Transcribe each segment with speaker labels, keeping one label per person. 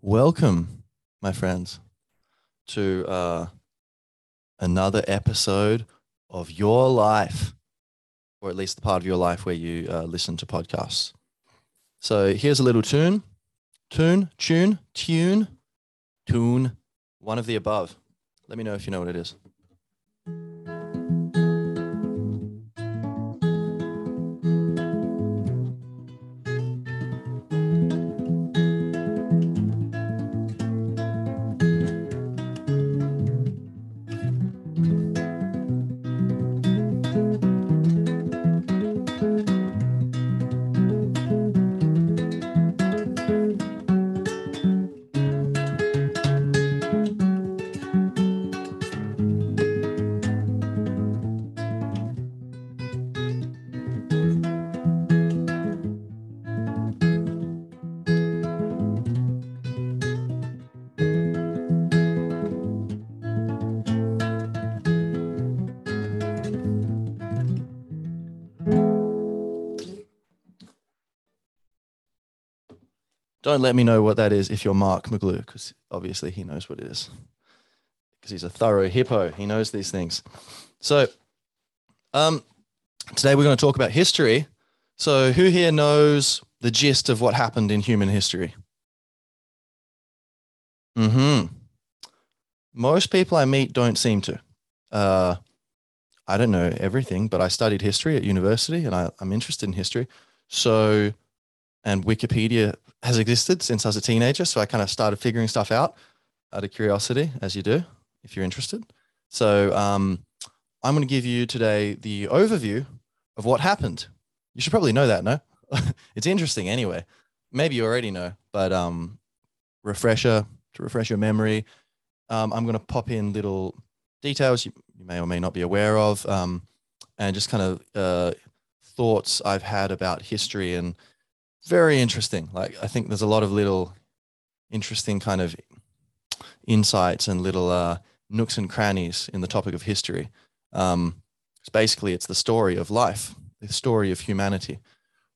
Speaker 1: Welcome, my friends, to uh, another episode of your life, or at least the part of your life where you uh, listen to podcasts. So here's a little tune, tune, tune, tune, tune, one of the above. Let me know if you know what it is. Don't let me know what that is if you're Mark McGlue, because obviously he knows what it is. Because he's a thorough hippo. He knows these things. So um, today we're going to talk about history. So who here knows the gist of what happened in human history? Hmm. Most people I meet don't seem to. Uh, I don't know everything, but I studied history at university, and I, I'm interested in history. So, and Wikipedia has existed since I was a teenager. So I kind of started figuring stuff out out of curiosity, as you do, if you're interested. So um, I'm going to give you today the overview of what happened. You should probably know that, no? it's interesting anyway. Maybe you already know, but um, refresher to refresh your memory. Um, I'm going to pop in little details you, you, may or may not be aware of, um, and just kind of uh, thoughts I've had about history and very interesting. Like I think there's a lot of little interesting kind of insights and little uh, nooks and crannies in the topic of history. Um, it's basically it's the story of life, the story of humanity.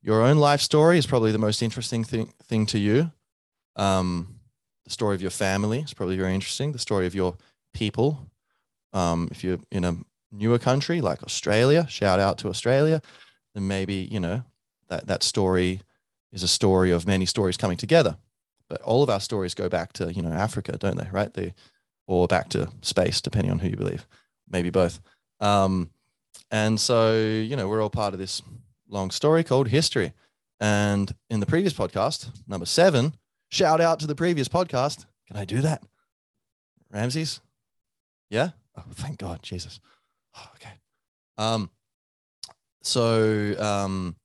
Speaker 1: Your own life story is probably the most interesting thing thing to you. Um, the story of your family is probably very interesting. The story of your people. Um, if you're in a newer country like Australia, shout out to Australia, then maybe you know that that story is a story of many stories coming together. But all of our stories go back to, you know, Africa, don't they? Right? They, or back to space, depending on who you believe, maybe both. Um, and so, you know, we're all part of this long story called history. And in the previous podcast, number seven, shout out to the previous podcast. Can I do that? Ramses? Yeah? Oh, thank God, Jesus. Oh, okay. Um, so, um,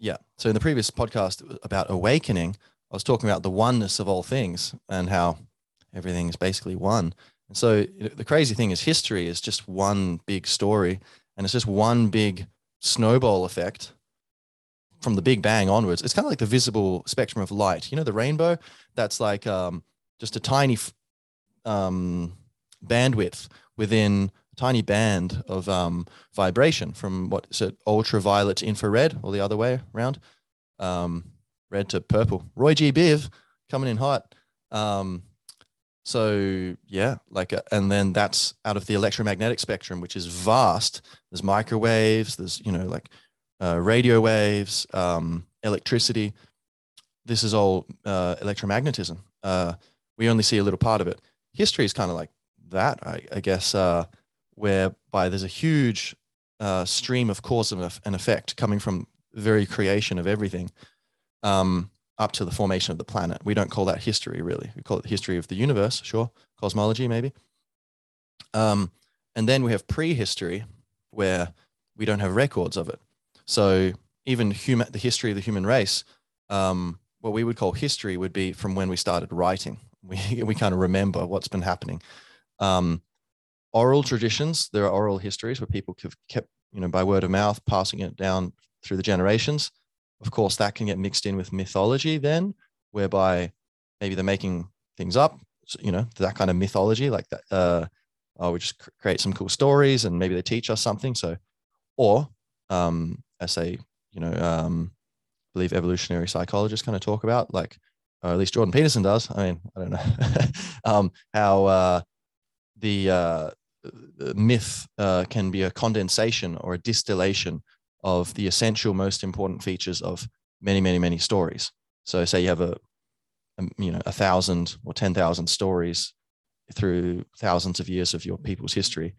Speaker 1: yeah. So in the previous podcast about awakening, I was talking about the oneness of all things and how everything is basically one. And so the crazy thing is history is just one big story and it's just one big snowball effect from the big bang onwards. It's kind of like the visible spectrum of light. You know, the rainbow, that's like um, just a tiny um, bandwidth within tiny band of um, vibration from what is it, ultraviolet to infrared, or the other way around, um, red to purple. Roy G. Biv coming in hot. Um, so yeah, like, a, uh, and then that's out of the electromagnetic spectrum, which is vast. There's microwaves. There's you know like uh, radio waves, um, electricity. This is all uh, electromagnetism. Uh, we only see a little part of it. History is kind of like that, I, I guess. Whereby there's a huge uh, stream of cause and effect coming from the very creation of everything um, up to the formation of the planet. We don't call that history, really. We call it history of the universe, sure, cosmology, maybe. Um, and then we have prehistory, where we don't have records of it. So even human, the history of the human race, um, what we would call history would be from when we started writing. We, we kind of remember what's been happening. Um, oral traditions. There are oral histories where people have kept, you know, by word of mouth, passing it down through the generations. Of course, that can get mixed in with mythology then, whereby maybe they're making things up, you know, that kind of mythology, like that. Uh, oh, we just create some cool stories and maybe they teach us something. So, or um, as they, you know, um, believe evolutionary psychologists kind of talk about, like or at least Jordan Peterson does. I mean, I don't know um, how uh, the, uh, myth uh, can be a condensation or a distillation of the essential, most important features of many, many, many stories. So, say you have a, a you know a thousand or ten thousand stories through thousands of years of your people's history,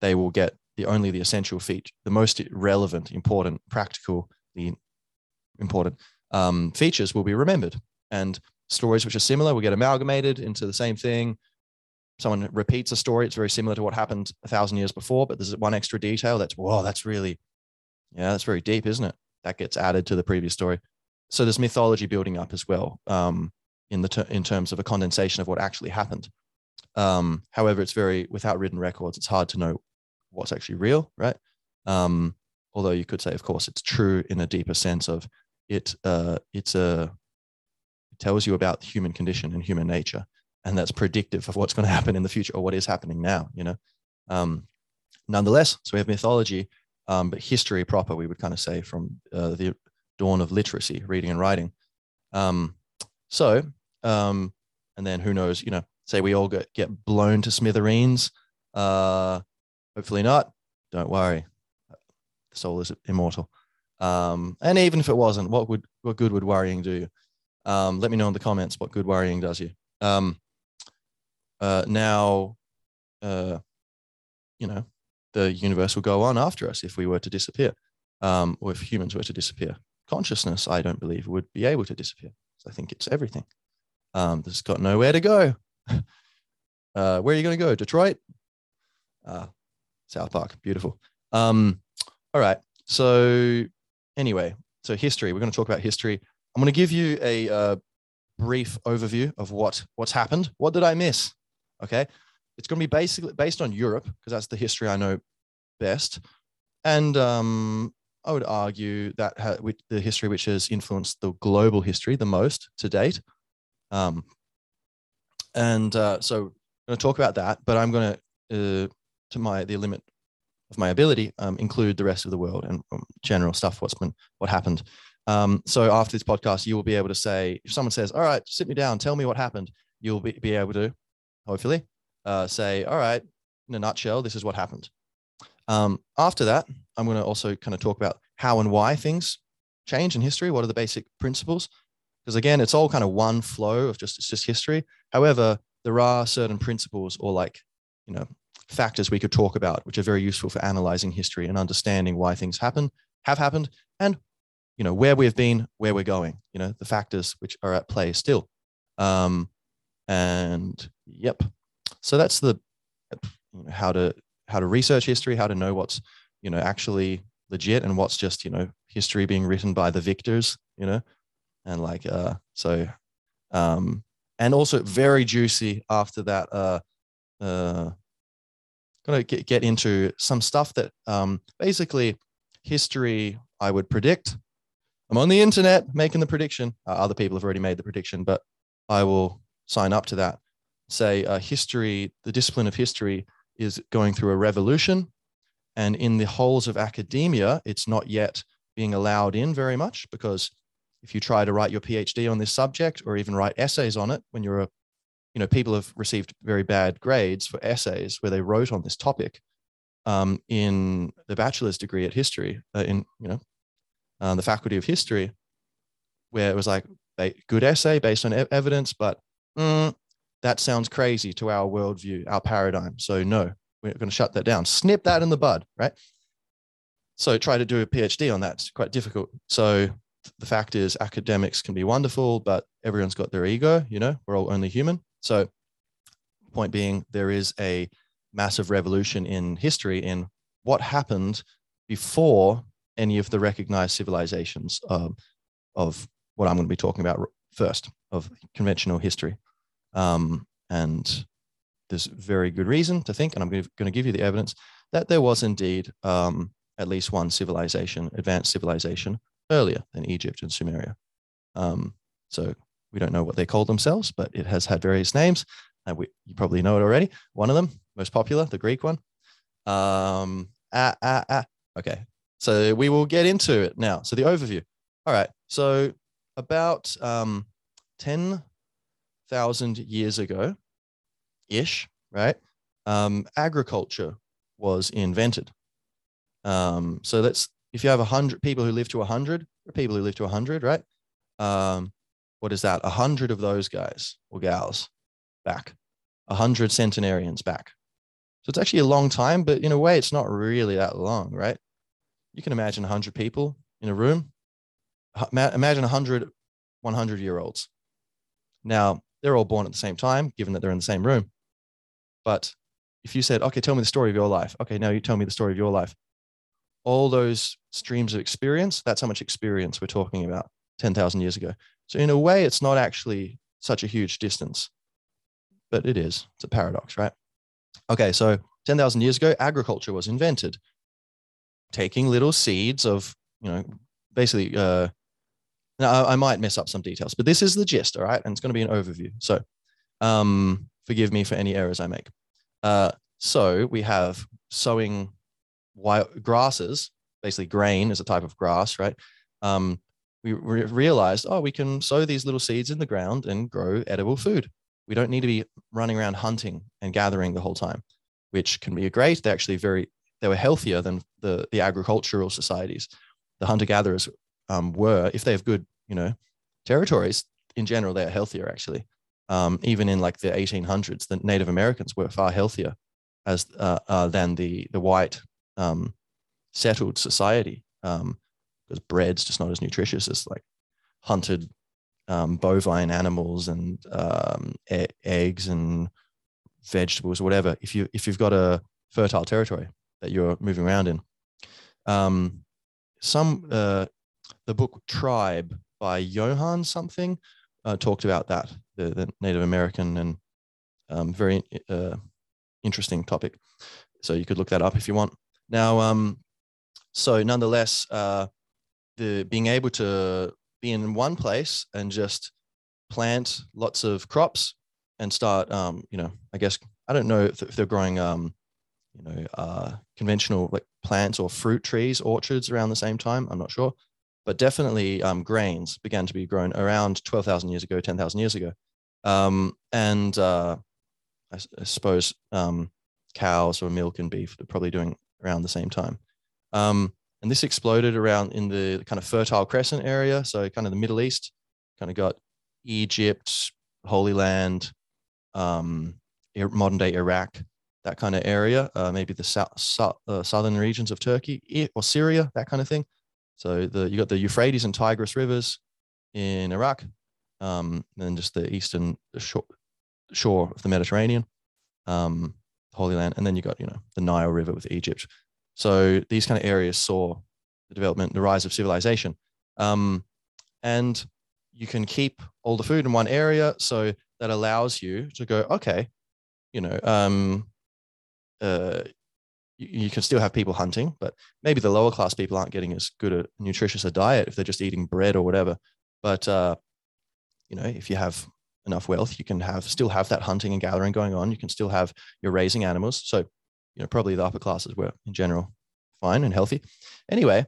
Speaker 1: they will get the only the essential feature, the most relevant, important, practical, the important um, features will be remembered. And stories which are similar will get amalgamated into the same thing. Someone repeats a story, it's very similar to what happened a thousand years before, but there's one extra detail that's, whoa, that's really, yeah, that's very deep, isn't it? That gets added to the previous story. So there's mythology building up as well um, in the ter- in terms of a condensation of what actually happened. Um, however, it's very without written records, it's hard to know what's actually real, right? Um, although you could say, of course, it's true in a deeper sense of it. Uh, it's a it tells you about the human condition and human nature, and that's predictive of what's going to happen in the future or what is happening now. You know, um, nonetheless, so we have mythology, um, but history proper, we would kind of say from uh, the dawn of literacy, reading and writing. Um, so, um, and then who knows? You know, say we all get get blown to smithereens. Uh, hopefully not. Don't worry, the soul is immortal. Um, and even if it wasn't, what would what good would worrying do? Um, let me know in the comments what good worrying does you. Um, uh, now, uh, you know, the universe will go on after us if we were to disappear, um, or if humans were to disappear. Consciousness, I don't believe, would be able to disappear. So I think it's everything. Um, there's got nowhere to go. uh, where are you going to go? Detroit? Uh, South Park. Beautiful. Um, all right. So anyway, so history. We're going to talk about history. I'm going to give you a uh, brief overview of what what's happened. What did I miss? Okay, it's going to be basically based on Europe because that's the history I know best, and um, I would argue that ha- the history which has influenced the global history the most to date. Um, and uh, so I'm going to talk about that, but I'm going to, uh, to my the limit of my ability, um, include the rest of the world and um, general stuff. What's been what happened. Um, so after this podcast, you will be able to say if someone says, "All right, sit me down, tell me what happened," you'll be, be able to, hopefully, uh, say, "All right, in a nutshell, this is what happened." Um, after that, I'm going to also kind of talk about how and why things change in history. What are the basic principles? Because again, it's all kind of one flow of just it's just history. However, there are certain principles or like you know factors we could talk about, which are very useful for analyzing history and understanding why things happen, have happened, and you know where we've been, where we're going. You know the factors which are at play still. Um, and yep, so that's the how to how to research history, how to know what's you know actually legit and what's just you know history being written by the victors. You know, and like uh, so, um, and also very juicy after that. Uh, uh, to get, get into some stuff that um, basically history I would predict. I'm on the internet making the prediction. Uh, other people have already made the prediction, but I will sign up to that. Say uh, history, the discipline of history is going through a revolution. And in the halls of academia, it's not yet being allowed in very much because if you try to write your PhD on this subject or even write essays on it when you're a you know, people have received very bad grades for essays where they wrote on this topic um, in the bachelor's degree at history, uh, in, you know, uh, the faculty of history, where it was like a good essay based on evidence, but mm, that sounds crazy to our worldview, our paradigm. So no, we're going to shut that down. Snip that in the bud, right? So try to do a PhD on that. It's quite difficult. So the fact is academics can be wonderful, but everyone's got their ego, you know, we're all only human. So, point being, there is a massive revolution in history in what happened before any of the recognized civilizations um, of what I'm going to be talking about first of conventional history. Um, and there's very good reason to think, and I'm going to give you the evidence that there was indeed um, at least one civilization, advanced civilization, earlier than Egypt and Sumeria. Um, so we don't know what they called themselves, but it has had various names. And we, you probably know it already. One of them, most popular, the Greek one. Um, ah, ah, ah. Okay. So we will get into it now. So the overview. All right. So about um, 10,000 years ago ish, right? Um, agriculture was invented. Um, so let's, if you have 100 people who live to 100, people who live to 100, right? Um, what is that? 100 of those guys or gals back, 100 centenarians back. So it's actually a long time, but in a way, it's not really that long, right? You can imagine 100 people in a room. Imagine 100 100 year olds. Now, they're all born at the same time, given that they're in the same room. But if you said, okay, tell me the story of your life. Okay, now you tell me the story of your life. All those streams of experience, that's how much experience we're talking about 10,000 years ago. So, in a way, it's not actually such a huge distance, but it is. It's a paradox, right? Okay, so 10,000 years ago, agriculture was invented, taking little seeds of, you know, basically, uh, now I might mess up some details, but this is the gist, all right? And it's going to be an overview. So um, forgive me for any errors I make. Uh, so we have sowing wild grasses, basically grain is a type of grass, right? Um, we re- realized, oh, we can sow these little seeds in the ground and grow edible food. We don't need to be running around hunting and gathering the whole time, which can be a great. They're actually very, they were healthier than the, the agricultural societies. The hunter gatherers um, were, if they have good, you know, territories in general, they're healthier actually. Um, even in like the 1800s, the Native Americans were far healthier as uh, uh, than the the white um, settled society because um, bread's just not as nutritious as like hunted um, bovine animals and um, e- eggs and vegetables or whatever. If you if you've got a fertile territory that you're moving around in, um, some uh, the book Tribe by Johann something uh, talked about that the, the Native American and um, very uh, interesting topic. So you could look that up if you want. Now, um, so nonetheless, uh, the being able to be in one place and just plant lots of crops and start, um, you know, I guess I don't know if they're growing, um, you know, uh, conventional like plants or fruit trees, orchards around the same time. I'm not sure, but definitely um, grains began to be grown around 12,000 years ago, 10,000 years ago, um, and uh, I, I, suppose um, cows or milk and beef are probably doing around the same time. Um, and this exploded around in the kind of Fertile Crescent area. So kind of the Middle East, kind of got Egypt, Holy Land, um, modern day Iraq, that kind of area, uh, maybe the south, south uh, southern regions of Turkey or Syria, that kind of thing. So the you got the Euphrates and Tigris rivers in Iraq, um, and then just the eastern shore, shore of the Mediterranean, um, Holy Land, and then you got you know the Nile River with Egypt. So these kind of areas saw the development, the rise of civilization. Um, and you can keep all the food in one area. So that allows you to go, okay, you know, um, uh, you, can still have people hunting, but maybe the lower class people aren't getting as good a nutritious a diet if they're just eating bread or whatever. But, uh, you know, if you have enough wealth, you can have still have that hunting and gathering going on. You can still have you're raising animals. So you know, probably the upper classes were in general fine and healthy. Anyway,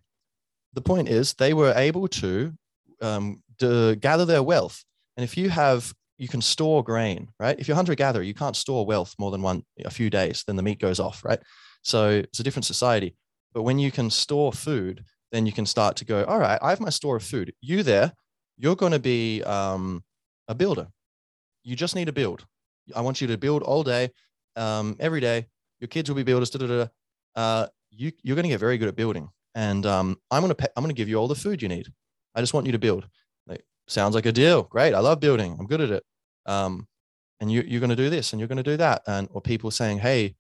Speaker 1: the point is they were able to, um, to gather their wealth. And if you have, you can store grain, right? If you're hunter gatherer, you can't store wealth more than one, a few days, then the meat goes off, right? So it's a different society. But when you can store food, then you can start to go, all right, I have my store of food. You there, you're going to be um, a builder. You just need to build. I want you to build all day, um, every day, your kids will be builders. Da, da, da. Uh, you, you're going to get very good at building, and um, I'm going to I'm going to give you all the food you need. I just want you to build. Like, sounds like a deal. Great. I love building. I'm good at it. Um, and you, you're going to do this and you're going to do that. And or people saying, hey,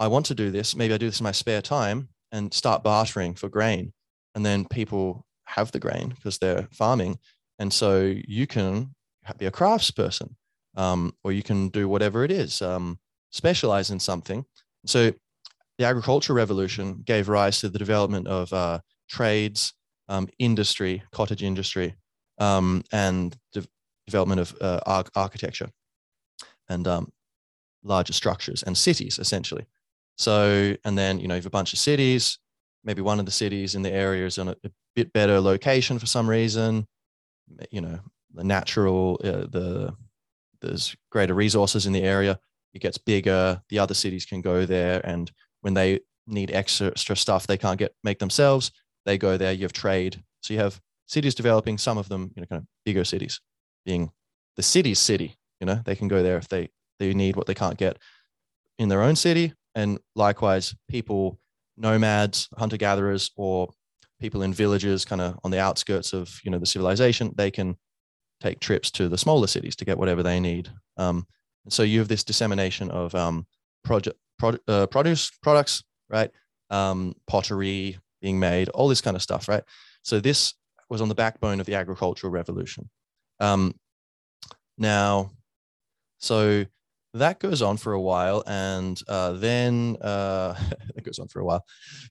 Speaker 1: I want to do this. Maybe I do this in my spare time and start bartering for grain. And then people have the grain because they're farming. And so you can be a craftsperson um, or you can do whatever it is. Um, specialize in something. So the agricultural revolution gave rise to the development of uh, trades, um, industry, cottage industry, um, and de- development of uh, ar- architecture and um, larger structures and cities, essentially. So, and then, you know, you have a bunch of cities, maybe one of the cities in the area is on a, a bit better location for some reason, you know, the natural, uh, the there's greater resources in the area. It gets bigger. The other cities can go there, and when they need extra, extra stuff they can't get make themselves, they go there. You have trade, so you have cities developing. Some of them, you know, kind of bigger cities, being the city's city. You know, they can go there if they they need what they can't get in their own city, and likewise, people, nomads, hunter gatherers, or people in villages, kind of on the outskirts of you know the civilization, they can take trips to the smaller cities to get whatever they need. Um, and so you have this dissemination of um, project, pro, uh, produce products, right? Um, pottery being made, all this kind of stuff, right? So this was on the backbone of the agricultural revolution. Um, now, so that goes on for a while, and uh, then uh, it goes on for a while.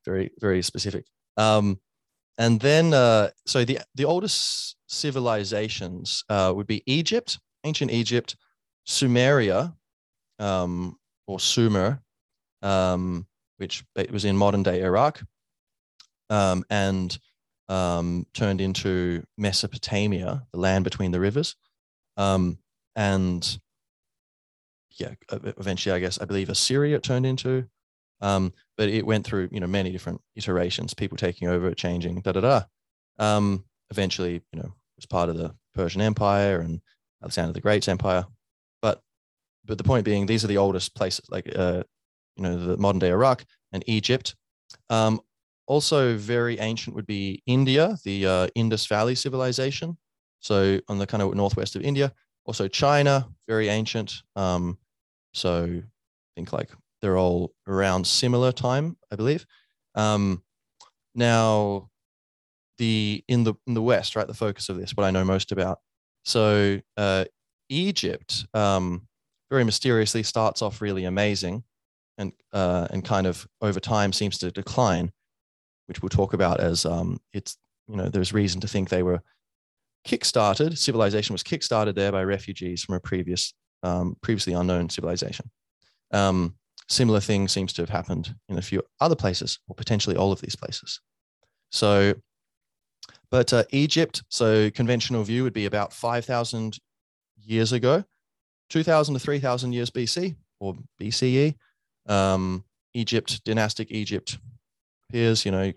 Speaker 1: Very, very specific. Um, and then, uh, so the the oldest civilizations uh, would be Egypt, ancient Egypt, Sumeria, um, or Sumer, um, which was in modern day Iraq, um, and um, turned into Mesopotamia, the land between the rivers, um, and yeah, eventually, I guess I believe Assyria turned into. Um, but it went through you know many different iterations, people taking over, changing, da da da. Um, eventually, you know, was part of the Persian Empire and Alexander the Great's empire. But but the point being, these are the oldest places, like uh, you know, the modern day Iraq and Egypt. Um, also, very ancient would be India, the uh, Indus Valley civilization. So on the kind of northwest of India. Also China, very ancient. Um, so I think like they're all around similar time, I believe. Um, now, the in the in the West, right, the focus of this, what I know most about. So uh, Egypt, um, very mysteriously, starts off really amazing, and uh, and kind of over time seems to decline, which we'll talk about as um, it's you know there's reason to think they were kickstarted. Civilization was kickstarted there by refugees from a previous um, previously unknown civilization. Um, similar thing seems to have happened in a few other places, or potentially all of these places. So, but uh, Egypt, so conventional view would be about 5,000 years ago, 2,000 to 3,000 years BC or BCE. Um, Egypt, dynastic Egypt appears, you know,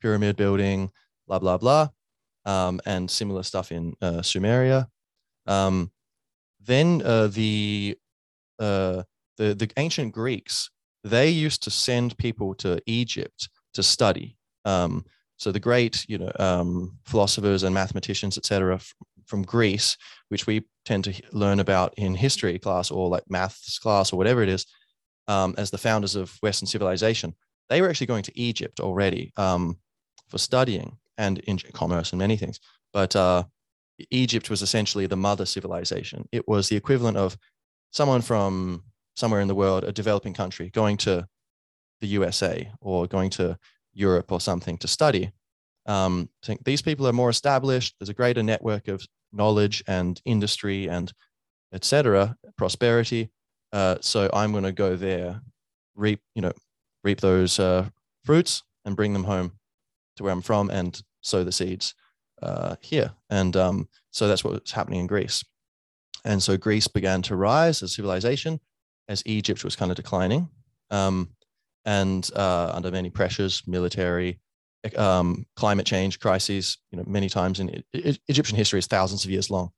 Speaker 1: pyramid building, blah, blah, blah. Um, and similar stuff in uh, Sumeria. Um, then uh, the uh, the, the ancient Greeks, they used to send people to Egypt to study. Um, so the great, you know, um, philosophers and mathematicians, etc., from Greece, which we tend to learn about in history class or like maths class or whatever it is, um, as the founders of Western civilization, they were actually going to Egypt already um, for studying and in commerce and many things. But uh, Egypt was essentially the mother civilization. It was the equivalent of someone from somewhere in the world, a developing country, going to the USA or going to Europe or something to study. Um, I think these people are more established. There's a greater network of knowledge and industry and etc. prosperity. Uh, so I'm going to go there, reap you know, reap those uh, fruits and bring them home to where I'm from and sow the seeds uh, here. And um, so that's what's happening in Greece. And so Greece began to rise as civilization as Egypt was kind of declining, um, and uh, under many pressures, military, um, climate change crises. You know, many times in I- Egyptian history is thousands of years long.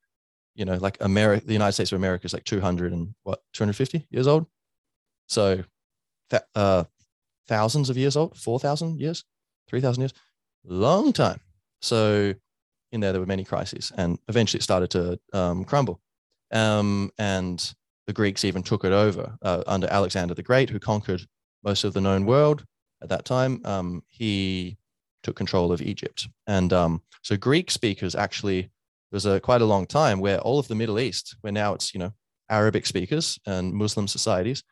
Speaker 1: You know, like America, the United States of America is like 200 and what 250 years old. So, th- uh, thousands of years old, 4,000 years, 3,000 years, long time. So, in there, there were many crises, and eventually it started to um, crumble. Um, and the Greeks even took it over uh, under Alexander the Great, who conquered most of the known world at that time. Um, he took control of Egypt. And um, so Greek speakers actually, there was a, quite a long time where all of the Middle East, where now it's, you know, Arabic speakers and Muslim societies,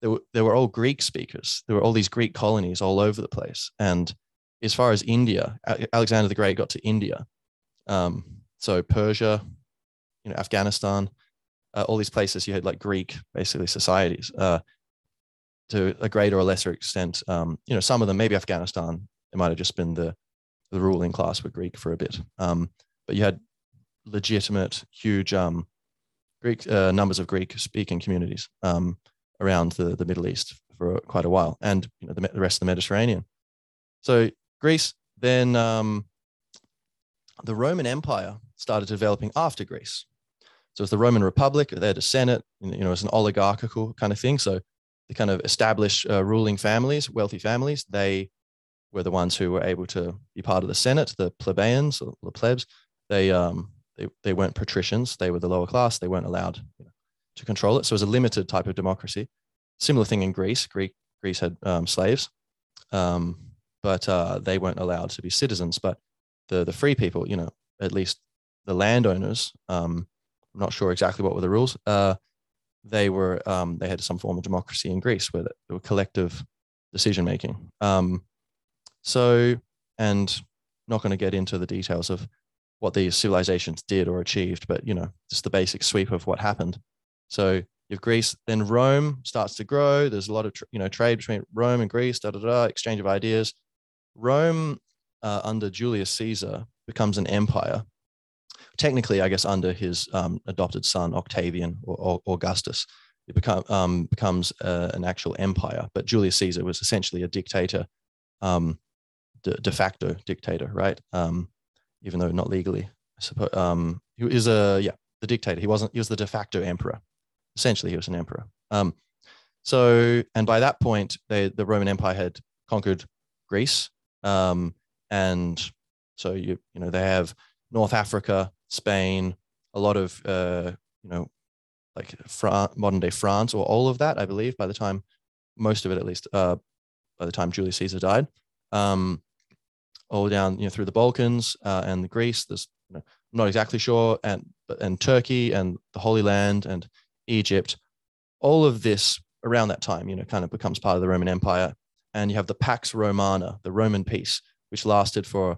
Speaker 1: they were, they were all Greek speakers. There were all these Greek colonies all over the place. And as far as India, Alexander the Great got to India. Um, so Persia, you know, Afghanistan, uh, all these places you had like Greek basically societies uh, to a greater or lesser extent. Um, you know, some of them maybe Afghanistan it might have just been the the ruling class were Greek for a bit, um, but you had legitimate, huge um, Greek uh, numbers of Greek speaking communities um, around the, the Middle East for quite a while, and you know, the, the rest of the Mediterranean. So Greece, then um, the Roman Empire started developing after Greece. So it's the Roman Republic. They had a Senate. You know, it's an oligarchical kind of thing. So the kind of established uh, ruling families, wealthy families, they were the ones who were able to be part of the Senate. The plebeians or the plebs, they um, they, they weren't patricians. They were the lower class. They weren't allowed you know, to control it. So it was a limited type of democracy. Similar thing in Greece. Greek, Greece had um, slaves, um, but uh, they weren't allowed to be citizens. But the the free people, you know, at least the landowners, um, I'm not sure exactly what were the rules. Uh, they were um, they had some form of democracy in Greece where there were collective decision making. Um, so, and not going to get into the details of what these civilizations did or achieved, but you know, just the basic sweep of what happened. So you have Greece, then Rome starts to grow. There's a lot of you know trade between Rome and Greece, da da da, exchange of ideas. Rome uh, under Julius Caesar becomes an empire. Technically, I guess under his um, adopted son Octavian or, or Augustus, it become, um, becomes uh, an actual empire. But Julius Caesar was essentially a dictator, um, de, de, facto dictator, right? Um, even though not legally. I suppose um, he is a yeah the dictator. He wasn't. He was the de facto emperor. Essentially, he was an emperor. Um, so and by that point, they, the Roman Empire had conquered Greece, um, and so you you know they have North Africa, Spain, a lot of uh, you know like Fran- modern day France or all of that, I believe, by the time most of it at least, uh, by the time Julius Caesar died. Um, all down you know through the Balkans uh, and Greece. There's you know, I'm not exactly sure, and and Turkey and the Holy Land and Egypt. All of this around that time, you know, kind of becomes part of the Roman Empire. And you have the Pax Romana, the Roman peace, which lasted for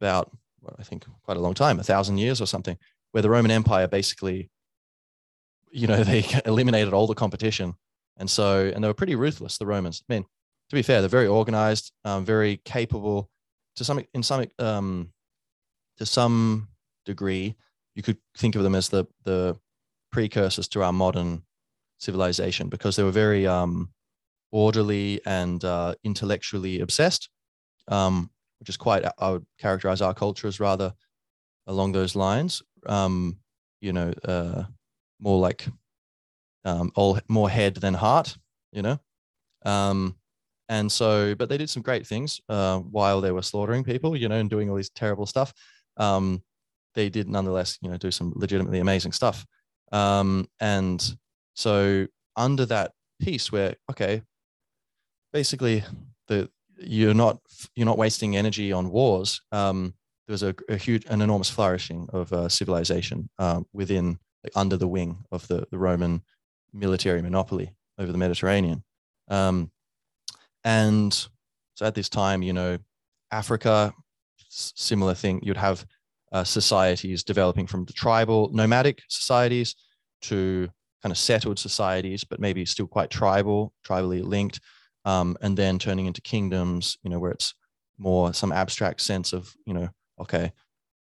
Speaker 1: about, well, I think, quite a long time, a thousand years or something, where the Roman Empire basically, you know, they eliminated all the competition. And so, and they were pretty ruthless, the Romans. I mean, to be fair, they're very organized, um, very capable, to some in some um, to some degree, you could think of them as the the precursors to our modern civilization because they were very um, orderly and uh, intellectually obsessed, um, which is quite I would characterize our culture as rather along those lines. Um, you know, uh, more like um, all more head than heart. You know, um, and so, but they did some great things uh, while they were slaughtering people, you know, and doing all these terrible stuff. Um, they did nonetheless, you know, do some legitimately amazing stuff. Um, and so, under that peace, where okay, basically the you're not you're not wasting energy on wars. Um, there was a, a, huge, an enormous flourishing of uh, civilization uh, within, under the wing of the, the Roman military monopoly over the Mediterranean. Um, and so at this time, you know, Africa, similar thing, you'd have uh, societies developing from the tribal nomadic societies to kind of settled societies, but maybe still quite tribal, tribally linked, um, and then turning into kingdoms, you know, where it's more some abstract sense of, you know, okay,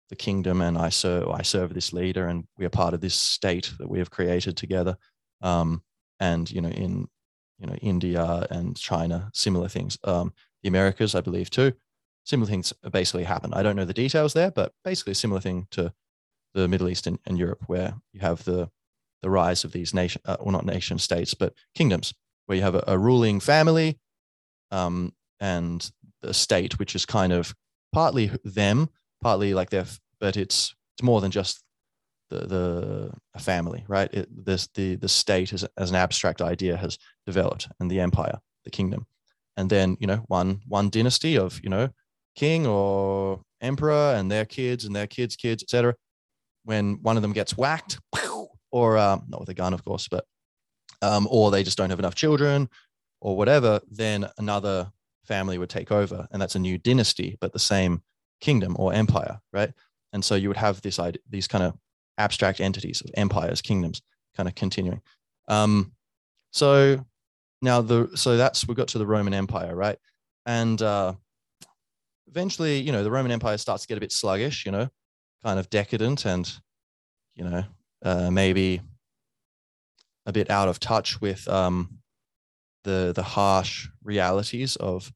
Speaker 1: the kingdom and I serve, I serve this leader and we are part of this state that we have created together. Um, and, you know, in you know, India and China, similar things. Um, the Americas, I believe, too. Similar things basically happen. I don't know the details there, but basically a similar thing to the Middle East and, and Europe, where you have the the rise of these nation, uh, well, not nation states, but kingdoms, where you have a, a ruling family um, and the state, which is kind of partly them, partly like their, but it's it's more than just the the family, right? It, this the the state as, as an abstract idea has developed, and the empire, the kingdom, and then you know one one dynasty of you know king or emperor and their kids and their kids' kids, etc. When one of them gets whacked, or um, not with a gun, of course, but um, or they just don't have enough children, or whatever, then another family would take over, and that's a new dynasty, but the same kingdom or empire, right? And so you would have this idea, these kind of abstract entities of empires, kingdoms, kind of continuing. Um, so now the so that's we got to the Roman Empire, right? And uh, eventually, you know, the Roman Empire starts to get a bit sluggish, you know, kind of decadent, and you know, uh, maybe a bit out of touch with um, the the harsh realities of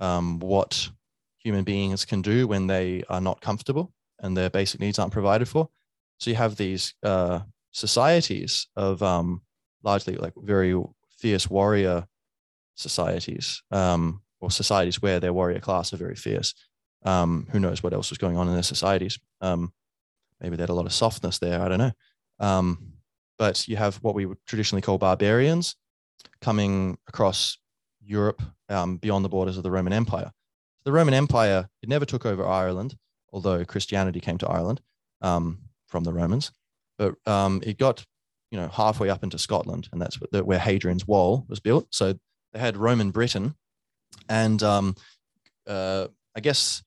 Speaker 1: um, what human beings can do when they are not comfortable and their basic needs aren't provided for. So you have these uh, societies of um, largely like very fierce warrior societies um, or societies where their warrior class are very fierce. Um, who knows what else was going on in their societies? Um, maybe they had a lot of softness there. I don't know. But you have what we would traditionally call barbarians coming across Europe um, beyond the borders of the Roman Empire. The Roman Empire it never took over Ireland, although Christianity came to Ireland um, from the Romans. But um, it got you know halfway up into Scotland, and that's where Hadrian's Wall was built. So they had Roman Britain, and um, uh, I guess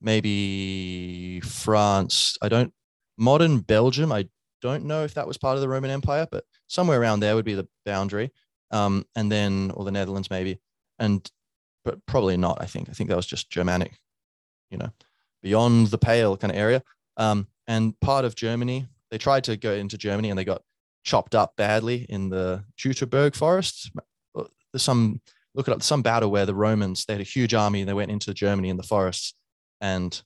Speaker 1: maybe France. I don't modern Belgium. I don't know if that was part of the Roman Empire, but somewhere around there would be the boundary. Um, and then, or the Netherlands maybe, and but probably not. I think I think that was just Germanic, you know, beyond the pale kind of area. Um, and part of Germany, they tried to go into Germany and they got chopped up badly in the Teutoburg forest. There's some look it up some battle where the Romans they had a huge army and they went into Germany in the forests and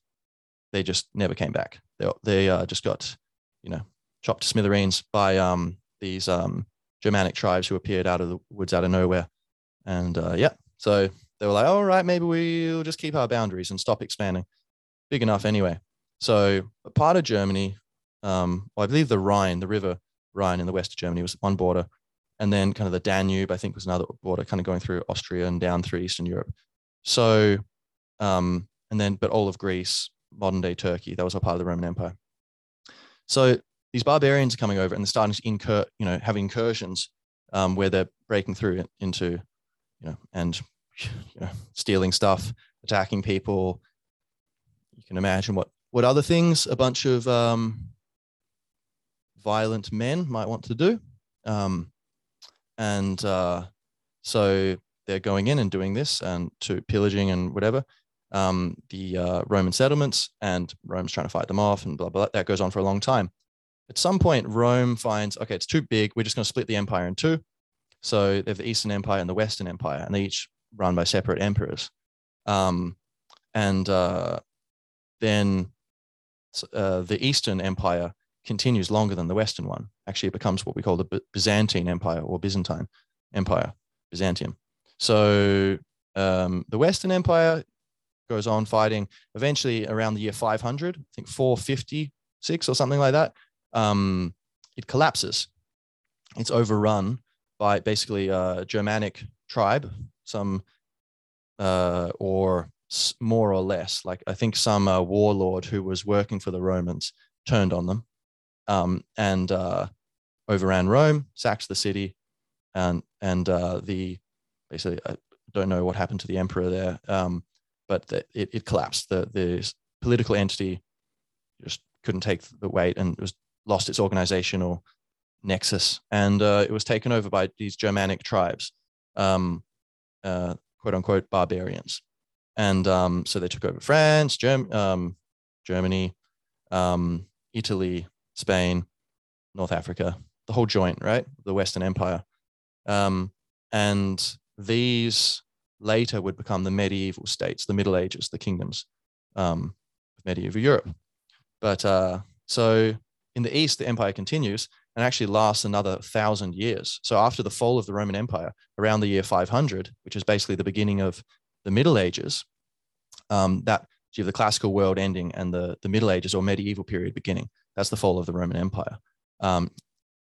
Speaker 1: they just never came back. They they uh, just got you know chopped to smithereens by um, these um, Germanic tribes who appeared out of the woods out of nowhere. And uh, yeah, so they were like, all right, maybe we'll just keep our boundaries and stop expanding. Big enough anyway. So a part of Germany, um, I believe the Rhine, the river Rhine in the west of Germany was one border. And then kind of the Danube, I think was another border kind of going through Austria and down through Eastern Europe. So, um, and then, but all of Greece, modern day Turkey, that was a part of the Roman Empire. So these barbarians are coming over and they're starting to incur, you know, have incursions um, where they're breaking through into, you know, and you know, stealing stuff, attacking people. You can imagine what what other things a bunch of um, violent men might want to do, um, and uh, so they're going in and doing this and to pillaging and whatever. Um, the uh, Roman settlements and Rome's trying to fight them off and blah blah. That goes on for a long time. At some point, Rome finds, okay, it's too big. We're just going to split the empire in two. So they have the Eastern Empire and the Western Empire, and they each run by separate emperors. Um, and uh, then uh, the Eastern Empire continues longer than the Western one. Actually, it becomes what we call the Byzantine Empire or Byzantine Empire, Byzantium. So um, the Western Empire goes on fighting eventually around the year 500, I think 456 or something like that um, it collapses. It's overrun by basically a Germanic tribe, some uh, or more or less. Like I think some uh, warlord who was working for the Romans turned on them um, and uh, overran Rome, sacked the city, and and uh, the basically I don't know what happened to the emperor there, um, but the, it, it collapsed. The the political entity just couldn't take the weight and it was lost its organizational nexus and uh, it was taken over by these Germanic tribes, um, uh, quote unquote barbarians. And um, so they took over France, Germ- um, Germany, um, Italy, Spain, North Africa, the whole joint, right? The Western Empire. Um, and these later would become the medieval states, the Middle Ages, the kingdoms of medieval Europe. But uh, so in the east, the empire continues and actually lasts another thousand years. So after the fall of the Roman Empire, around the year 500, which is basically the beginning of the Middle Ages, um, that you have the classical world ending and the, the Middle Ages or medieval period beginning. That's the fall of the Roman Empire. Um,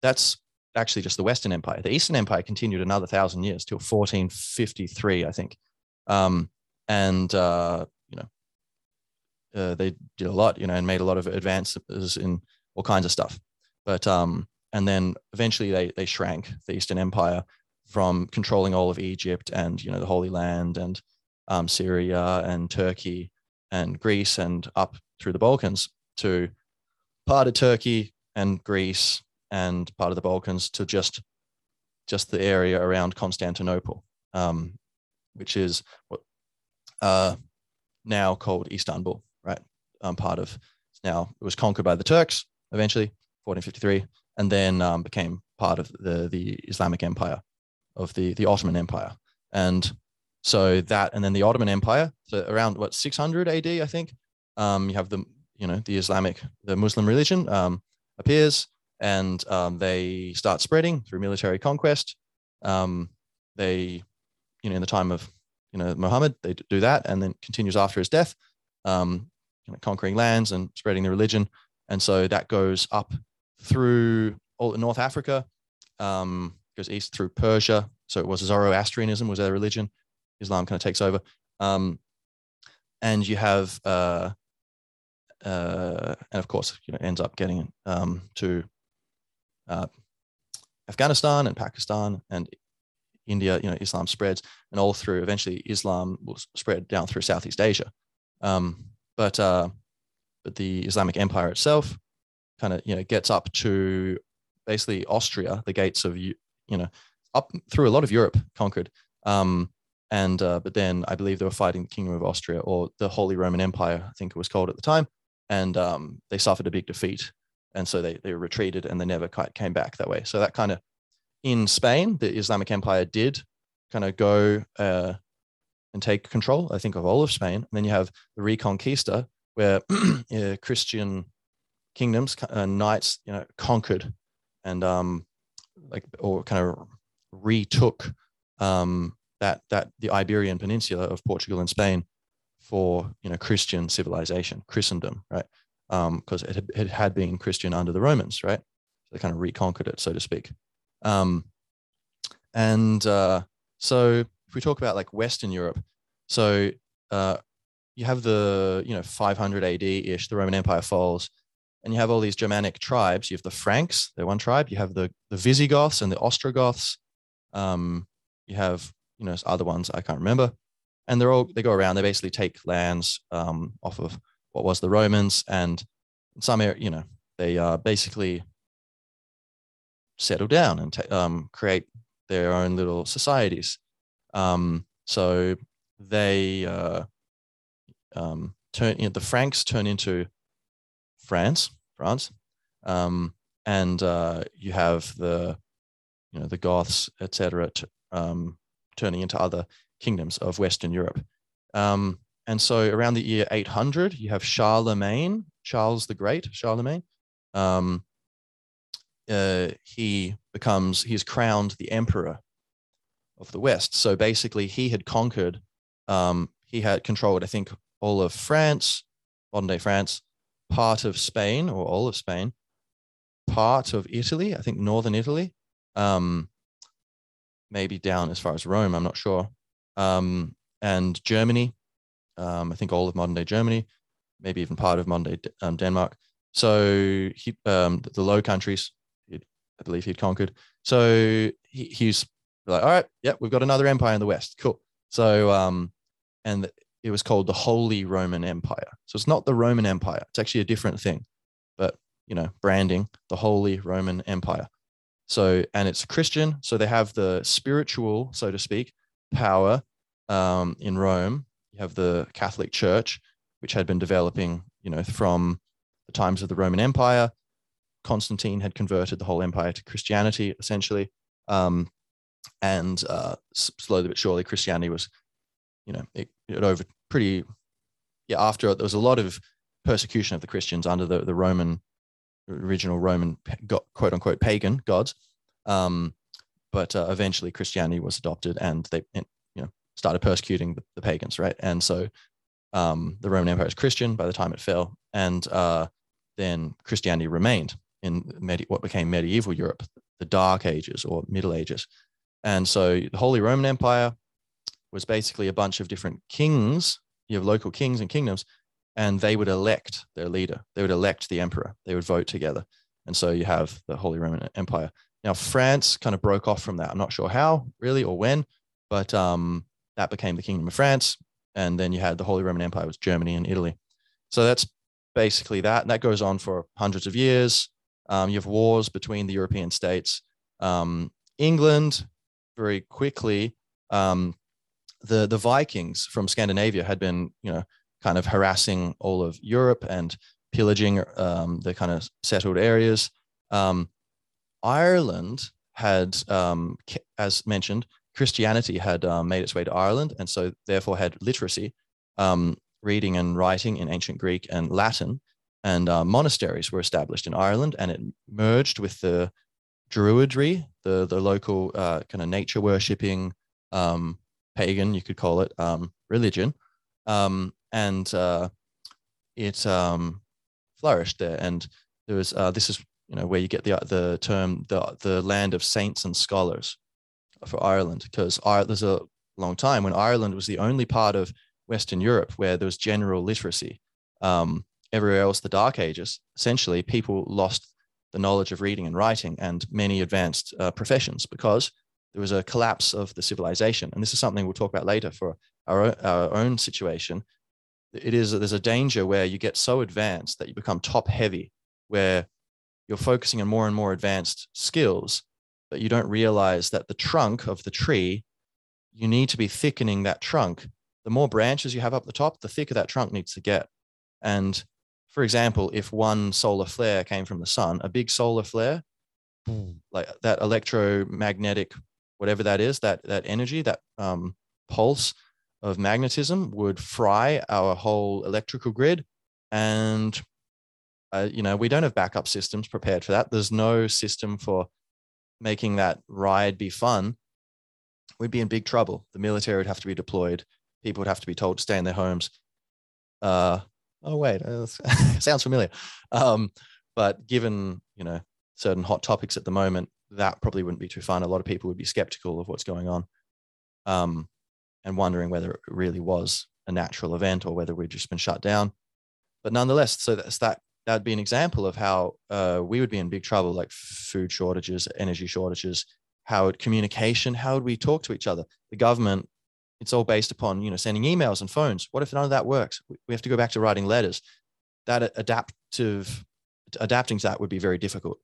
Speaker 1: that's actually just the Western Empire. The Eastern Empire continued another thousand years till 1453, I think. Um, and uh, you know, uh, they did a lot, you know, and made a lot of advances in all kinds of stuff. But um, and then eventually they they shrank the Eastern Empire from controlling all of Egypt and you know the Holy Land and um, Syria and Turkey and Greece and up through the Balkans to part of Turkey and Greece and part of the Balkans to just just the area around Constantinople, um, which is what uh, now called Istanbul, right? Um, part of now it was conquered by the Turks, eventually, 1453, and then um, became part of the the Islamic Empire of the the Ottoman Empire. And so that, and then the Ottoman Empire, so around what 600 AD, I think, um, you have the you know the Islamic, the Muslim religion um, appears, and um, they start spreading through military conquest. Um, they, you know, in the time of you know Muhammad, they do that, and then continues after his death, um, you know, conquering lands and spreading the religion, and so that goes up through all North Africa, um, goes east through Persia. So it was Zoroastrianism was their religion. Islam kind of takes over, um, and you have, uh, uh, and of course, you know, ends up getting um, to uh, Afghanistan and Pakistan and India. You know, Islam spreads, and all through. Eventually, Islam will spread down through Southeast Asia. Um, but uh, the Islamic Empire itself kind of you know gets up to basically Austria, the gates of you know up through a lot of Europe conquered. Um, and uh, but then I believe they were fighting the Kingdom of Austria or the Holy Roman Empire, I think it was called at the time, and um, they suffered a big defeat, and so they they retreated and they never quite came back that way. So that kind of in Spain, the Islamic Empire did kind of go uh, and take control, I think, of all of Spain. And then you have the Reconquista, where uh, Christian kingdoms, uh, knights, you know, conquered and um, like or kind of retook um, that that the Iberian Peninsula of Portugal and Spain for you know Christian civilization, Christendom, right? Because um, it, had, it had been Christian under the Romans, right? So they kind of reconquered it, so to speak. Um, and uh, so if we talk about like Western Europe, so uh, you have the you know 500 AD ish, the Roman Empire falls, and you have all these Germanic tribes. You have the Franks, they're one tribe. You have the the Visigoths and the Ostrogoths. Um, you have you know other ones I can't remember, and they're all they go around. They basically take lands um, off of what was the Romans, and in some area, you know, they uh, basically settle down and um, create their own little societies. Um, so they uh, um, turn you know, the Franks turn into France, France, um, and uh, you have the you know the Goths, etc., um, turning into other kingdoms of Western Europe. Um, and so around the year 800, you have Charlemagne, Charles the Great, Charlemagne. Um, uh, he becomes crowned the emperor of the West. So basically, he had conquered. Um, he had controlled, I think, all of France, modern day France, part of Spain or all of Spain, part of Italy, I think northern Italy, um, maybe down as far as Rome, I'm not sure, um, and Germany, um, I think all of modern day Germany, maybe even part of modern day um, Denmark. So he, um, the Low Countries, I believe he'd conquered. So he, he's like, all right, yeah, we've got another empire in the West. Cool. So, um, and it was called the Holy Roman Empire. So it's not the Roman Empire. It's actually a different thing, but you know, branding the Holy Roman Empire. So, and it's Christian. So they have the spiritual, so to speak, power um, in Rome. You have the Catholic Church, which had been developing, you know, from the times of the Roman Empire. Constantine had converted the whole empire to Christianity, essentially. Um, and uh, slowly but surely, Christianity was you know, it, it over pretty, yeah, after there was a lot of persecution of the Christians under the, the Roman, original Roman, quote unquote, pagan gods. Um, but uh, eventually Christianity was adopted and they, you know, started persecuting the, the pagans, right? And so um, the Roman Empire is Christian by the time it fell. And uh, then Christianity remained in med- what became medieval Europe, the Dark Ages or Middle Ages. And so the Holy Roman Empire was basically a bunch of different kings. You have local kings and kingdoms, and they would elect their leader. They would elect the emperor. They would vote together. And so you have the Holy Roman Empire. Now, France kind of broke off from that. I'm not sure how, really, or when, but um, that became the Kingdom of France. And then you had the Holy Roman Empire, was Germany and Italy. So that's basically that. And that goes on for hundreds of years. Um, you have wars between the European states. Um, England, very quickly, um, the the Vikings from Scandinavia had been, you know, kind of harassing all of Europe and pillaging um, the kind of settled areas. Um, Ireland had, um, as mentioned, Christianity had um, made its way to Ireland, and so therefore had literacy, um, reading and writing in ancient Greek and Latin, and uh, monasteries were established in Ireland, and it merged with the Druidry, the the local uh, kind of nature worshipping um, pagan, you could call it, um, religion, um, and uh, it um, flourished there. And there was uh, this is you know where you get the the term the the land of saints and scholars for Ireland because there's a long time when Ireland was the only part of Western Europe where there was general literacy. Um, everywhere else, the Dark Ages, essentially, people lost the knowledge of reading and writing and many advanced uh, professions because there was a collapse of the civilization. And this is something we'll talk about later for our, our own situation. It is there's a danger where you get so advanced that you become top heavy, where you're focusing on more and more advanced skills, but you don't realize that the trunk of the tree, you need to be thickening that trunk. The more branches you have up the top, the thicker that trunk needs to get. And for example, if one solar flare came from the sun, a big solar flare, like that electromagnetic, whatever that is, that that energy, that um, pulse of magnetism would fry our whole electrical grid, and uh, you know we don't have backup systems prepared for that. There's no system for making that ride be fun. We'd be in big trouble. The military would have to be deployed. People would have to be told to stay in their homes. Uh, oh wait, uh, sounds familiar. Um, but given you know certain hot topics at the moment, that probably wouldn't be too fun. A lot of people would be skeptical of what's going on, um, and wondering whether it really was a natural event or whether we'd just been shut down. But nonetheless, so that's that. That would be an example of how uh, we would be in big trouble, like food shortages, energy shortages, how would communication, how would we talk to each other? The government it's all based upon you know sending emails and phones what if none of that works we have to go back to writing letters that adaptive adapting to that would be very difficult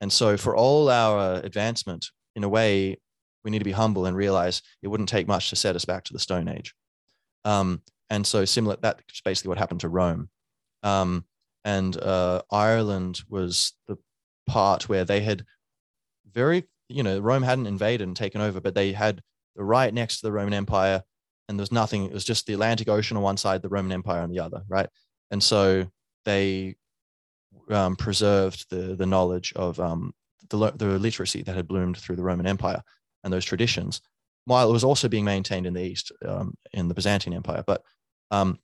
Speaker 1: and so for all our advancement in a way we need to be humble and realize it wouldn't take much to set us back to the stone age um, and so similar that's basically what happened to rome um, and uh, ireland was the part where they had very you know rome hadn't invaded and taken over but they had the right next to the Roman Empire, and there was nothing. It was just the Atlantic Ocean on one side, the Roman Empire on the other, right? And so they um, preserved the the knowledge of um, the the literacy that had bloomed through the Roman Empire and those traditions, while it was also being maintained in the East um, in the Byzantine Empire. But um,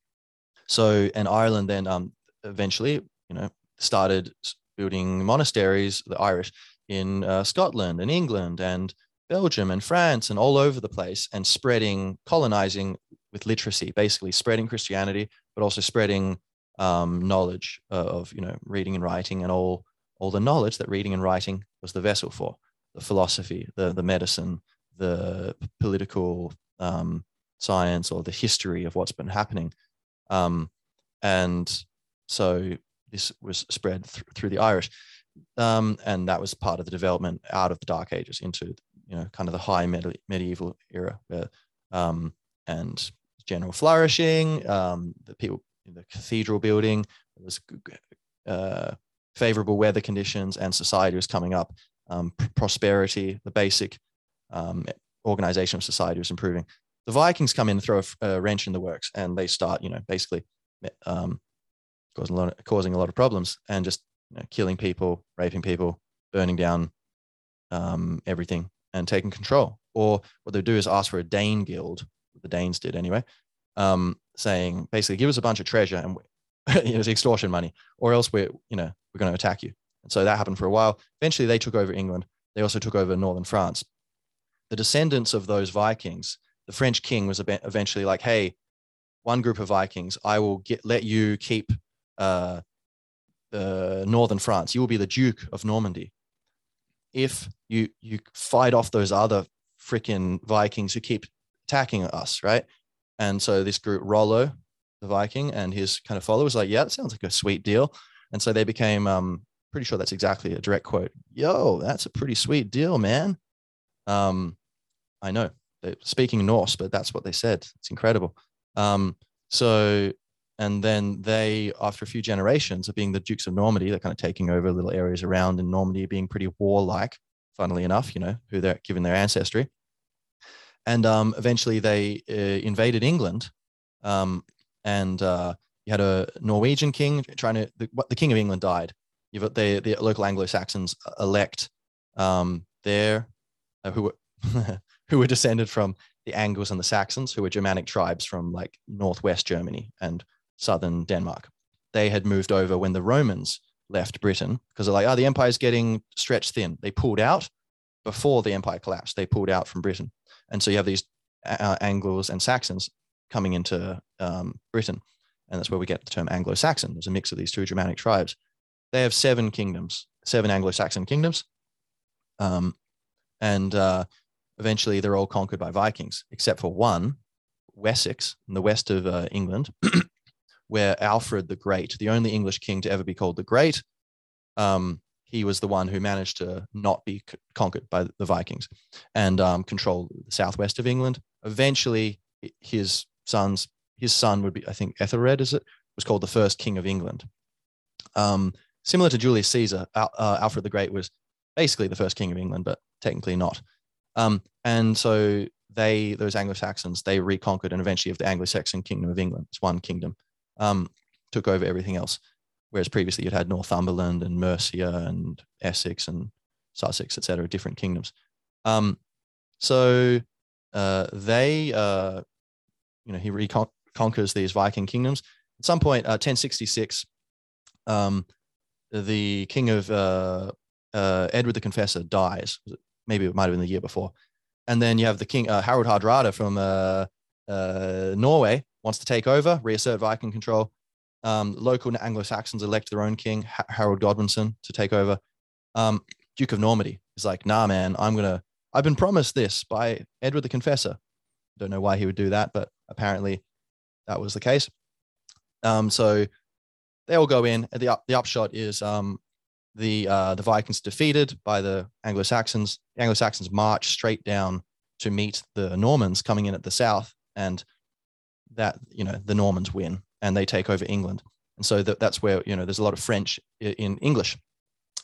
Speaker 1: so and Ireland then um, eventually, you know, started building monasteries, the Irish in uh, Scotland and England and Belgium and France and all over the place and spreading, colonizing with literacy, basically spreading Christianity, but also spreading um, knowledge of you know reading and writing and all all the knowledge that reading and writing was the vessel for the philosophy, the the medicine, the political um, science, or the history of what's been happening, um, and so this was spread th- through the Irish. Um, and that was part of the development out of the Dark Ages into you know kind of the high medi- medieval era where, um, and general flourishing um, the people the cathedral building. There was uh, favorable weather conditions and society was coming up. Um, pr- prosperity the basic um, organization of society was improving. The vikings come in and throw a, a wrench in the works and they start you know basically um, causing a lot of, causing a lot of problems and just you know, killing people raping people burning down um, everything and taking control. Or what they do is ask for a Danegeld, the Danes did anyway, um, saying basically give us a bunch of treasure and it was extortion money, or else we're you know we're going to attack you. And so that happened for a while. Eventually, they took over England. They also took over northern France. The descendants of those Vikings, the French king was eventually like, "Hey, one group of Vikings, I will get let you keep uh, uh, northern France. You will be the Duke of Normandy." if you you fight off those other freaking Vikings who keep attacking us, right? And so this group, Rollo, the Viking, and his kind of followers, like, yeah, that sounds like a sweet deal. And so they became, um, pretty sure that's exactly a direct quote. Yo, that's a pretty sweet deal, man. Um, I know they're speaking Norse, but that's what they said. It's incredible. Um, so, and then they, after a few generations of being the Dukes of Normandy, they're kind of taking over little areas around in Normandy, being pretty warlike, funnily enough, you know, who they're given their ancestry. And um, eventually they uh, invaded England. Um, and uh, you had a Norwegian king trying to, the, the king of England died. You've got the, the local Anglo Saxons elect um, there, uh, who, were who were descended from the Angles and the Saxons, who were Germanic tribes from like northwest Germany and southern Denmark. They had moved over when the Romans left Britain because they're like, oh, the empire's getting stretched thin. They pulled out before the empire collapsed. They pulled out from Britain. And so you have these uh, Angles and Saxons coming into um, Britain. And that's where we get the term Anglo Saxon. There's a mix of these two Germanic tribes. They have seven kingdoms, seven Anglo Saxon kingdoms. Um, and uh, eventually they're all conquered by Vikings, except for one, Wessex, in the west of uh, England, where Alfred the Great, the only English king to ever be called the Great, um, he was the one who managed to not be c- conquered by the Vikings and um, control the southwest of England. Eventually, his sons, his son would be, I think, Ethelred, is it, was called the first king of England. Um, similar to Julius Caesar, Al- uh, Alfred the Great was basically the first king of England, but technically not. Um, and so they, those Anglo Saxons, they reconquered and eventually of the Anglo Saxon kingdom of England. It's one kingdom um, took over everything else. Whereas previously you'd had Northumberland and Mercia and Essex and Sussex, etc., different kingdoms. Um, so uh, they, uh, you know, he reconquers these Viking kingdoms. At some point, uh, 1066, um, the king of uh, uh, Edward the Confessor dies. Maybe it might have been the year before. And then you have the king uh, Harald Hardrada from Norway wants to take over, reassert Viking control. Um, local Anglo Saxons elect their own king, Harold Godwinson, to take over. Um, Duke of Normandy is like, nah, man, I'm gonna. I've been promised this by Edward the Confessor. Don't know why he would do that, but apparently that was the case. Um, so they all go in. The up, the upshot is um, the uh, the Vikings defeated by the Anglo Saxons. The Anglo Saxons march straight down to meet the Normans coming in at the south, and that you know the Normans win and they take over England. And so that, that's where you know there's a lot of French in English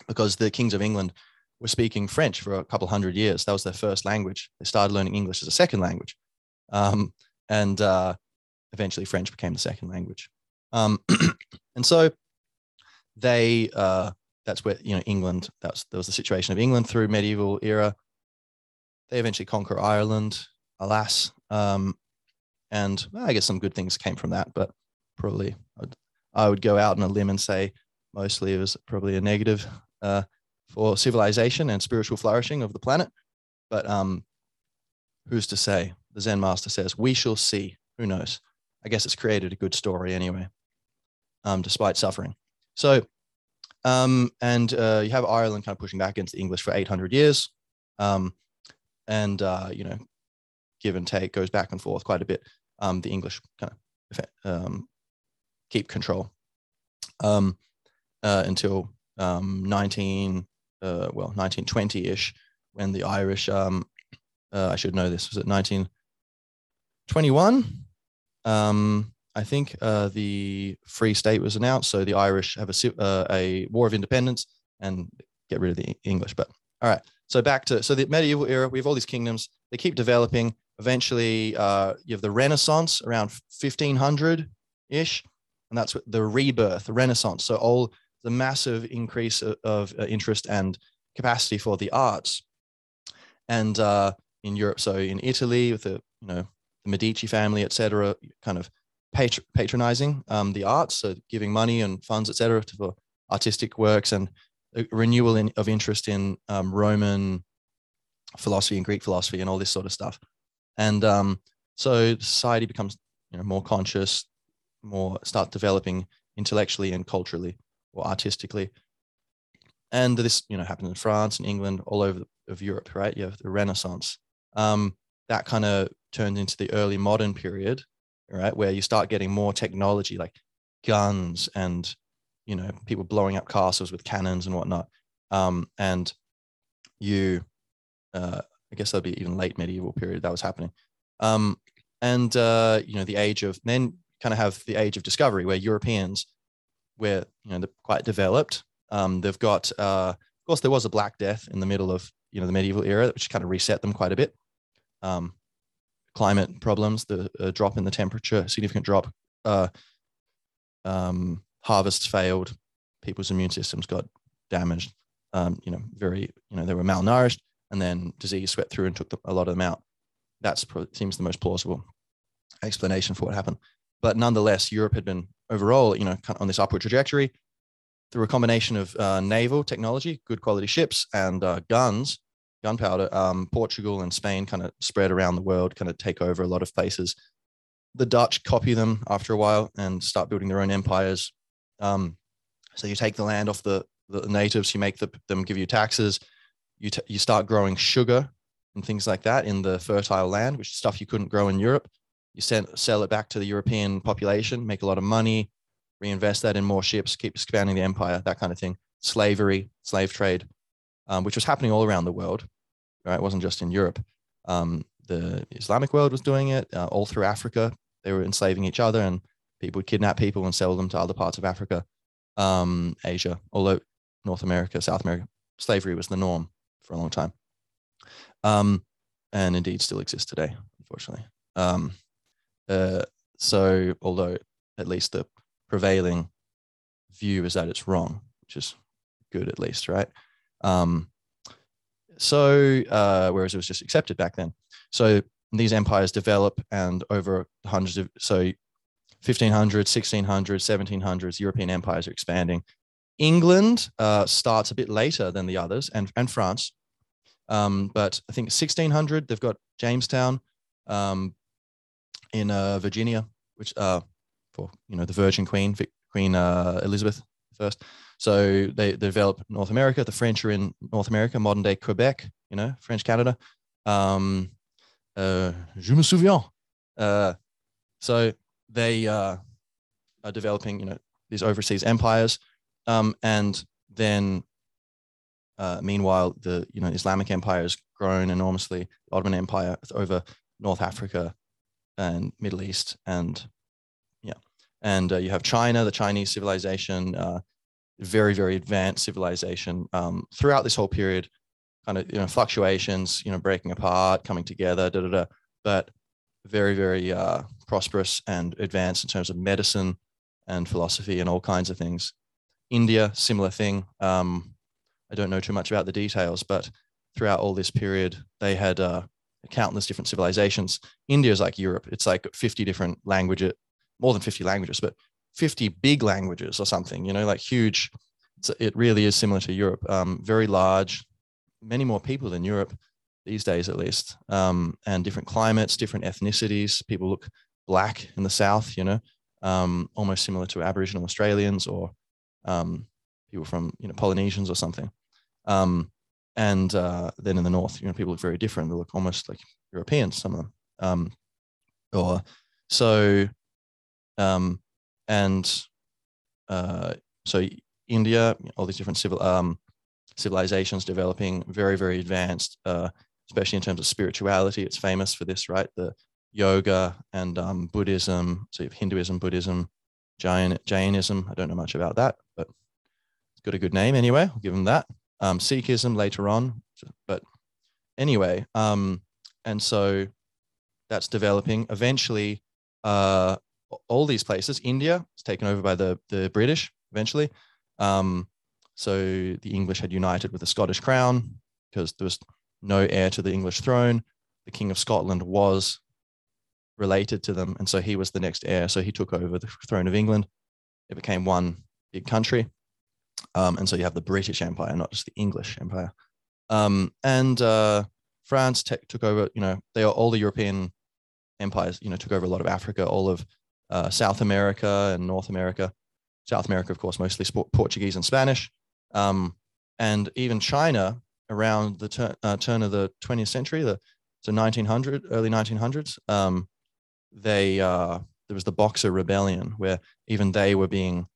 Speaker 1: because the kings of England were speaking French for a couple hundred years. That was their first language. They started learning English as a second language, um, and uh, eventually French became the second language. Um, and so they uh, that's where you know England. That was that was the situation of England through medieval era. They eventually conquer Ireland, alas, um, and I guess some good things came from that, but probably I would go out on a limb and say mostly it was probably a negative uh, for civilization and spiritual flourishing of the planet. But um, who's to say? The Zen master says, "We shall see." Who knows? I guess it's created a good story anyway, um, despite suffering. So, um, and uh, you have Ireland kind of pushing back against the English for 800 years, um, and uh, you know, give and take goes back and forth quite a bit. Um, the English kind of um, keep control. Um, uh, until um, 19 uh, well 1920ish when the Irish um, uh, I should know this was it 1921 um, I think uh, the Free State was announced so the Irish have a uh, a war of independence and get rid of the English but all right. So back to so the medieval era we have all these kingdoms they keep developing. Eventually uh, you have the Renaissance around 1500 ish and that's the rebirth, the Renaissance. So all the massive increase of, of uh, interest and capacity for the arts, and uh, in Europe, so in Italy with the you know the Medici family, etc., kind of patr- patronizing um, the arts, so giving money and funds, etc., for artistic works and renewal in, of interest in um, Roman philosophy and Greek philosophy and all this sort of stuff. And um, so society becomes you know more conscious, more start developing intellectually and culturally or artistically. And this, you know, happened in France and England, all over of Europe, right? You have the Renaissance. Um, that kind of turned into the early modern period, right, where you start getting more technology like guns and you know people blowing up castles with cannons and whatnot. Um, and you, uh, I guess that'd be even late medieval period that was happening. Um, and uh, you know the age of then kind of have the age of discovery where Europeans, where you know they're quite developed. Um, they've got, uh, of course, there was a Black Death in the middle of you know the medieval era, which kind of reset them quite a bit. Um, climate problems, the uh, drop in the temperature, significant drop, uh, um, harvests failed, people's immune systems got damaged. Um, you know, very, you know, they were malnourished, and then disease swept through and took a lot of them out. That seems the most plausible explanation for what happened. But nonetheless, Europe had been overall, you know, on this upward trajectory through a combination of uh, naval technology, good quality ships, and uh, guns, gunpowder. Um, Portugal and Spain kind of spread around the world, kind of take over a lot of places. The Dutch copy them after a while and start building their own empires. Um, so you take the land off the, the natives, you make the, them give you taxes, you, t- you start growing sugar and things like that in the fertile land, which is stuff you couldn't grow in Europe. You send, sell it back to the European population, make a lot of money, reinvest that in more ships, keep expanding the empire, that kind of thing. Slavery, slave trade, um, which was happening all around the world. Right, it wasn't just in Europe. Um, the Islamic world was doing it uh, all through Africa. They were enslaving each other, and people would kidnap people and sell them to other parts of Africa, um, Asia, although North America, South America, slavery was the norm for a long time, um, and indeed still exists today, unfortunately. Uh, so, although at least the prevailing view is that it's wrong, which is good at least, right? Um, so, uh, whereas it was just accepted back then. So these empires develop, and over hundreds of so 1500, 1600, 1700s, European empires are expanding. England uh, starts a bit later than the others, and and France. Um, but I think 1600 they've got Jamestown um, in uh, Virginia, which uh, for you know the Virgin Queen, Queen uh, Elizabeth first. So they, they develop North America. The French are in North America, modern day Quebec, you know, French Canada. Um, uh, je me souviens. Uh, so they uh, are developing, you know, these overseas empires, um, and then uh, meanwhile, the you know Islamic empire has grown enormously. The Ottoman Empire over North Africa and Middle East, and yeah, and uh, you have China, the Chinese civilization, uh, very very advanced civilization. Um, throughout this whole period, kind of you know fluctuations, you know breaking apart, coming together, da da da. But very very uh, prosperous and advanced in terms of medicine and philosophy and all kinds of things. India, similar thing. Um, I don't know too much about the details, but throughout all this period, they had uh, countless different civilizations. India is like Europe; it's like 50 different languages, more than 50 languages, but 50 big languages or something. You know, like huge. it really is similar to Europe. Um, very large, many more people than Europe these days, at least, um, and different climates, different ethnicities. People look black in the south, you know, um, almost similar to Aboriginal Australians or um, people from you know Polynesians or something. Um, and uh, then in the north, you know, people look very different. They look almost like Europeans, some of them. Um, or so, um, and uh, so India, all these different civil um, civilizations developing, very very advanced, uh, especially in terms of spirituality. It's famous for this, right? The yoga and um, Buddhism. So you have Hinduism, Buddhism, Jain, Jainism. I don't know much about that, but it's got a good name anyway. I'll give them that. Um, Sikhism later on, but anyway, um, and so that's developing. Eventually, uh, all these places, India is taken over by the the British. Eventually, um, so the English had united with the Scottish crown because there was no heir to the English throne. The King of Scotland was related to them. And so he was the next heir. So he took over the throne of England. It became one big country. Um, and so you have the British Empire, not just the English Empire. Um, and uh, France took over, you know, they are all the European empires, you know, took over a lot of Africa, all of uh, South America and North America. South America, of course, mostly Portuguese and Spanish. Um, and even China around the tur- uh, turn of the 20th century, the so 1900, early 1900s, um, they uh, there was the Boxer Rebellion, where even they were being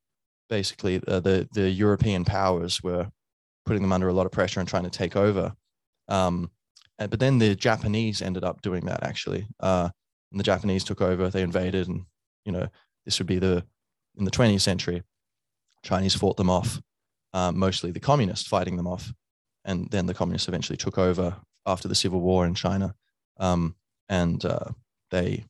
Speaker 1: basically uh, the the European powers were putting them under a lot of pressure and trying to take over. Um, but then the Japanese ended up doing that actually. Uh, and the Japanese took over. They invaded and you know this would be the in the 20th century. Chinese fought them off, uh, mostly the communists fighting them off, and then the communists eventually took over after the civil war in China, um, and uh, they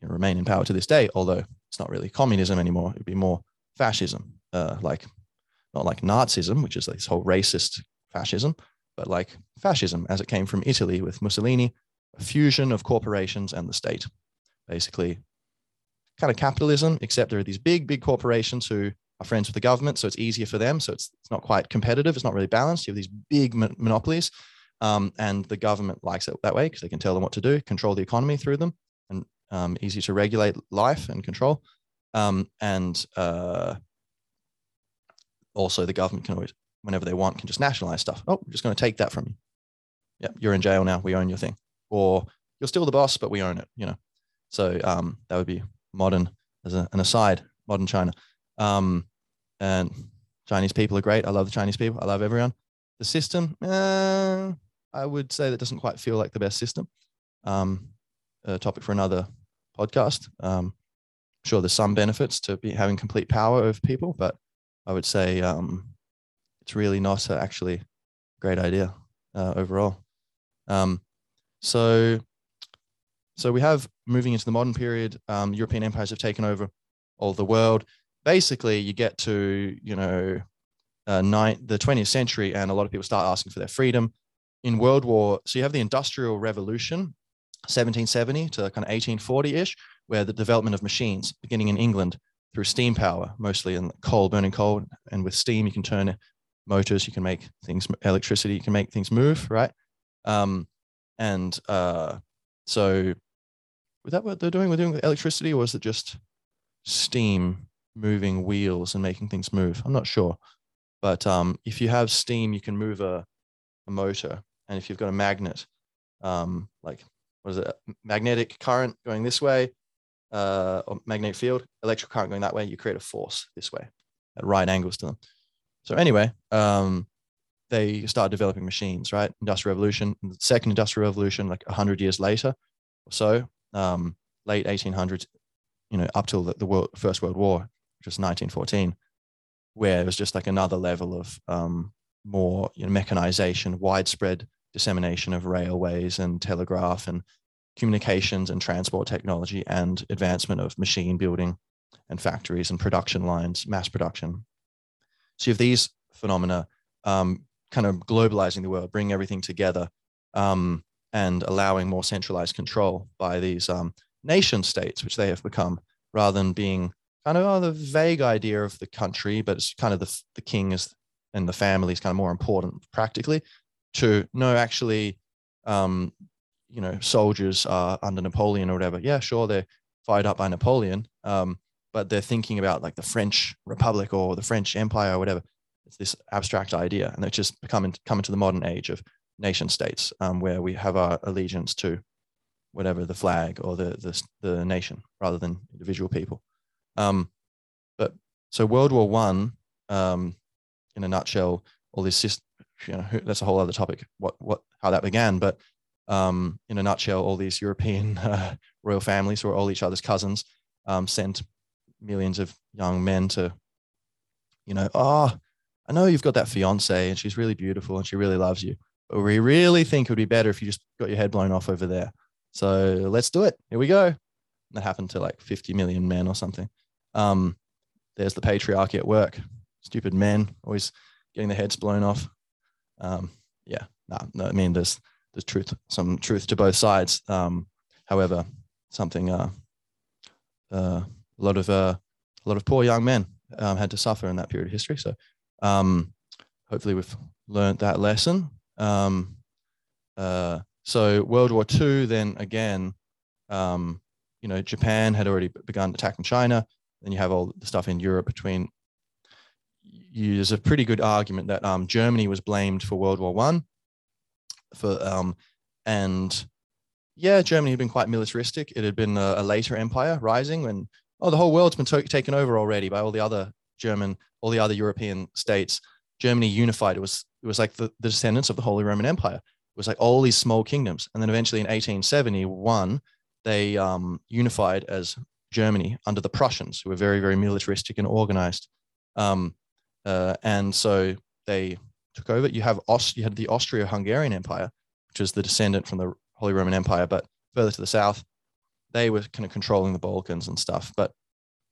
Speaker 1: you know, remain in power to this day. Although it's not really communism anymore; it'd be more fascism, uh, like not like Nazism, which is like this whole racist fascism, but like fascism as it came from Italy with Mussolini, a fusion of corporations and the state, basically kind of capitalism, except there are these big, big corporations who are friends with the government, so it's easier for them. So it's, it's not quite competitive. It's not really balanced. You have these big mon- monopolies, um, and the government likes it that way because they can tell them what to do, control the economy through them, and um, easy to regulate life and control. Um, and uh, also, the government can always, whenever they want, can just nationalize stuff. Oh, we're just going to take that from you. Yep, you're in jail now. We own your thing, or you're still the boss, but we own it. You know, so um, that would be modern as a, an aside, modern China. Um, and Chinese people are great. I love the Chinese people. I love everyone. The system, uh, I would say that doesn't quite feel like the best system. Um, a topic for another podcast. Um, sure there's some benefits to be having complete power over people, but I would say um, it's really not a actually a great idea uh, overall. Um, so so we have moving into the modern period, um, European empires have taken over all the world. Basically, you get to you know uh, nine, the 20th century, and a lot of people start asking for their freedom. In World War, so you have the Industrial Revolution, 1770 to kind of 1840 ish, where the development of machines, beginning in England through steam power, mostly in coal, burning coal, and with steam you can turn motors, you can make things, electricity, you can make things move, right? Um, and uh, so was that what they're doing? We're doing with electricity, or is it just steam moving wheels and making things move? I'm not sure. But um, if you have steam, you can move a, a motor. And if you've got a magnet, um, like what is it, magnetic current going this way, uh, or magnetic field, electric current going that way, you create a force this way at right angles to them. So anyway, um, they start developing machines, right? Industrial Revolution, the second Industrial Revolution, like 100 years later or so, um, late 1800s, you know, up till the, the world, First World War, which was 1914, where it was just like another level of um, more you know, mechanization, widespread dissemination of railways and telegraph and communications and transport technology and advancement of machine building and factories and production lines, mass production. So you have these phenomena um, kind of globalizing the world, bringing everything together. Um, and allowing more centralized control by these um, nation states, which they have become, rather than being kind of oh, the vague idea of the country, but it's kind of the, the king is and the family is kind of more important practically. To no, actually, um, you know, soldiers are under Napoleon or whatever. Yeah, sure, they're fired up by Napoleon, um, but they're thinking about like the French Republic or the French Empire or whatever. It's this abstract idea, and it's just becoming coming to the modern age of nation states um, where we have our allegiance to whatever the flag or the the, the nation rather than individual people. Um, but so World War One, um, in a nutshell, all this system, you know, that's a whole other topic. What what how that began, but um, in a nutshell, all these European uh, royal families who are all each other's cousins um, sent millions of young men to, you know, oh, I know you've got that fiance and she's really beautiful and she really loves you but we really think it would be better if you just got your head blown off over there. So let's do it. Here we go. That happened to like 50 million men or something. Um, there's the patriarchy at work. Stupid men always getting their heads blown off. Um, yeah, no, no, I mean, there's there's truth, some truth to both sides. Um, however, something uh, uh, a lot of uh, a lot of poor young men um, had to suffer in that period of history. So um, hopefully we've learned that lesson. Um, uh, so World War II, then again, um, you know, Japan had already begun attacking China. Then you have all the stuff in Europe between. There's a pretty good argument that um, Germany was blamed for World War One, for um, and yeah, Germany had been quite militaristic. It had been a, a later empire rising when oh the whole world's been to- taken over already by all the other German, all the other European states. Germany unified. It was it was like the, the descendants of the Holy Roman Empire. It was like all these small kingdoms, and then eventually in 1871 they um, unified as Germany under the Prussians, who were very, very militaristic and organized. Um, uh, and so they took over. You have Aust- you had the Austro-Hungarian Empire, which is the descendant from the Holy Roman Empire, but further to the south, they were kind of controlling the Balkans and stuff. But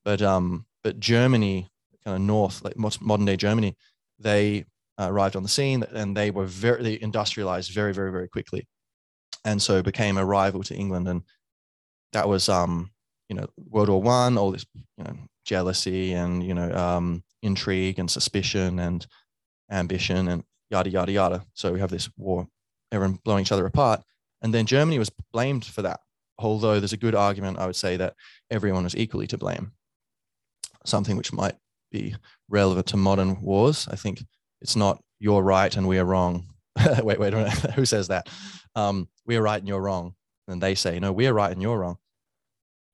Speaker 1: but um but Germany, kind of north, like modern day Germany, they uh, arrived on the scene and they were very they industrialized very very very quickly, and so became a rival to England. And that was um you know World War One, all this you know jealousy and you know um, intrigue and suspicion and ambition and yada yada yada. So we have this war, everyone blowing each other apart, and then Germany was blamed for that. Although there's a good argument, I would say that everyone was equally to blame. Something which might be relevant to modern wars. I think it's not you're right and we are wrong. wait, wait. Who says that? Um, we are right and you're wrong. And they say, no, we are right and you're wrong.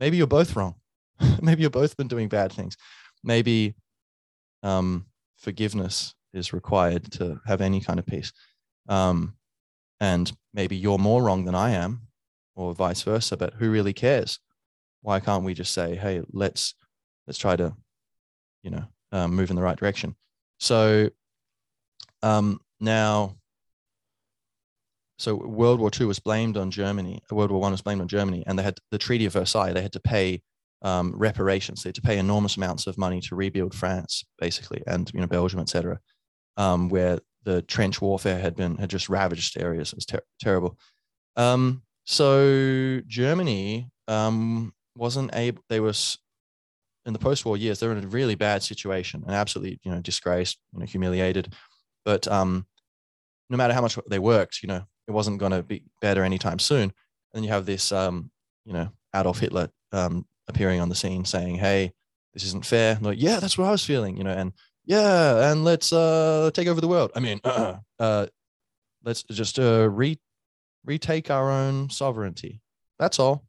Speaker 1: Maybe you're both wrong. Maybe you're both been doing bad things. Maybe um, forgiveness is required to have any kind of peace. Um, and maybe you're more wrong than I am, or vice versa. But who really cares? Why can't we just say, "Hey, let's let's try to, you know, um, move in the right direction"? So um, now, so World War II was blamed on Germany. World War One was blamed on Germany, and they had the Treaty of Versailles. They had to pay um, reparations. They had to pay enormous amounts of money to rebuild France, basically, and you know Belgium, etc um, where the trench warfare had been had just ravaged areas. It was ter- terrible. Um, so Germany um, wasn't able. They was in the post-war years. They were in a really bad situation and absolutely, you know, disgraced, you know, humiliated. But um, no matter how much they worked, you know, it wasn't going to be better anytime soon. And you have this, um, you know, Adolf Hitler um, appearing on the scene saying, "Hey, this isn't fair." like, yeah, that's what I was feeling, you know, and yeah, and let's uh, take over the world. I mean, uh, uh, let's just uh, re- retake our own sovereignty. That's all.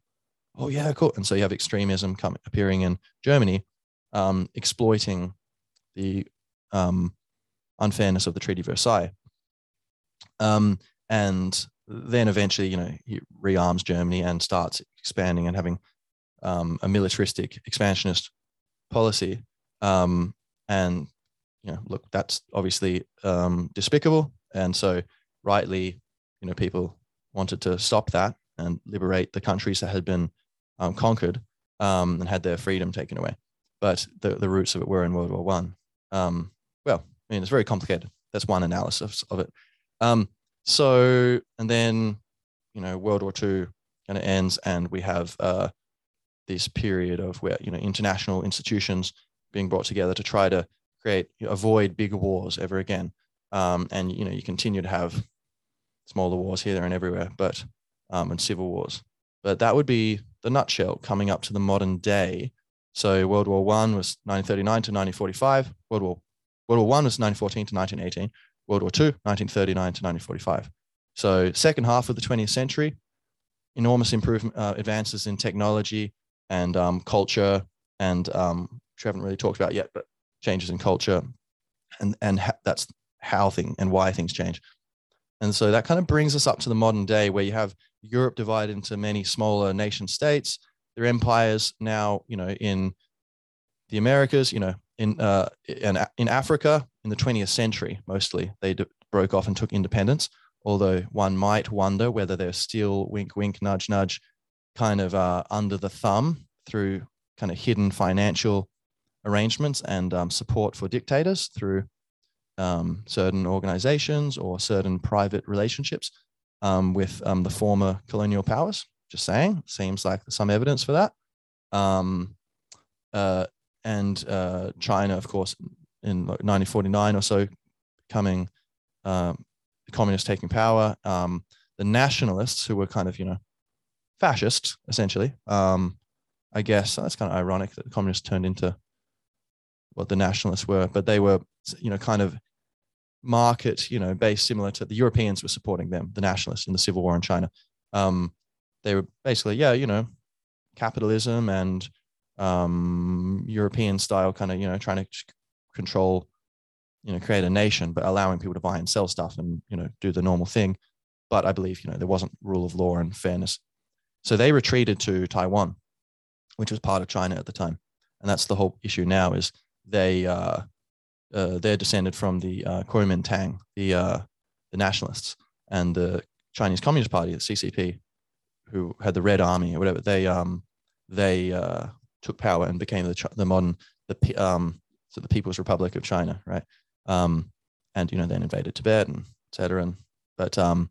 Speaker 1: Oh yeah, cool. And so you have extremism coming appearing in Germany, um, exploiting the um, unfairness of the Treaty of Versailles. Um, and then eventually, you know, he rearms Germany and starts expanding and having um, a militaristic expansionist policy. Um, and you know, look, that's obviously um, despicable. And so, rightly, you know, people wanted to stop that and liberate the countries that had been um, conquered um, and had their freedom taken away. But the, the roots of it were in World War One. Um, well, I mean, it's very complicated. That's one analysis of it. Um, so, and then, you know, World War Two kind of ends, and we have uh, this period of where you know international institutions being brought together to try to create avoid bigger wars ever again. Um, and you know you continue to have smaller wars here, there, and everywhere, but um, and civil wars. But that would be the nutshell coming up to the modern day. So World War One was 1939 to 1945. World War World War One was 1914 to 1918. World War Two 1939 to 1945. So second half of the 20th century, enormous improvement uh, advances in technology and um, culture, and um, which we haven't really talked about yet, but changes in culture and and ha- that's how thing and why things change. And so that kind of brings us up to the modern day where you have europe divided into many smaller nation states. Their empires now you know in the americas you know in uh in, in africa in the 20th century mostly they d- broke off and took independence although one might wonder whether they're still wink wink nudge nudge kind of uh, under the thumb through kind of hidden financial arrangements and um, support for dictators through um, certain organizations or certain private relationships um, with um, the former colonial powers. Just saying, seems like some evidence for that. Um, uh, and uh, China, of course, in 1949 or so, coming um, communists taking power. the nationalists, who were kind of you know fascist essentially. I guess that's kind of ironic that the communists turned into what the nationalists were, but they were, you know, kind of market, you know, based similar to the Europeans were supporting them, the nationalists in the civil war in China. Um, they were basically, yeah, you know, capitalism and um, European style kind of, you know, trying to control, you know, create a nation, but allowing people to buy and sell stuff and, you know, do the normal thing. But I believe, you know, there wasn't rule of law and fairness. So they retreated to Taiwan which was part of China at the time. And that's the whole issue now is they uh, uh, they're descended from the uh, Kuomintang, the uh, the nationalists, and the Chinese Communist Party, the CCP, who had the Red Army or whatever. They um they uh, took power and became the the modern the um so the People's Republic of China, right? Um, and you know then invaded Tibet and etc. And but um,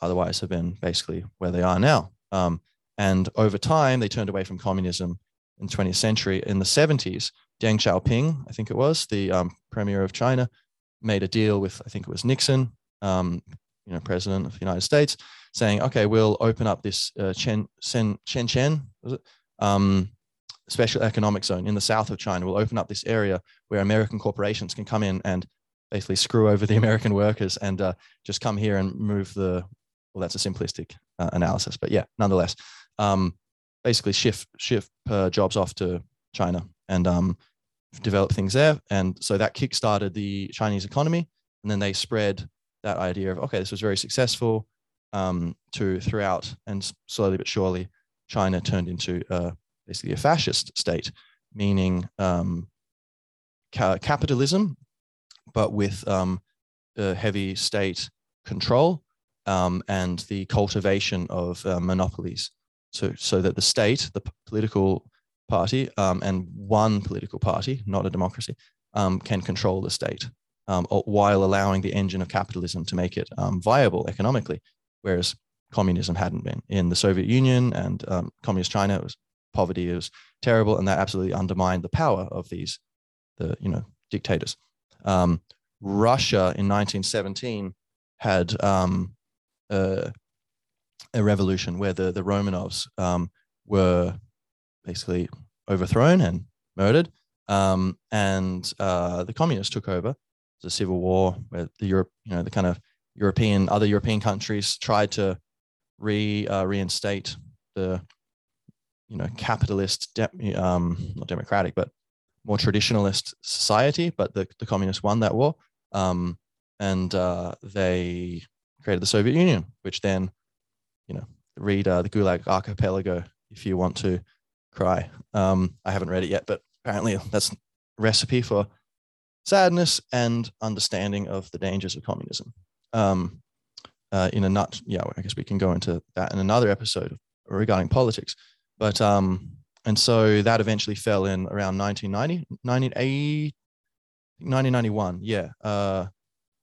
Speaker 1: otherwise have been basically where they are now. Um, and over time, they turned away from communism in the 20th century. In the 70s, Deng Xiaoping, I think it was, the um, premier of China, made a deal with, I think it was Nixon, um, you know, president of the United States, saying, okay, we'll open up this uh, Chen, Chen, Chen Chen. Um, special economic zone in the south of China. We'll open up this area where American corporations can come in and basically screw over the American workers and uh, just come here and move the. Well, that's a simplistic uh, analysis, but yeah, nonetheless, um, basically shift shift uh, jobs off to China and um, develop things there. And so that kickstarted the Chinese economy, and then they spread that idea of okay, this was very successful um, to throughout, and slowly but surely, China turned into uh, basically a fascist state, meaning um, ca- capitalism, but with um, heavy state control um, and the cultivation of uh, monopolies. So, so that the state, the political party, um, and one political party, not a democracy, um, can control the state um, while allowing the engine of capitalism to make it viable economically, whereas communism hadn't been. In the Soviet Union and communist China, it was poverty is terrible, and that absolutely undermined the power of these, the you know dictators. Um, Russia in 1917 had um, a, revolution where the the Romanovs um, were basically overthrown and murdered, um, and uh, the communists took over. It was a civil war where the Europe, you know, the kind of European other European countries tried to re uh, reinstate the you know capitalist de- um, not democratic but more traditionalist society but the, the communists won that war um, and uh, they created the soviet union which then you know read uh, the gulag archipelago if you want to cry um, i haven't read it yet but apparently that's a recipe for sadness and understanding of the dangers of communism um, uh, in a nut yeah i guess we can go into that in another episode regarding politics but um, and so that eventually fell in around 1990, 1980, 1991. Yeah. Uh,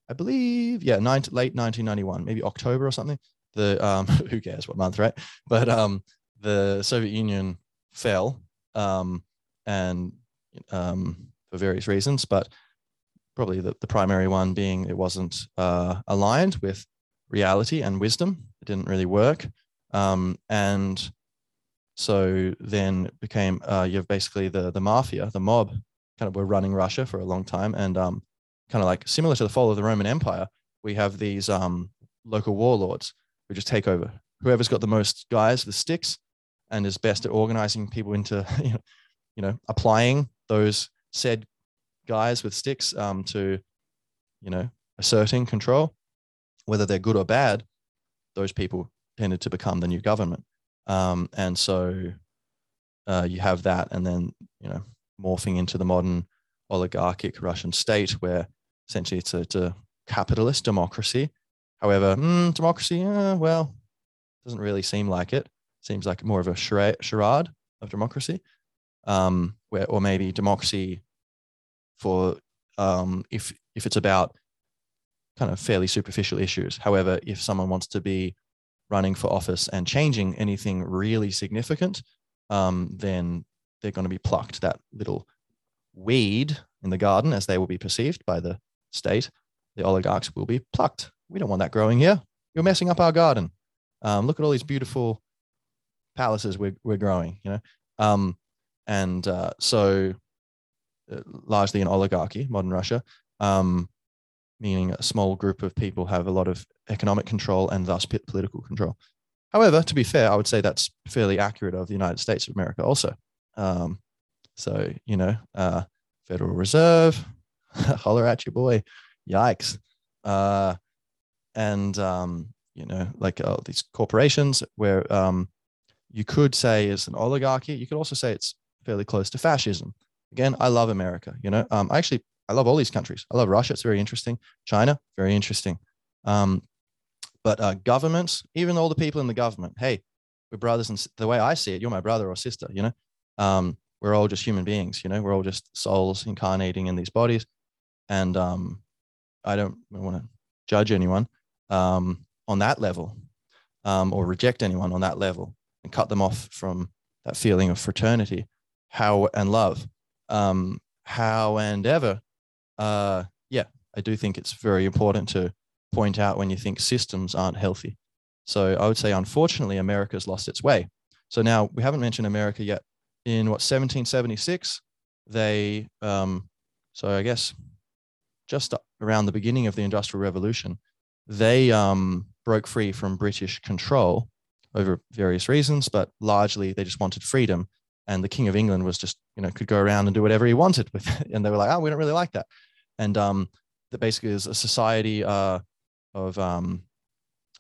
Speaker 1: I believe, yeah, nine, late 1991, maybe October or something. The um, who cares what month, right? But um, the Soviet Union fell, um, and um, for various reasons, but probably the, the primary one being it wasn't uh, aligned with reality and wisdom. It didn't really work, um, and so then became uh, you have basically the the mafia, the mob, kind of were running Russia for a long time, and um, kind of like similar to the fall of the Roman Empire, we have these local warlords who just take over. Whoever's got the most guys with sticks and is best at organizing people into you know, you know applying those said guys with sticks um, to you know asserting control, whether they're good or bad, those people tended to become the new government. Um, and so uh, you have that, and then you know morphing into the modern oligarchic Russian state, where essentially it's a, it's a capitalist democracy. However, mm, democracy, uh, well, doesn't really seem like it. Seems like more of a charade of democracy, um, where or maybe democracy for um, if if it's about kind of fairly superficial issues. However, if someone wants to be running for office and changing anything really significant, um, then they're going to be plucked. That little weed in the garden, as they will be perceived by the state, the oligarchs will be plucked. We don't want that growing here. You're messing up our garden. Um, look at all these beautiful palaces we're, we're growing, you know? Um, and uh, so, uh, largely an oligarchy, modern Russia. Um, meaning a small group of people have a lot of economic control and thus political control. However, to be fair, I would say that's fairly accurate of the United States of America also. Um, so, you know, uh, Federal Reserve, holler at your boy, yikes. Uh, and, um, you know, like uh, these corporations where um, you could say is an oligarchy. You could also say it's fairly close to fascism. Again, I love America. You know, um, I actually I love all these countries. I love Russia. It's very interesting. China, very interesting. Um, but uh, governments, even all the people in the government, hey, we're brothers and the way I see it, you're my brother or sister. You know, um, we're all just human beings. You know, we're all just souls incarnating in these bodies, and um, I don't want to judge anyone um, on that level um, or reject anyone on that level and cut them off from that feeling of fraternity, how and love, um, how and ever. Uh, yeah, I do think it's very important to point out when you think systems aren't healthy. So I would say, unfortunately, America's lost its way. So now we haven't mentioned America yet. In what 1776, they um, so I guess just around the beginning of the Industrial Revolution, they um, broke free from British control over various reasons, but largely they just wanted freedom. And the King of England was just, you know, could go around and do whatever he wanted with it. And they were like, oh, we don't really like that. And um, that basically is a society uh, of, um,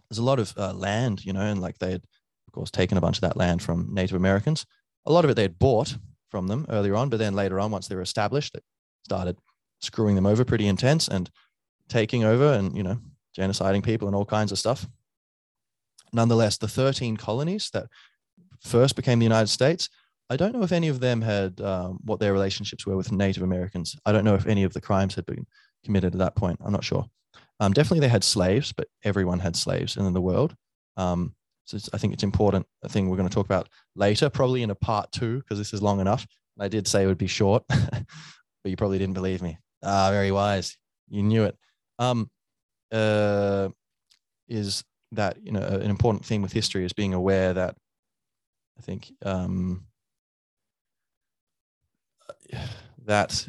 Speaker 1: there's a lot of uh, land, you know, and like they had, of course, taken a bunch of that land from Native Americans. A lot of it they had bought from them earlier on, but then later on, once they were established, they started screwing them over pretty intense and taking over and, you know, genociding people and all kinds of stuff. Nonetheless, the 13 colonies that first became the United States, I don't know if any of them had um, what their relationships were with Native Americans. I don't know if any of the crimes had been committed at that point. I'm not sure. Um, definitely, they had slaves, but everyone had slaves in the world. Um, so I think it's important. A thing we're going to talk about later, probably in a part two, because this is long enough. I did say it would be short, but you probably didn't believe me. Ah, very wise. You knew it. Um, uh, is that you know an important theme with history is being aware that I think um, that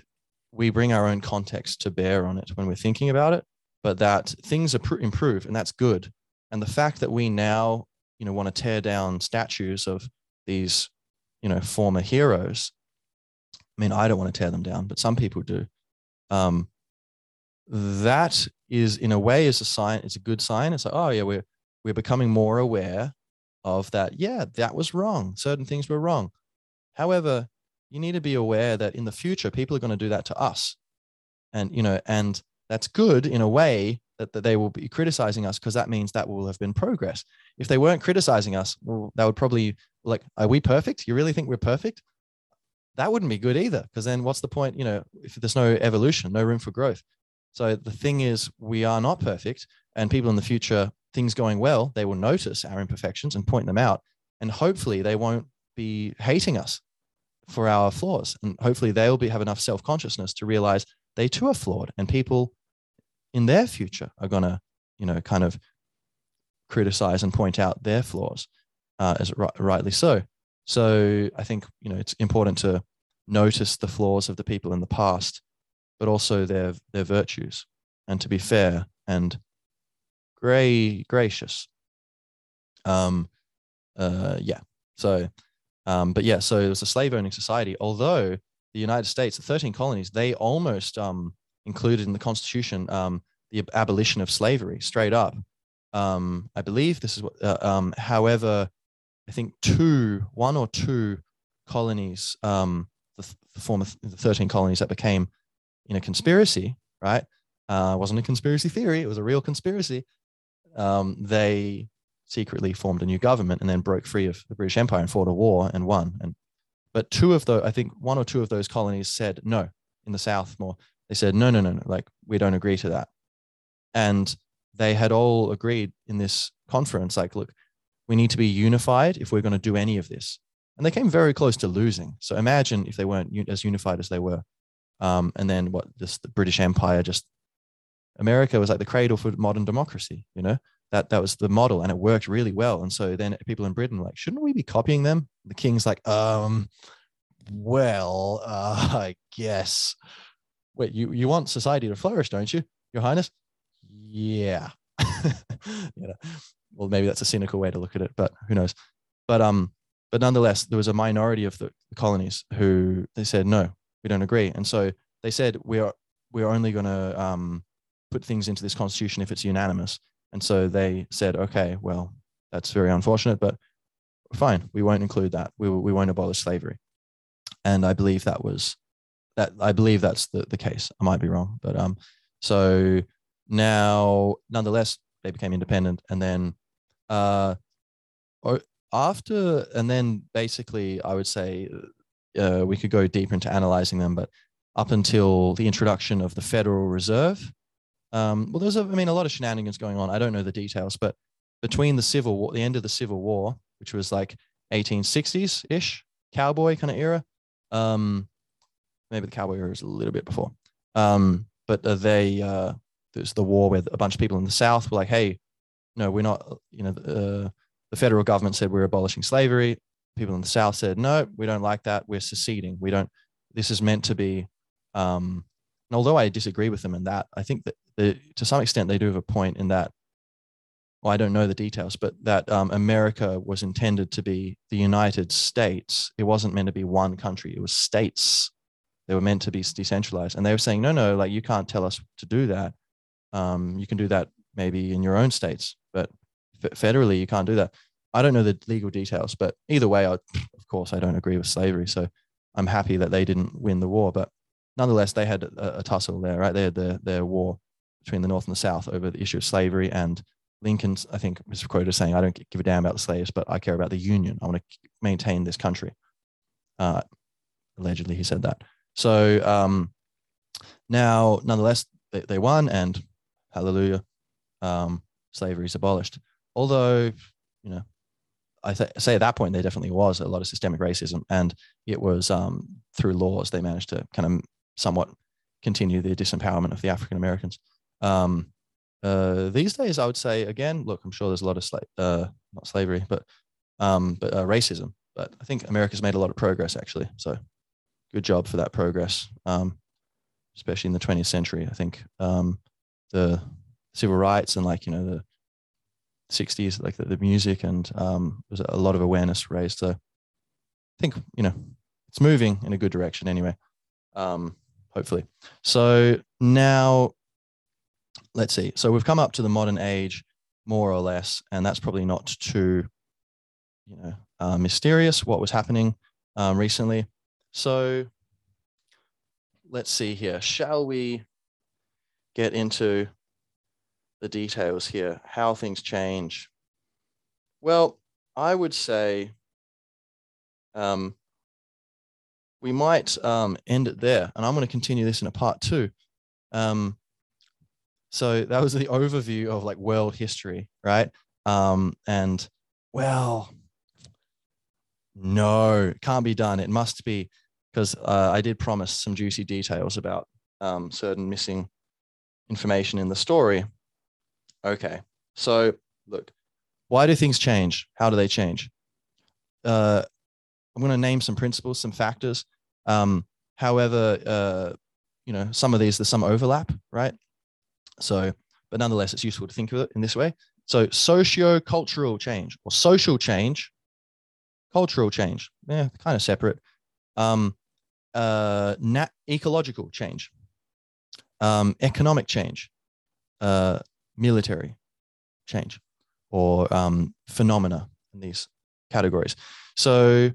Speaker 1: we bring our own context to bear on it when we're thinking about it, but that things improve and that's good. And the fact that we now you know want to tear down statues of these you know former heroes. I mean, I don't want to tear them down, but some people do. Um, that is in a way is a sign it's a good sign. It's like oh yeah we're we're becoming more aware of that. Yeah that was wrong. Certain things were wrong. However you need to be aware that in the future people are going to do that to us. And you know and that's good in a way that, that they will be criticizing us because that means that will have been progress. If they weren't criticizing us well that would probably like are we perfect? You really think we're perfect? That wouldn't be good either because then what's the point you know if there's no evolution no room for growth so the thing is, we are not perfect, and people in the future, things going well, they will notice our imperfections and point them out, and hopefully they won't be hating us for our flaws, and hopefully they'll be have enough self consciousness to realize they too are flawed, and people in their future are gonna, you know, kind of criticize and point out their flaws, uh, as rightly so. So I think you know it's important to notice the flaws of the people in the past but also their their virtues, and to be fair and gray gracious. Um, uh, yeah. So, um, but yeah. So it was a slave owning society. Although the United States, the thirteen colonies, they almost um, included in the Constitution um, the abolition of slavery straight up. Um, I believe this is what. Uh, um, however, I think two, one or two colonies, um, the, the former the thirteen colonies that became in a conspiracy, right? Uh, it wasn't a conspiracy theory, it was a real conspiracy. Um, they secretly formed a new government and then broke free of the British Empire and fought a war and won. And but two of those, I think one or two of those colonies said no in the South more. They said, no, no, no, no, like we don't agree to that. And they had all agreed in this conference, like, look, we need to be unified if we're going to do any of this. And they came very close to losing. So imagine if they weren't as unified as they were. Um, and then what just the British Empire, just America was like the cradle for modern democracy, you know, that that was the model and it worked really well. And so then people in Britain like, shouldn't we be copying them? The king's like, um, well, uh, I guess. Wait, you, you want society to flourish, don't you, Your Highness? Yeah. you know, well, maybe that's a cynical way to look at it, but who knows? But um, but nonetheless, there was a minority of the colonies who they said no, we don't agree. And so they said we're we're only going to um, put things into this constitution if it's unanimous. And so they said, okay, well, that's very unfortunate, but fine, we won't include that. We we won't abolish slavery, and I believe that was that. I believe that's the the case. I might be wrong, but um, so now nonetheless they became independent, and then uh, after and then basically I would say uh, we could go deeper into analyzing them, but up until the introduction of the Federal Reserve, um, well, there's I mean a lot of shenanigans going on. I don't know the details, but between the Civil War, the end of the Civil War, which was like 1860s ish, cowboy kind of era, um, maybe the cowboy era was a little bit before, um, but uh, they uh, there's the war where a bunch of people in the South were like, hey, no, we're not, you know, uh, the federal government said we're abolishing slavery. People in the South said, no, we don't like that. We're seceding. We don't, this is meant to be, um, and although I disagree with them in that, I think that to some extent they do have a point in that, well, I don't know the details, but that um, America was intended to be the United States. It wasn't meant to be one country, it was states. They were meant to be decentralized. And they were saying, no, no, like you can't tell us to do that. Um, you can do that maybe in your own states, but federally you can't do that. I don't know the legal details, but either way, I, of course, I don't agree with slavery. So I'm happy that they didn't win the war, but nonetheless, they had a, a tussle there, right? They had their, their war between the North and the South over the issue of slavery. And Lincoln, I think, was quoted as saying, I don't give a damn about the slaves, but I care about the Union. I want to maintain this country. Uh, allegedly, he said that. So um, now, nonetheless, they, they won, and hallelujah, um, slavery is abolished. Although, you know, I th- say at that point there definitely was a lot of systemic racism, and it was um, through laws they managed to kind of somewhat continue the disempowerment of the African Americans. Um, uh, these days, I would say again, look, I'm sure there's a lot of sla- uh, not slavery, but um, but uh, racism. But I think America's made a lot of progress actually. So good job for that progress, um, especially in the 20th century. I think um, the civil rights and like you know the 60s, like the, the music, and um, there's a lot of awareness raised. So I think you know it's moving in a good direction anyway. Um, hopefully. So now let's see. So we've come up to the modern age, more or less, and that's probably not too, you know, uh, mysterious what was happening um, recently. So let's see here. Shall we get into the details here, how things change? Well, I would say um, we might um, end it there. And I'm going to continue this in a part two. Um, so that was the overview of like world history, right? Um, and well, no, can't be done. It must be because uh, I did promise some juicy details about um, certain missing information in the story. Okay. So look, why do things change? How do they change? Uh, I'm going to name some principles, some factors. Um, however, uh, you know, some of these, there's some overlap, right? So, but nonetheless, it's useful to think of it in this way. So, socio-cultural change or social change, cultural change, yeah, kind of separate. Um, uh, nat- ecological change, um, economic change, uh, military change or um, phenomena in these categories. So,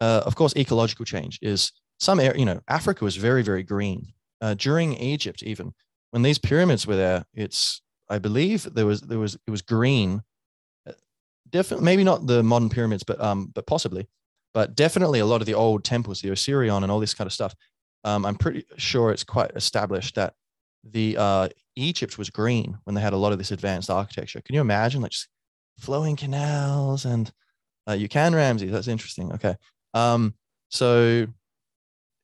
Speaker 1: uh, of course, ecological change is some area, you know, Africa was very, very green. Uh, during Egypt, even when these pyramids were there, it's, I believe there was, there was, it was green. Uh, definitely, maybe not the modern pyramids, but, um, but possibly, but definitely a lot of the old temples, the Osirion and all this kind of stuff. Um, I'm pretty sure it's quite established that the uh, Egypt was green when they had a lot of this advanced architecture. Can you imagine like just flowing canals and uh, you can Ramsey? That's interesting. Okay. Um, so,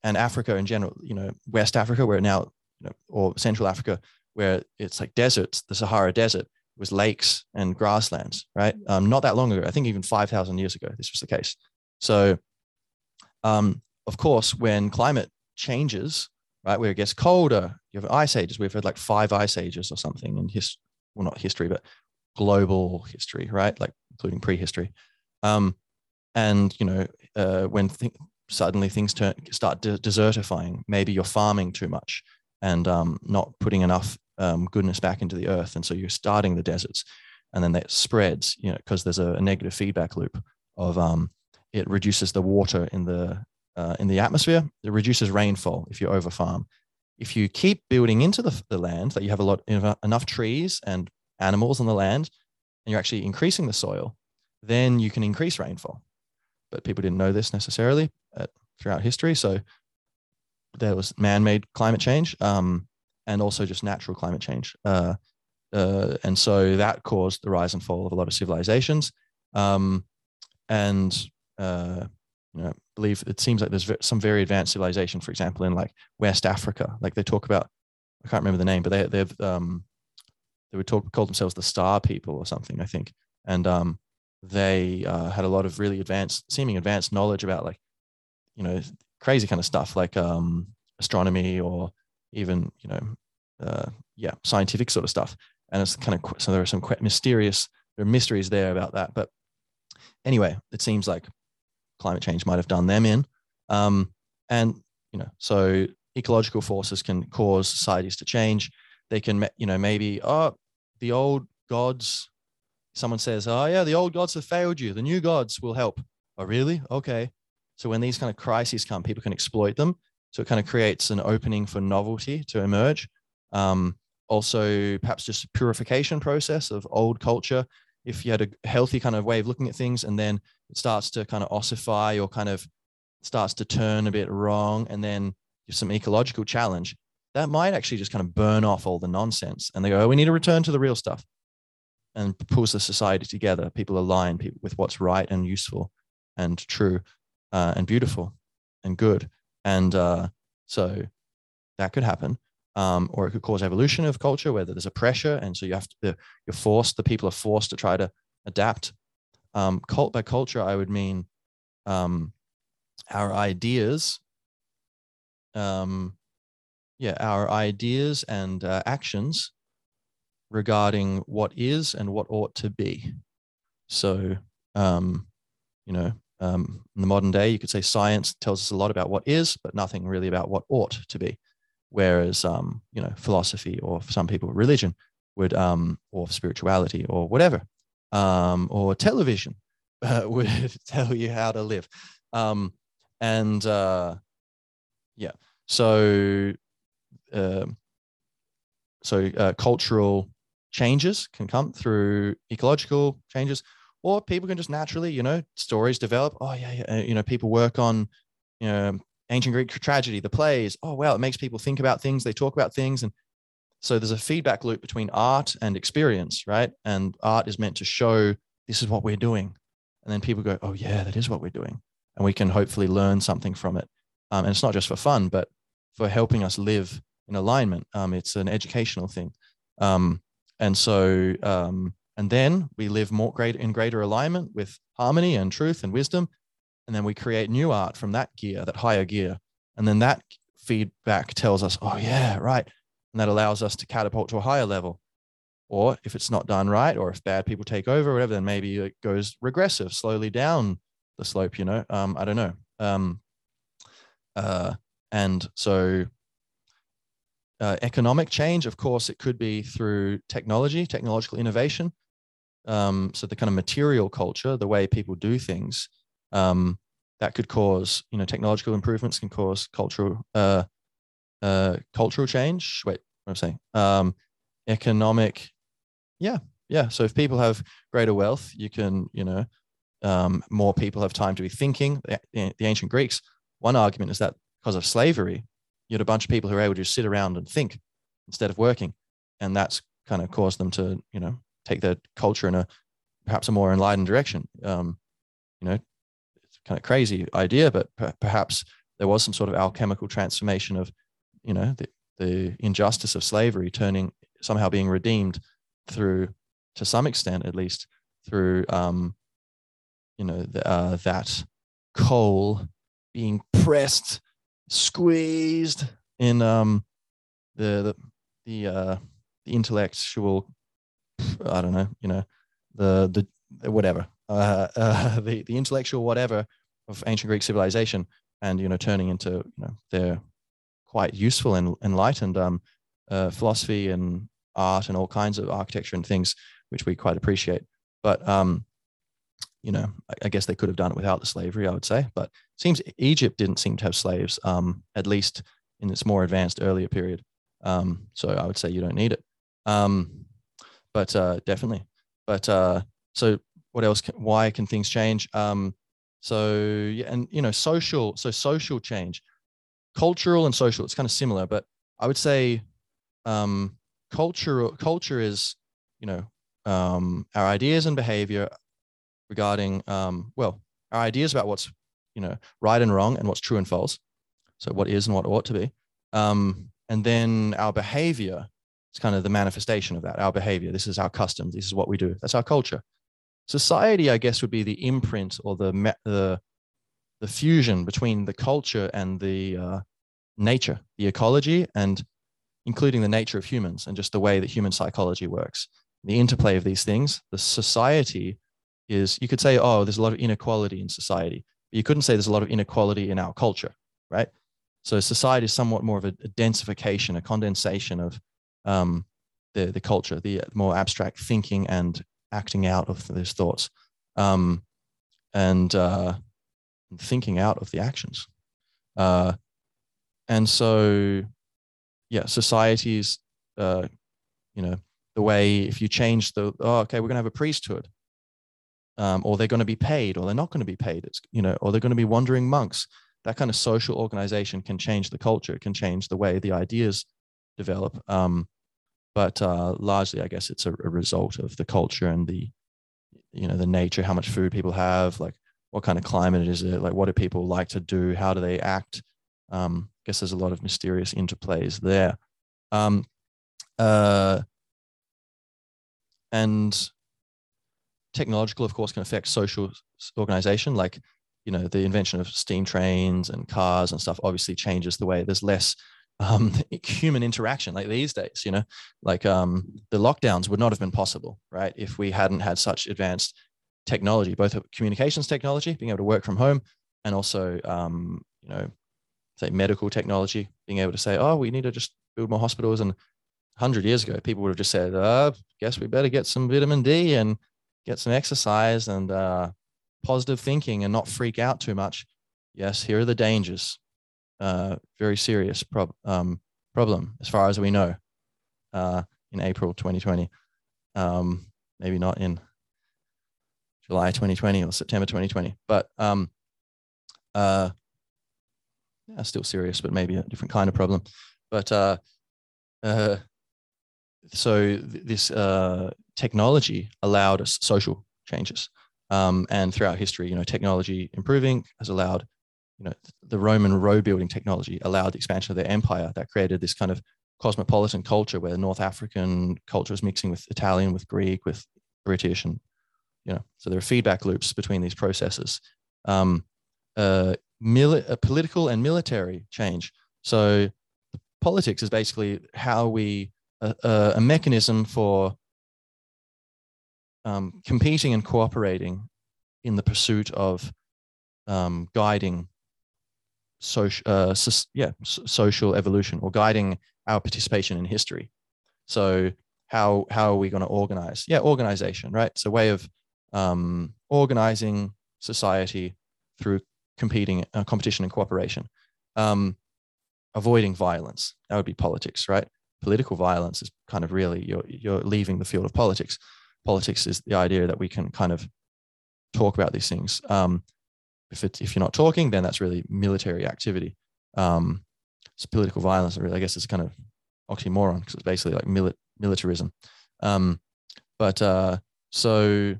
Speaker 1: and Africa in general, you know, West Africa, where now, you know, or Central Africa, where it's like deserts, the Sahara Desert was lakes and grasslands, right? Um, not that long ago, I think even 5,000 years ago, this was the case. So, um, of course, when climate changes, right? Where it gets colder. You have ice ages. We've had like five ice ages or something in his, well, not history, but global history, right? Like including prehistory. Um, and you know, uh, when th- suddenly things turn, start de- desertifying, maybe you're farming too much and um, not putting enough um, goodness back into the earth, and so you're starting the deserts, and then that spreads, you know, because there's a, a negative feedback loop. of um, it reduces the water in the uh, in the atmosphere. It reduces rainfall if you over farm. If you keep building into the, the land that you have a lot enough trees and animals on the land, and you're actually increasing the soil, then you can increase rainfall. But people didn't know this necessarily at, throughout history. So there was man-made climate change um, and also just natural climate change. Uh, uh, and so that caused the rise and fall of a lot of civilizations. Um, and uh, you know, believe it seems like there's some very advanced civilization, for example, in like West Africa. Like they talk about, I can't remember the name, but they they've um, they would talk call themselves the Star People or something, I think. And um, they uh, had a lot of really advanced, seeming advanced knowledge about like, you know, crazy kind of stuff like um, astronomy or even you know, uh, yeah, scientific sort of stuff. And it's kind of so there are some mysterious there are mysteries there about that. But anyway, it seems like climate change might have done them in. Um, and you know, so ecological forces can cause societies to change. They can, you know, maybe oh, the old gods. Someone says, "Oh yeah, the old gods have failed you. The new gods will help." Oh really? Okay. So when these kind of crises come, people can exploit them. So it kind of creates an opening for novelty to emerge. Um, also, perhaps just a purification process of old culture if you had a healthy kind of way of looking at things and then starts to kind of ossify or kind of starts to turn a bit wrong and then some ecological challenge that might actually just kind of burn off all the nonsense. And they go oh, we need to return to the real stuff. And pulls the society together. People align people with what's right and useful and true uh, and beautiful and good. And uh, so that could happen. Um, or it could cause evolution of culture where there's a pressure and so you have to you're forced the people are forced to try to adapt um, cult by culture i would mean um, our ideas. Um, yeah our ideas and uh, actions regarding what is and what ought to be. So um, you know um, in the modern day you could say science tells us a lot about what is but nothing really about what ought to be. Whereas um, you know philosophy or for some people religion would um, or spirituality or whatever um, or television uh, would tell you how to live um, and uh, yeah so uh, so uh, cultural changes can come through ecological changes or people can just naturally you know stories develop oh yeah, yeah you know people work on you know ancient Greek tragedy, the plays. Oh, wow, it makes people think about things, they talk about things. And so there's a feedback loop between art and experience, right? And art is meant to show this is what we're doing. And then people go, oh, yeah, that is what we're doing. And we can hopefully learn something from it. Um, and it's not just for fun, but for helping us live in alignment. Um, it's an educational thing. Um, and so, um, and then we live more great in greater alignment with harmony and truth and wisdom and then we create new art from that gear that higher gear and then that feedback tells us oh yeah right and that allows us to catapult to a higher level. Or if it's not done right or if bad people take over or whatever then maybe it goes regressive slowly down the slope you know? Um, i don't know. Um, uh, and so uh, economic change of course it could be through technology technological innovation. Um, so the kind of material culture the way people do things um, that could cause you know technological improvements can cause cultural uh, uh, cultural change. Wait, what I'm saying? Um, economic, yeah, yeah. So if people have greater wealth, you can you know um, more people have time to be thinking. The, the ancient Greeks, one argument is that because of slavery, you had a bunch of people who were able to just sit around and think instead of working, and that's kind of caused them to you know take their culture in a perhaps a more enlightened direction. Um, you know, kind of crazy idea, but perhaps there was some sort of alchemical transformation of, you know, the, the injustice of slavery turning somehow being redeemed through, to some extent at least, through, um, you know, the, uh, that coal being pressed, squeezed in um, the the the, uh, the intellectual, I don't know, you know, the the whatever uh, uh, the the intellectual whatever of ancient Greek civilization, and you know turning into you know their quite useful and enlightened um, uh, philosophy and art and all kinds of architecture and things which we quite appreciate. But um, you know, I, I, guess they could have done it without the slavery, I would say. But seems Egypt didn't seem to have slaves, um, at least in its more advanced earlier period. Um, so I would say you don't need it. Um, but uh, definitely. But uh, so what else? Can, why can things change? Um, so yeah, and you know, social. So social change, cultural and social. It's kind of similar, but I would say um, culture. Culture is you know um, our ideas and behavior regarding um, well our ideas about what's you know right and wrong and what's true and false. So what is and what ought to be. Um, and then our behavior is kind of the manifestation of that. Our behavior. This is our customs. This is what we do. That's our culture. Society, I guess, would be the imprint or the the the fusion between the culture and the uh, nature, the ecology, and including the nature of humans and just the way that human psychology works. The interplay of these things. The society is you could say, oh, there's a lot of inequality in society. But you couldn't say there's a lot of inequality in our culture, right? So society is somewhat more of a, a densification, a condensation of um, the the culture, the more abstract thinking and acting out of those thoughts, um, and uh, thinking out of the actions. Uh, and so, yeah, societies, uh, you know, the way if you change the oh, okay, we're going to have a priesthood, um, or they're going to be paid, or they're not going to be paid. It's you know, or they're going to be wandering monks that kind of social organization can change the culture, it can change the way the ideas develop. Um, but uh, largely, I guess it's a, a, result of the culture and the, you know, the nature, how much food people have, like what kind of climate is it, like what do people like to do, how do they act. Um, I guess there's a lot of mysterious interplays there. Um, uh, and technological, of course, can affect social organization. Like you know the invention of steam trains and cars and stuff obviously changes the way there's less um, human interaction like these days you know like um, the lockdowns would not have been possible right if we hadn't had such advanced technology both communications technology being able to work from home and also um, you know say medical technology being able to say oh we need to just build more hospitals and 100 years ago people would have just said uh, guess we better get some vitamin d and get some exercise and uh, positive thinking and not freak out too much. Yes, here are the dangers. Uh, very serious prob- um, problem, as far as we know, uh, in April 2020. Um, maybe not in July 2020 or September 2020, but um, uh, yeah, still serious, but maybe a different kind of problem. But uh, uh, so th- this uh, technology allowed us social changes. Um, and throughout history, you know, technology improving has allowed, you know, the Roman road building technology allowed the expansion of their empire that created this kind of cosmopolitan culture where North African culture is mixing with Italian, with Greek, with British, and you know, so there are feedback loops between these processes. Um, uh, mili- a political and military change. So politics is basically how we a, a mechanism for um, competing and cooperating in the pursuit of um, guiding social, uh, so, yeah, social evolution or guiding our participation in history. So how how are we going to organize? Yeah, organization, right? It's a way of um, organizing society through competing, uh, competition, and cooperation. Um, avoiding violence that would be politics, right? Political violence is kind of really you're you're leaving the field of politics politics is the idea that we can kind of talk about these things. Um, if it's if you're not talking, then that's really military activity. Um, it's political violence. Really, I guess it's kind of oxymoron because it's basically like mili- militarism. Um, but uh, so,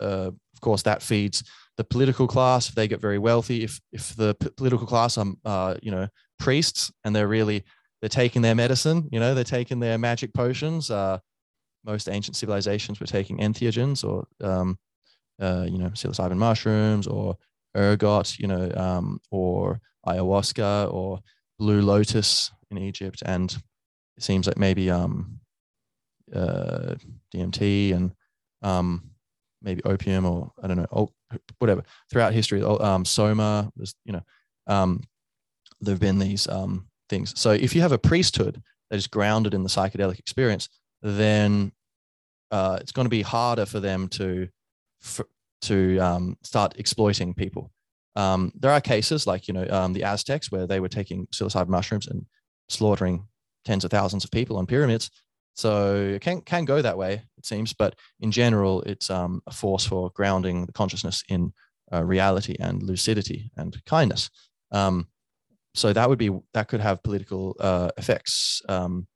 Speaker 1: uh, of course, that feeds the political class. If they get very wealthy, if if the p- political class are uh, you know priests and they're really they're taking their medicine, you know, they're taking their magic potions. Uh, most ancient civilizations were taking entheogens or um, uh, you know psilocybin mushrooms or ergot, you know, um, or ayahuasca or blue lotus in Egypt, and it seems like maybe um, uh, DMT and um, maybe opium or I don't know, whatever. Throughout history, um, soma you know, um, there've been these um, things. So if you have a priesthood that is grounded in the psychedelic experience, then uh, it's going to be harder for them to for, to um, start exploiting people. Um, there are cases like you know um, the Aztecs where they were taking psilocybin mushrooms and slaughtering tens of thousands of people on pyramids. So it can can go that way, it seems. But in general, it's um, a force for grounding the consciousness in uh, reality and lucidity and kindness. Um, so that would be that could have political uh, effects. Um,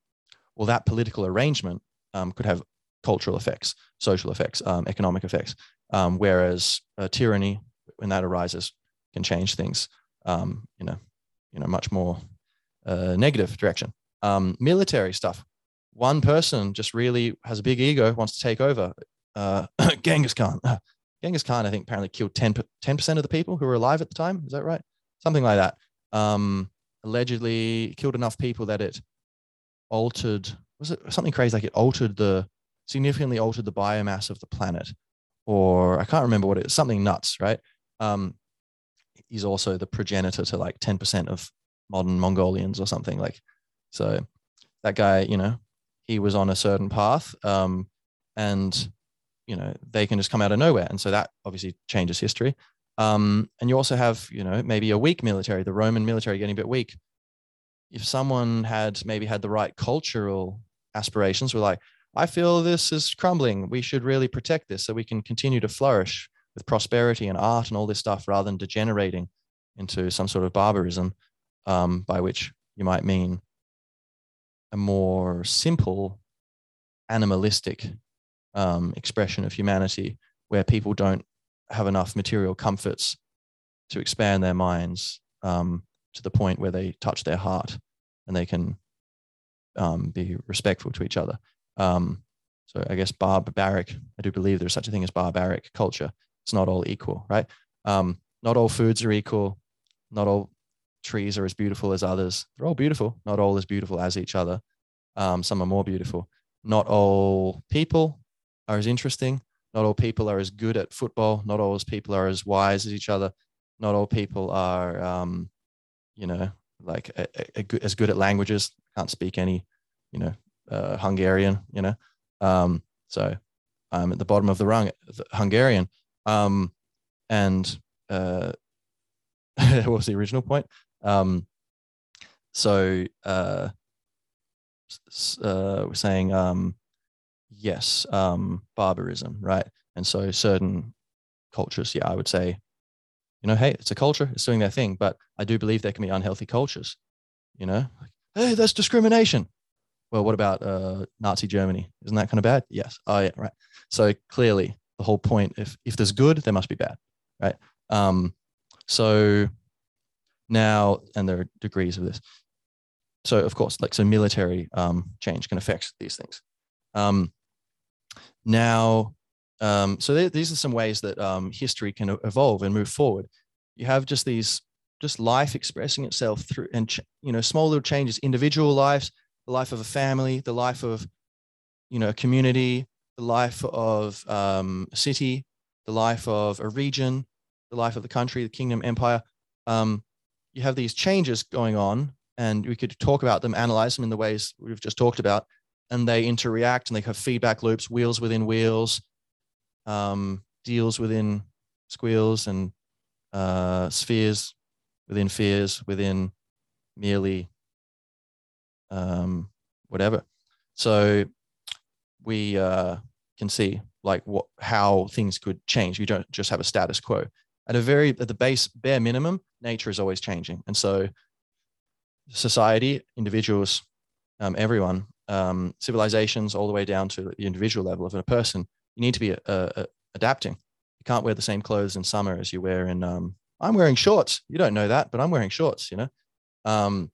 Speaker 1: well, that political arrangement um, could have cultural effects, social effects, um, economic effects. Um, whereas tyranny, when that arises, can change things in a you know much more uh, negative direction. Military stuff. One person just really has a big ego, wants to take over. Uh, Genghis Khan. Genghis Khan, I think, apparently killed 10 percent of the people who were alive at the time. Is that right? Something like that. Um, allegedly killed enough people that it altered. Was it something crazy like it altered the significantly altered the biomass of the planet, or I can't remember what it is. Something nuts, right? Um, he's also the progenitor to like 10% of modern Mongolians or something like. So that guy, you know, he was on a certain path, um, and you know they can just come out of nowhere, and so that obviously changes history. Um, and you also have, you know, maybe a weak military, the Roman military getting a bit weak. If someone had maybe had the right cultural aspirations, we're like, I feel this is crumbling. We should really protect this so we can continue to flourish with prosperity and art and all this stuff rather than degenerating into some sort of barbarism, um, by which you might mean a more simple, animalistic um, expression of humanity where people don't have enough material comforts to expand their minds um, to the point where they touch their heart and they can um, be respectful to each other. Um, so I guess barbaric, I do believe there's such a thing as barbaric culture. It's not all equal, right? Um, not all foods are equal. Not all trees are as beautiful as others. They're all beautiful, not all as beautiful as each other. Um, some are more beautiful. Not all people are as interesting. Not all people are as good at football. Not all people are as wise as each other. Not all people are, um, you know, like a, a, a, as good at languages. Can't speak any, you know, uh, Hungarian. You know, um, so I'm at the bottom of the rung, the Hungarian. Um, and uh, what was the original point? Um, so uh, uh, we're saying um, yes, um, barbarism, right? And so certain cultures, yeah, I would say, you know, hey, it's a culture, it's doing their thing, but I do believe there can be unhealthy cultures, you know, like, hey, that's discrimination. Well, what about uh, Nazi Germany? Isn't that kind of bad? Yes. Oh, yeah, right. So clearly, the whole point, if if there's good, there must be bad, right? Um, so now, and there are degrees of this. So of course, like so, military um, change can affect these things. Um, now, um, so th- these are some ways that um, history can evolve and move forward. You have just these, just life expressing itself through, and ch- you know, small little changes, individual lives, the life of a family, the life of, you know, a community, the life of um, a city, the life of a region, the life of the country, the kingdom, empire. Um, you have these changes going on, and we could talk about them, analyze them in the ways we've just talked about, and they interact and they have feedback loops, wheels within wheels, um, deals within squeals, and uh, spheres within fears, within merely um, whatever. So we uh, can see like what how things could change. You don't just have a status quo. At a very at the base bare minimum, nature is always changing, and so society, individuals, um, everyone um, civilizations all the way down to the individual level of a person, you need to be uh, uh, adapting. You can't wear the same clothes in summer as you wear in. Um, I'm wearing shorts. You don't know that, but I'm wearing shorts. You know, um,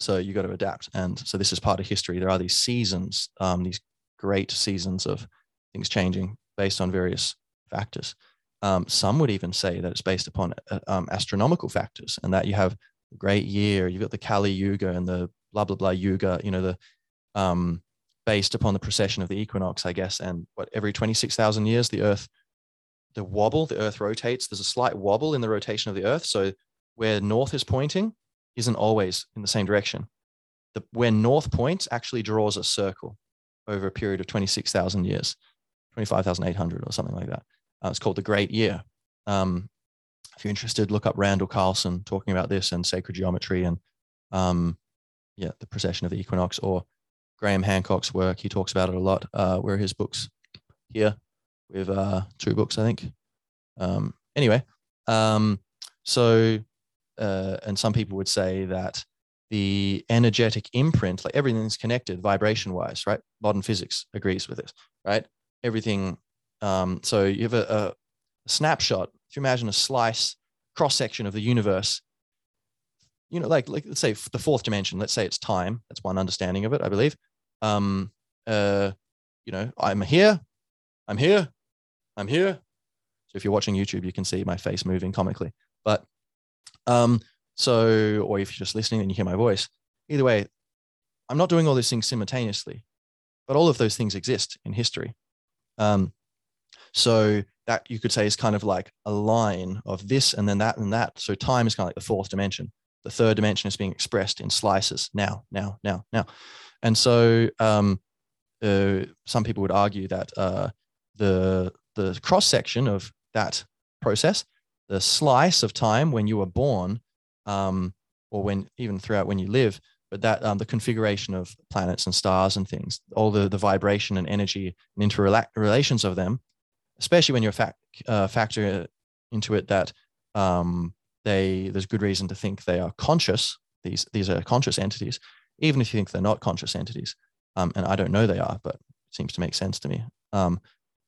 Speaker 1: so you got to adapt. And so this is part of history. There are these seasons, um, these great seasons of things changing based on various factors. Um, some would even say that it's based upon uh, um, astronomical factors, and that you have a great year. You've got the Kali Yuga and the blah blah blah Yuga. You know the um, based upon the precession of the equinox, I guess. And what every 26,000 years, the Earth, the wobble, the Earth rotates. There's a slight wobble in the rotation of the Earth. So where north is pointing isn't always in the same direction. The, where north points actually draws a circle over a period of 26,000 years, 25,800 or something like that. Uh, it's called the Great Year. Um, if you're interested, look up Randall Carlson talking about this and sacred geometry and um, yeah, the precession of the equinox, or Graham Hancock's work. He talks about it a lot. Uh, where his books? Here, with uh, two books, I think. Um, anyway, um, so uh, and some people would say that the energetic imprint, like everything's connected vibration wise, right? Modern physics agrees with this, right? Everything. Um, so you have a, a, snapshot. If you imagine a slice, cross section of the universe, you know, like, like let's say the fourth dimension, let's say it's time. That's one understanding of it, I believe. Um, uh, you know, I'm here, I'm here, I'm here. So if you're watching YouTube, you can see my face moving comically. But um, so, or if you're just listening and you hear my voice, either way, I'm not doing all these things simultaneously, but all of those things exist in history. Um, so that you could say is kind of like a line of this and then that and that. So time is kind of like the fourth dimension. The third dimension is being expressed in slices now, now, now, now. And so um, uh, some people would argue that uh, the the cross section of that process, the slice of time when you were born, um, or when even throughout when you live, but that um, the configuration of planets and stars and things, all the, the vibration and energy and interrelations of them, especially when you're uh, factor into it that um, they there's good reason to think they are conscious. These these are conscious entities, even if you think they're not conscious entities. Um, and I don't know they are, but it seems to make sense to me um,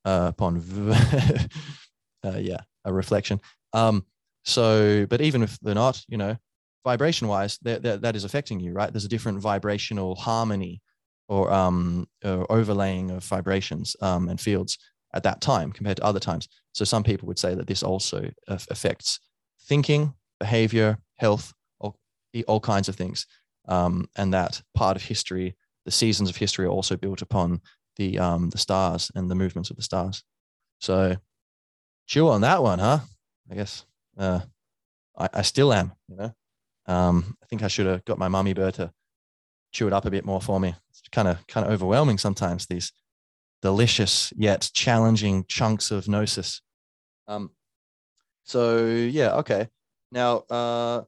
Speaker 1: uh, upon uh, yeah a reflection. Um, so, but even if they're not, you know, vibration wise, that is affecting you, right? There's a different vibrational harmony or, um, or overlaying of vibrations um, and fields at that time compared to other times. So some people would say that this also affects thinking, behavior, health, all, all kinds of things. Um, and that part of history, the seasons of history are also built upon the, um, the stars and the movements of the stars. So chew on that one, huh? I guess uh, I, I still am. You know, um, I think I should have got my mummy bird to chew it up a bit more for me. It's kind of kind of overwhelming sometimes. These delicious yet challenging chunks of gnosis. Um, so yeah, okay. Now, uh,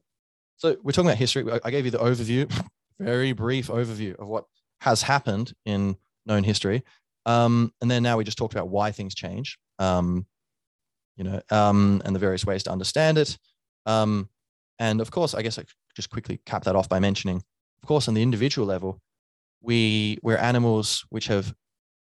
Speaker 1: so we're talking about history. I gave you the overview, very brief overview of what has happened in known history. Um, and then now we just talked about why things change. Um, you know, um, and the various ways to understand it. Um, and of course, I guess I just quickly cap that off by mentioning, of course, on the individual level, we we're animals which have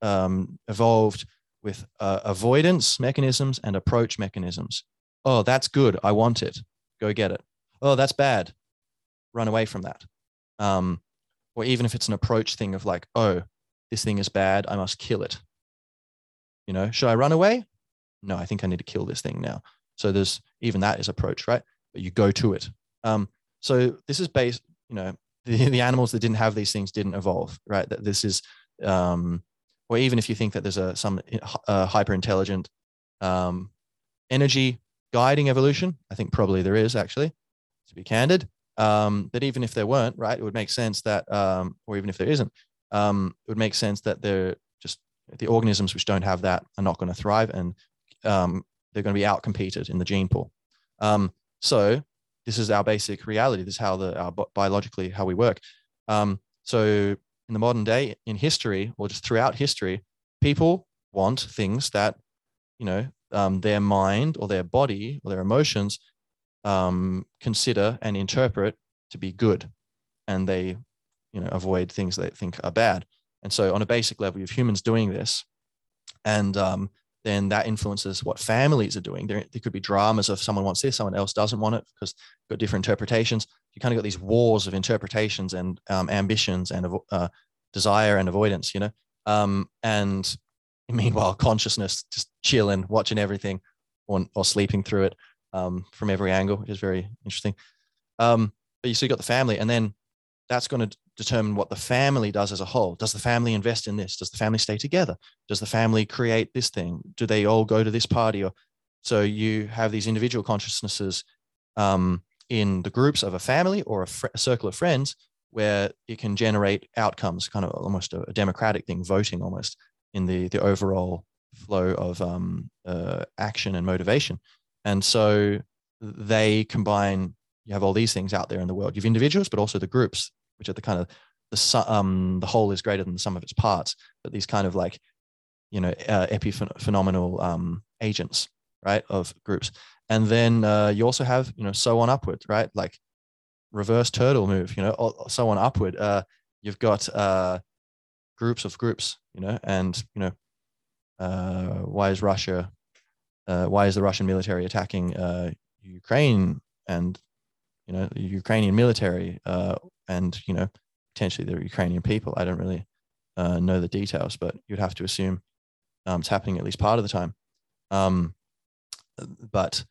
Speaker 1: um, evolved with uh, avoidance mechanisms and approach mechanisms. Oh, that's good. I want it. Go get it. Oh, that's bad. Run away from that. Um, or even if it's an approach thing of like, oh, this thing is bad. I must kill it. You know, should I run away? no, I think I need to kill this thing now. So there's even that is approach, right? But you go to it. Um, so this is based, you know, the, the animals that didn't have these things didn't evolve, right? That this is, um, or even if you think that there's a some uh, hyper intelligent um, energy guiding evolution, I think probably there is actually, to be candid. Um, but even if there weren't, right, it would make sense that, um, or even if there isn't, um, it would make sense that they're just the organisms which don't have that are not going to thrive, and um, they're going to be outcompeted in the gene pool. Um, so this is our basic reality. This is how the our biologically how we work. Um, so in the modern day, in history, or just throughout history, people want things that you know um, their mind or their body or their emotions um, consider and interpret to be good, and they you know avoid things they think are bad. And so, on a basic level, you have humans doing this, and um, then that influences what families are doing. There, there could be dramas of someone wants this, someone else doesn't want it because got different interpretations. You kind of got these wars of interpretations and um, ambitions and uh, desire and avoidance, you know. Um, and meanwhile, consciousness just chilling, watching everything, or, or sleeping through it um, from every angle, which is very interesting. Um, but you still got the family, and then that's going to determine what the family does as a whole. Does the family invest in this? Does the family stay together? Does the family create this thing? Do they all go to this party? Or so you have these individual consciousnesses um, in the groups of a family or a, fr- a, circle of friends where it can generate outcomes, kind of almost a, a democratic thing, voting almost in the the overall flow of um, uh, action and motivation. And so they combine. You have all these things out there in the world. You have individuals, but also the groups, which are the kind of the um the whole is greater than the sum of its parts. But these kind of like you know uh, epiphenomenal um, agents, right, of groups. And then uh, you also have you know so on upward, right, like reverse turtle move, you know, so on upward. Uh, you've got uh, groups of groups, you know, and you know, uh, why is Russia, uh, why is the Russian military attacking uh, Ukraine and you know the Ukrainian military uh, and you know potentially the Ukrainian people? I don't really uh, know the details, but you'd have to assume um, it's happening at least part of the time. Um, but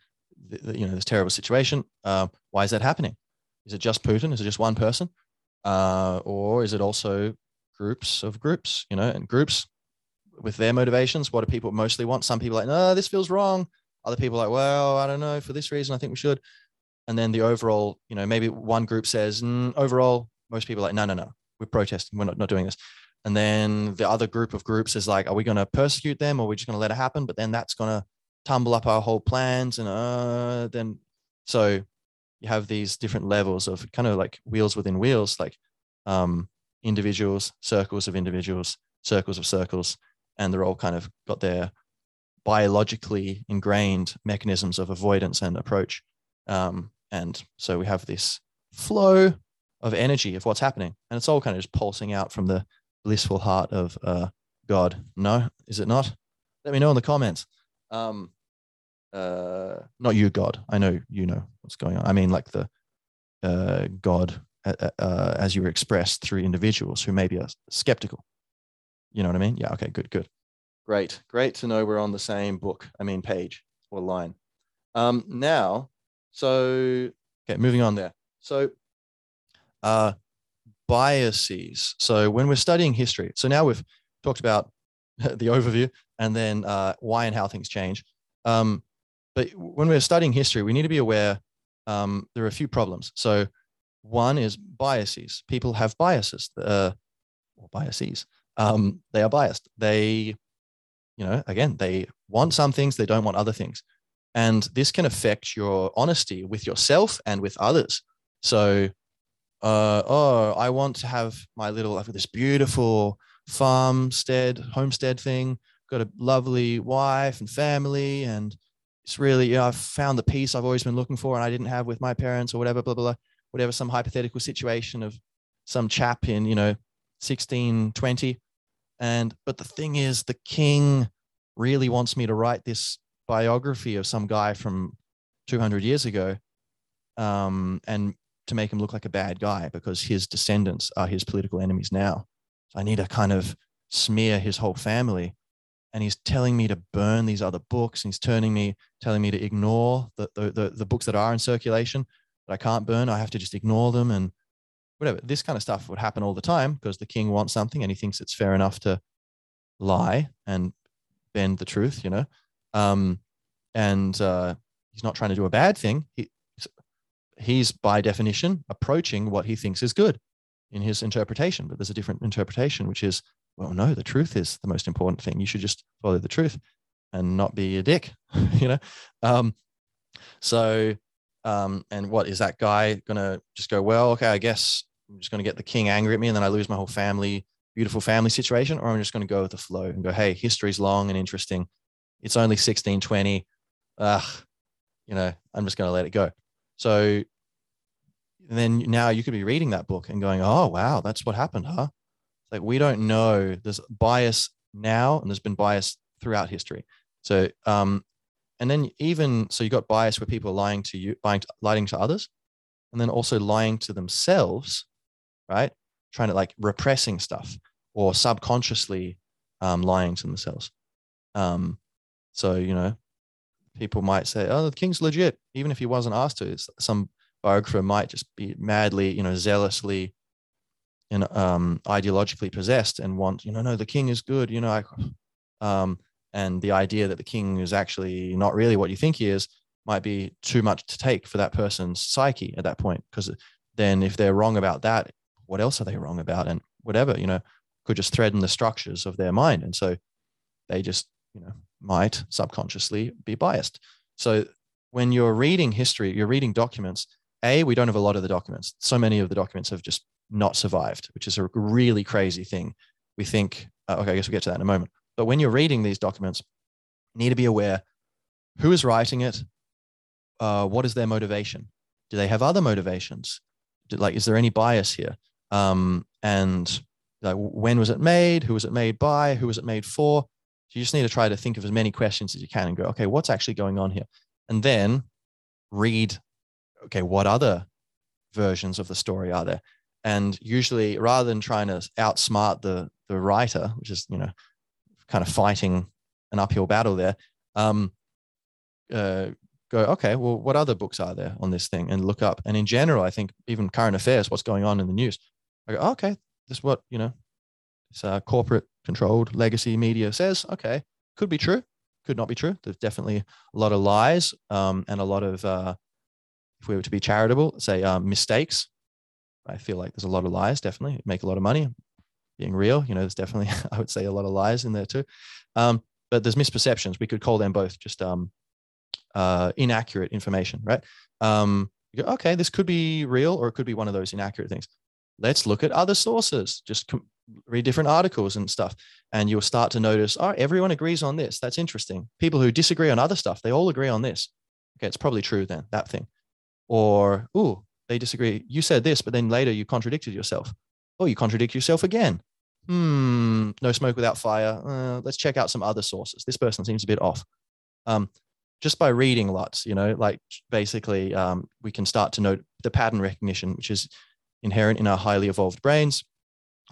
Speaker 1: you know this terrible situation. Uh, why is that happening? Is it just Putin? Is it just one person? Uh, or is it also groups of groups, you know, and groups with their motivations? What do people mostly want? Some people like, no, this feels wrong. Other people like, well, I don't know, for this reason, I think we should. And then the overall, you know, maybe one group says, mm, overall, most people like, no, no, no, we're protesting. We're not, not doing this. And then the other group of groups is like, are we going to persecute them or are we just going to let it happen? But then that's going to tumble up our whole plans. And uh, then, so you have these different levels of kind of like wheels within wheels, like um, individuals, circles of individuals, circles of circles, and they're all kind of got their biologically ingrained mechanisms of avoidance and approach. Um, and so we have this flow of energy of what's happening, and it's all kind of just pulsing out from the blissful heart of uh, God. No, is it not? Let me know in the comments. Um, uh, not you, God. I know you know what's going on. I mean, like the uh, God uh, uh, uh, as you were expressed through individuals who maybe are skeptical. You know what I mean? Yeah. Okay. Good. Good. Great. Great to know we're on the same book. I mean, page or line. Um, now, so okay, moving on there. So, uh, biases. So when we're studying history, so now we've talked about the overview and then uh, why and how things change. Um, but when we're studying history, we need to be aware um, there are a few problems. So one is biases. People have biases, uh, or biases. Um, they are biased. They, you know, again, they want some things, they don't want other things. And this can affect your honesty with yourself and with others. So, uh, oh, I want to have my little, I've got this beautiful farmstead, homestead thing, got a lovely wife and family, and it's really, you know, I've found the peace I've always been looking for and I didn't have with my parents or whatever, blah, blah, blah whatever, some hypothetical situation of some chap in, you know, 1620. And, but the thing is, the king really wants me to write this biography of some guy from 200 years ago um, and to make him look like a bad guy because his descendants are his political enemies now. So I need to kind of smear his whole family. And he's telling me to burn these other books. And he's turning me, telling me to ignore the, the, the, the books that are in circulation that I can't burn. I have to just ignore them and whatever. This kind of stuff would happen all the time because the king wants something and he thinks it's fair enough to lie and bend the truth, you know. Um, and uh, he's not trying to do a bad thing. He, he's by definition approaching what he thinks is good in his interpretation. But there's a different interpretation, which is, well, no, the truth is the most important thing. You should just follow the truth and not be a dick, you know. Um, so um, and what is that guy gonna just go? Well, okay, I guess I'm just gonna get the king angry at me, and then I lose my whole family, beautiful family situation, or I'm just gonna go with the flow and go, hey, history's long and interesting. It's only 1620. Ugh, you know, I'm just gonna let it go. So then now you could be reading that book and going, oh wow, that's what happened, huh? Like we don't know. There's bias now, and there's been bias throughout history. So um, and then even so you got bias where people are lying to you lying to, lying to others and then also lying to themselves right trying to like repressing stuff or subconsciously um, lying to themselves um, so you know people might say oh the king's legit even if he wasn't asked to some biographer might just be madly you know zealously and um, ideologically possessed and want you know no the king is good you know I, um, and the idea that the king is actually not really what you think he is might be too much to take for that person's psyche at that point because then if they're wrong about that what else are they wrong about and whatever you know could just threaten the structures of their mind and so they just you know might subconsciously be biased. So when you're reading history, you're reading documents. A, we don't have a lot of the documents. So many of the documents have just not survived, which is a really crazy thing. We think, uh, okay, I guess we'll get to that in a moment. But when you're reading these documents, you need to be aware who is writing it, uh, what is their motivation? Do they have other motivations? Do, like, is there any bias here? Um, and like, when was it made? Who was it made by? Who was it made for? So you just need to try to think of as many questions as you can and go, okay, what's actually going on here? And then read, okay, what other versions of the story are there? And usually, rather than trying to outsmart the the writer, which is you know kind of fighting an uphill battle there, um, uh, go okay, well, what other books are there on this thing, and look up. And in general, I think even current affairs, what's going on in the news, I go, okay, this is what you know, this uh, corporate controlled legacy media says. Okay, could be true, could not be true. There's definitely a lot of lies um, and a lot of, uh, if we were to be charitable, say uh, mistakes I feel like there's a lot of lies, definitely. Make a lot of money being real. You know, there's definitely, I would say, a lot of lies in there too. Um, but there's misperceptions. We could call them both just um, uh, inaccurate information, right? Um, you go, okay, this could be real or it could be one of those inaccurate things. Let's look at other sources. Just com- read different articles and stuff, and you'll start to notice, oh, everyone agrees on this. That's interesting. People who disagree on other stuff, they all agree on this. Okay, it's probably true then, that thing. Or, ooh, they disagree. You said this, but then later you contradicted yourself. Oh, you contradict yourself again. Hmm, no smoke without fire. Uh, let's check out some other sources. This person seems a bit off. Um, just by reading lots, you know, like basically um, we can start to note the pattern recognition, which is inherent in our highly evolved brains,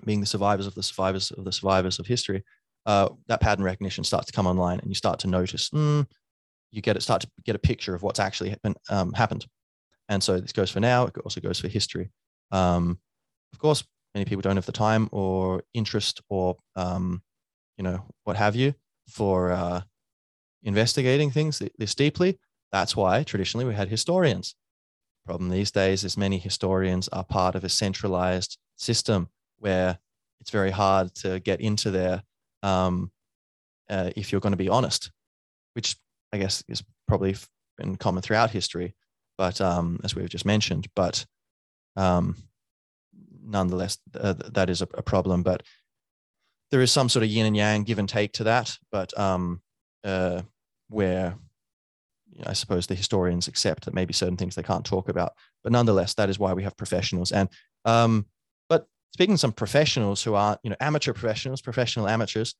Speaker 1: being the survivors of the survivors of the survivors of history. Uh, that pattern recognition starts to come online, and you start to notice. Mm, you get it, start to get a picture of what's actually been, um, happened. And so this goes for now. It also goes for history. Um, of course, many people don't have the time or interest or um, you know what have you for uh, investigating things this deeply. That's why traditionally we had historians. Problem these days is many historians are part of a centralized system where it's very hard to get into there um, uh, if you're going to be honest, which I guess is probably been common throughout history but um, as we've just mentioned, but um, nonetheless, uh, that is a, a, problem. But there is some sort of yin and yang, give and take to that. But um, uh, where you know, I suppose the historians accept that maybe certain things they can't talk about. But nonetheless, that is why we have professionals. And um, but speaking some professionals who aren't, you know, amateur professionals, professional amateurs,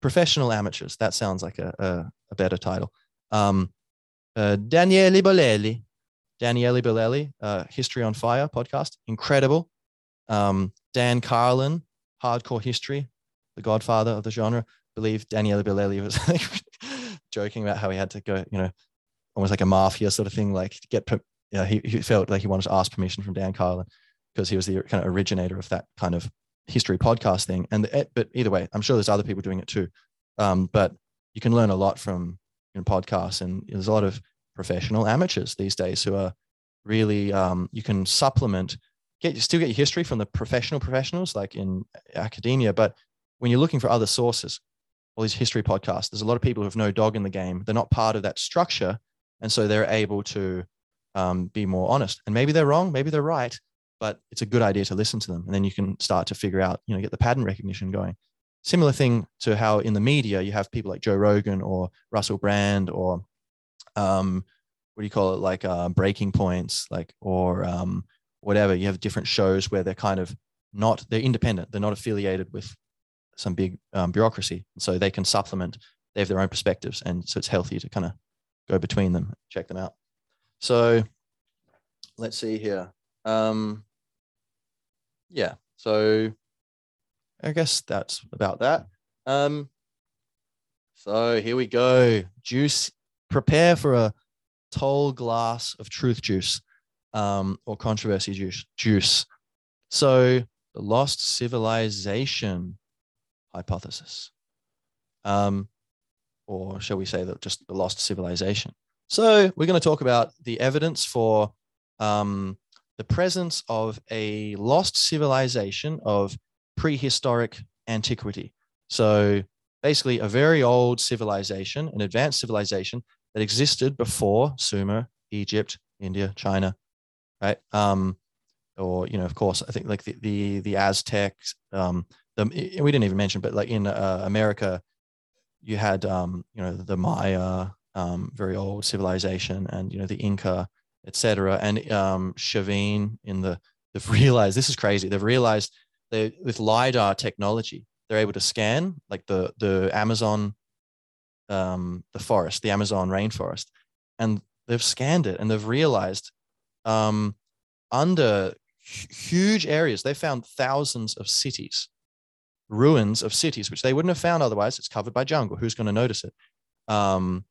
Speaker 1: professional amateurs. That sounds like a, a, a better title. Um, uh, Daniele Bolelli Daniele Bolelli, uh, History on Fire podcast, incredible. Um, Dan Carlin, Hardcore History, the godfather of the genre. I believe Daniele Bolelli was like joking about how he had to go, you know, almost like a mafia sort of thing, like get, you know, he, he felt like he wanted to ask permission from Dan Carlin because he was the kind of originator of that kind of history podcast thing. And the, but either way, I'm sure there's other people doing it too. Um, but you can learn a lot from you know, podcasts, and there's a lot of professional amateurs these days who are really um, you can supplement get still get your history from the professional professionals like in academia but when you're looking for other sources all these history podcasts there's a lot of people who have no dog in the game. They're not part of that structure and so they're able to um, be more honest. And maybe they're wrong maybe they're right but it's a good idea to listen to them and then you can start to figure out you know get the pattern recognition going. Similar thing to how in the media you have people like joe rogan or russell brand or um, what do you call it? Like uh, breaking points like or um, whatever. You have different shows where they're kind of not they're independent. They're not affiliated with some big um, bureaucracy. So they can supplement they have their own perspectives. And so it's healthy to kind of go between them check them out. So let's see here. Um, yeah. So i guess that's about that. Um, so here we go. Juice prepare for a tall glass of truth juice um, or controversy juice. Juice. So the lost civilization hypothesis, um, or shall we say that just the lost civilization. So we're going to talk about the evidence for um, the presence of a lost civilization of prehistoric antiquity. So basically a very old civilization, an advanced civilization that existed before Sumer, Egypt, India, China, right? Um, or you know, of course, I think like the the, the Aztecs. Um, the, we didn't even mention, but like in uh, America, you had um, you know the Maya, um, very old civilization, and you know the Inca, etc. And um, Chavin in the they've realized this is crazy. They've realized they with lidar technology, they're able to scan like the the Amazon, um, the forest, the Amazon rainforest, and they've scanned it and they've realized um, under huge areas they found thousands of cities ruins of cities which they wouldn't have found otherwise. It's covered by jungle. Who's going to notice it? Um,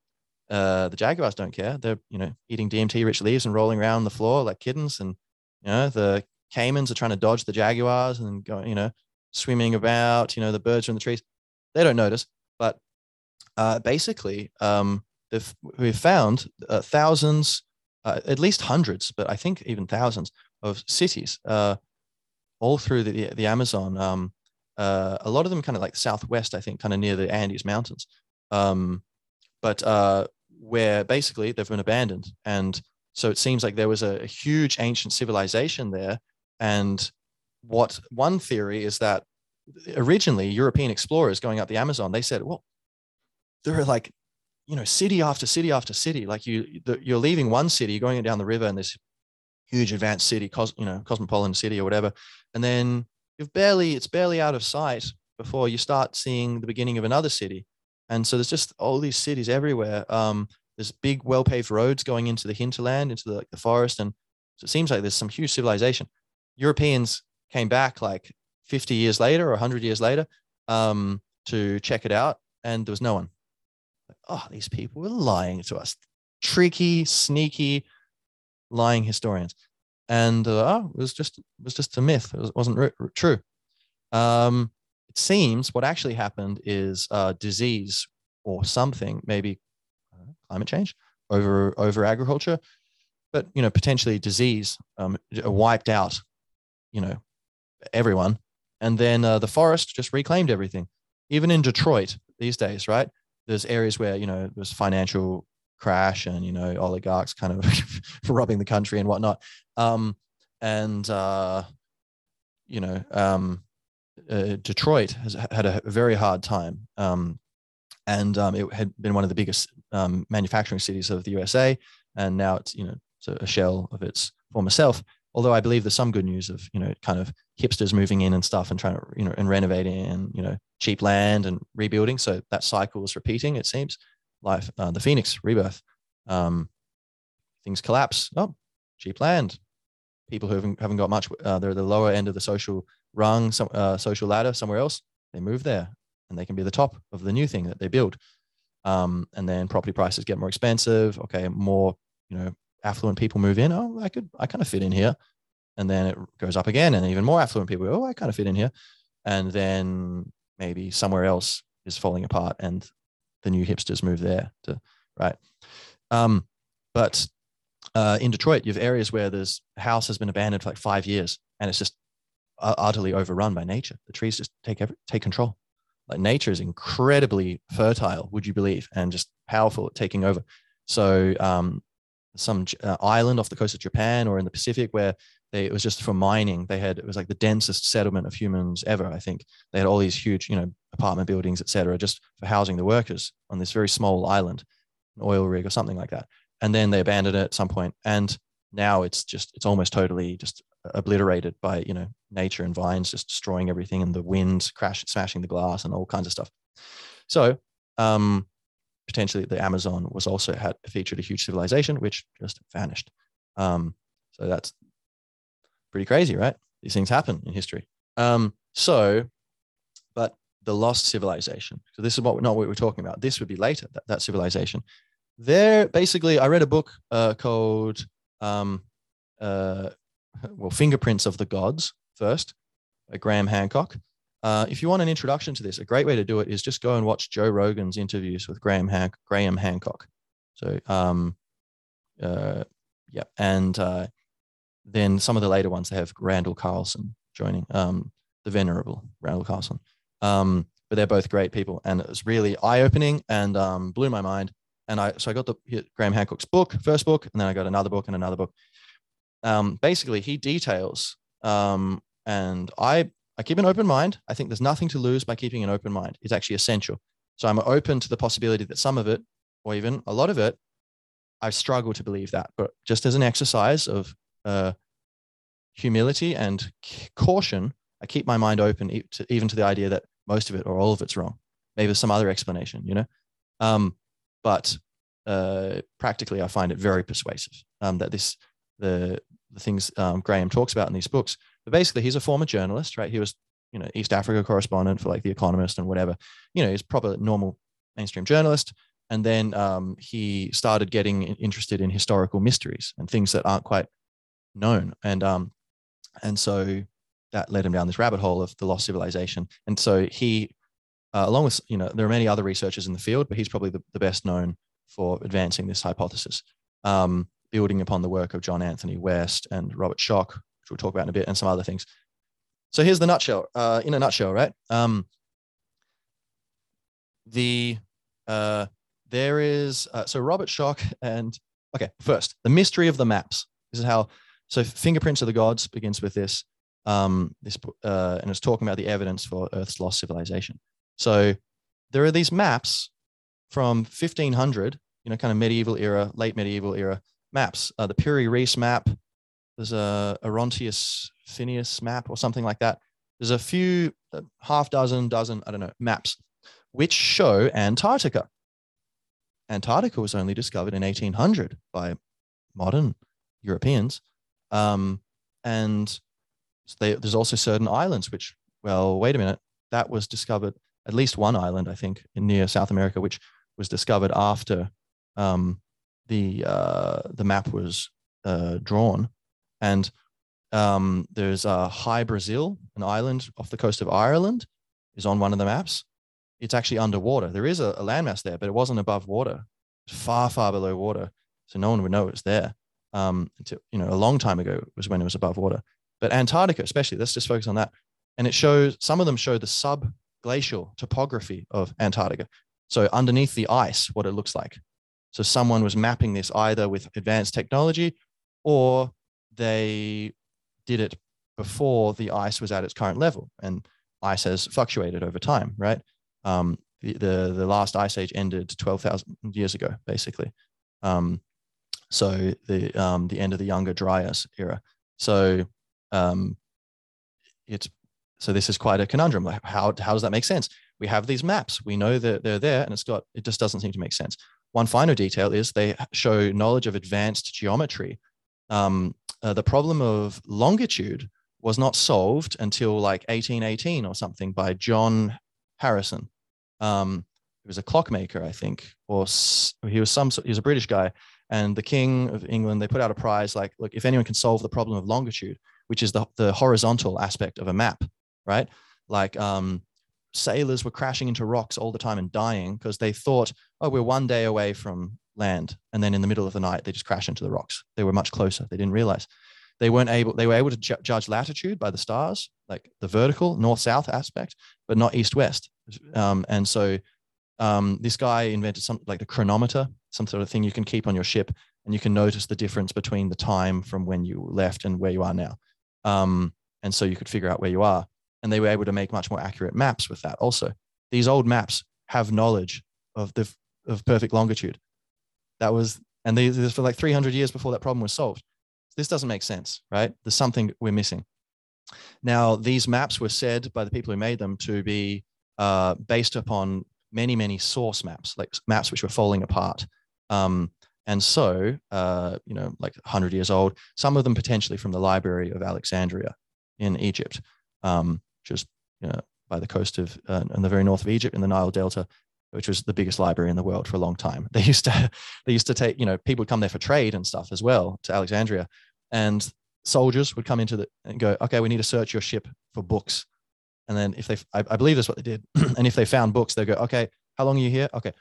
Speaker 1: uh, the jaguars don't care. They're you know eating dmt rich leaves and rolling around the floor like kittens and you know the caimans are trying to dodge the jaguars and go you know swimming about you know the birds are in the trees. They don't notice but uh, basically um, we've found uh, thousands uh, at least hundreds but i think even thousands of cities uh, all through the, the amazon um, uh, a lot of them kind of like southwest i think kind of near the andes mountains um, but uh, where basically they've been abandoned. And so it seems like there was a, a huge ancient civilization there. And what one theory is that originally European explorers going up the Amazon, they said, well, there are like, you know, city after city after city. Like you, the, you're leaving one city, you're going down the river, and this huge advanced city, cos, you know, cosmopolitan city or whatever, and then you've barely, it's barely out of sight before you start seeing the beginning of another city. And so there's just all these cities everywhere. Um, there's big, well-paved roads going into the hinterland, into the, like, the forest, and so it seems like there's some huge civilization. Europeans came back like 50 years later or 100 years later um, to check it out, and there was no one. Oh, these people were lying to us. Tricky, sneaky, lying historians. And uh, oh, it was just it was just a myth. It was, not true. Um, it seems what actually happened is uh, disease or something, maybe uh, climate change over over agriculture, but you know potentially disease um, wiped out you know everyone and then uh, the forest just reclaimed everything even in detroit these days right there's areas where you know there's financial crash and you know oligarchs kind of robbing the country and whatnot. Um, and uh, you know um, uh, detroit has had a very hard time. Um, and um, it had been one of the biggest um, manufacturing cities of the usa and now it's you know it's a shell of its former self although I believe there's some good news of you know kind of hipsters moving in and stuff and trying to you know and renovating and you know cheap land and rebuilding. So that cycle is repeating. It seems life uh, the Phoenix rebirth. Um, things collapse. Oh, cheap land. People who haven't, haven't got much. Uh, they're the lower end of the social rung, some uh, social ladder somewhere else. They move there and they can be the top of the new thing that they build. Um, and then property prices get more expensive. Okay, more you know affluent people move in. Oh, I could, I kind of fit in here. And then it goes up again, and even more affluent people. Oh, I kind of fit in here. And then maybe somewhere else is falling apart, and the new hipsters move there to right. Um, but uh, in Detroit, you have areas where there's house has been abandoned for like five years, and it's just utterly overrun by nature. The trees just take every, take control. Like nature is incredibly fertile, would you believe, and just powerful at taking over. So um, some uh, island off the coast of Japan or in the Pacific where they, it was just for mining. They had it was like the densest settlement of humans ever. I think they had all these huge, you know, apartment buildings, etc., just for housing the workers on this very small island, an oil rig or something like that. And then they abandoned it at some point, and now it's just it's almost totally just obliterated by you know nature and vines just destroying everything and the wind crash smashing the glass and all kinds of stuff. So um, potentially the Amazon was also had featured a huge civilization which just vanished. Um, so that's pretty crazy, right? These things happen in history. Um, so, but the lost civilization. So this is what not what we're talking about. This would be later. That, that civilization. There, basically, I read a book uh, called um, uh, well, Fingerprints of the Gods first, by Graham Hancock. Uh, if you want an introduction to this, a great way to do it is just go and watch Joe Rogan's interviews with Graham, Han- Graham Hancock. So, um, uh, yeah, and uh, then some of the later ones they have Randall Carlson joining, um, the venerable Randall Carlson. Um, but they're both great people, and it was really eye opening and um, blew my mind. And I so I got the Graham Hancock's book, first book, and then I got another book and another book. Um, basically, he details, um, and I I keep an open mind. I think there's nothing to lose by keeping an open mind. It's actually essential. So I'm open to the possibility that some of it, or even a lot of it, I struggle to believe that. But just as an exercise of uh, humility and caution, I keep my mind open to, even to the idea that most of it or all of it's wrong. Maybe there's some other explanation, you know. Um, but uh, practically, I find it very persuasive um, that this the the things um, Graham talks about in these books. But basically, he's a former journalist, right? He was you know East Africa correspondent for like The Economist and whatever. You know, he's proper normal mainstream journalist. And then um, he started getting interested in historical mysteries and things that aren't quite known. And um, and so that led him down this rabbit hole of the lost civilization. And so he, uh, along with, you know, there are many other researchers in the field, but he's probably the, the best known for advancing this hypothesis, um, building upon the work of John Anthony West and Robert which we'll talk about in a bit, and some other things. So here's the nutshell, uh, in a nutshell, right? Um, the uh, there is uh, so Robert Schoch and okay, first the mystery of the maps. This is how so fingerprints of the gods begins with this um, this uh, and it's talking about the evidence for Earth's lost civilization. So there are these maps from 1500, you know, kind of medieval era, late medieval era maps. Uh, the Piri Reis map. There's a Orontius Finaeus map or something like that. There's a few, uh, half dozen, dozen, I don't know, maps which show Antarctica. Antarctica was only discovered in 1800 by modern Europeans. Um, and they, there's also certain islands which, well, wait a minute, that was discovered, at least one island, I think, in near South America, which was discovered after um, the, uh, the map was uh, drawn. And um, there's uh, Hy Brasil, an island off the coast of Ireland, is on one of the maps. It's actually underwater. There is a, a landmass there, but it wasn't above water. It's far, far below water, so no one would know it was there. Um, until, you know, a long time ago was when it was above water. But Antarctica, especially, let's just focus on that. And it shows some of them show the subglacial topography of Antarctica. So underneath the ice, what it looks like. So someone was mapping this either with advanced technology or they did it before the ice was at its current level. And ice has fluctuated over time, right? Um, the, the, the last ice age ended 12,000 years ago, basically. Um, so the, um, the end of the younger Dryas era. So um, it's so this is quite a conundrum. Like how how does that make sense? We have these maps. We know that they're there, and it's got it just doesn't seem to make sense. One final detail is they show knowledge of advanced geometry. Um, uh, the problem of longitude was not solved until like 1818 or something by John Harrison. Um, he was a clockmaker, I think, or he was some. He was a British guy, and the King of England. They put out a prize like, look, if anyone can solve the problem of longitude, which is the, the horizontal aspect of a map, right? Like um, sailors were crashing into rocks all the time and dying because they thought, oh, we're one day away from land. And then in the middle of the night, they just crash into the rocks. They were much closer. They didn't realize. They weren't able, they were able to ju- judge latitude by the stars, like the vertical north south aspect, but not east west. Um, and so um, this guy invented something like the chronometer, some sort of thing you can keep on your ship, and you can notice the difference between the time from when you left and where you are now. Um, and so you could figure out where you are. And they were able to make much more accurate maps with that. Also, these old maps have knowledge of the of perfect longitude. That was, and they, this for like 300 years before that problem was solved. This doesn't make sense, right? There's something we're missing. Now, these maps were said by the people who made them to be uh, based upon many, many source maps, like maps which were falling apart. Um, and so, uh, you know, like 100 years old, some of them potentially from the Library of Alexandria in Egypt, um, just you know, by the coast of, uh, in the very north of Egypt in the Nile Delta, which was the biggest library in the world for a long time. They used to, they used to take, you know, people would come there for trade and stuff as well to Alexandria. And soldiers would come into the and go, okay, we need to search your ship for books. And then if they, I, I believe that's what they did. and if they found books, they go, okay, how long are you here? Okay,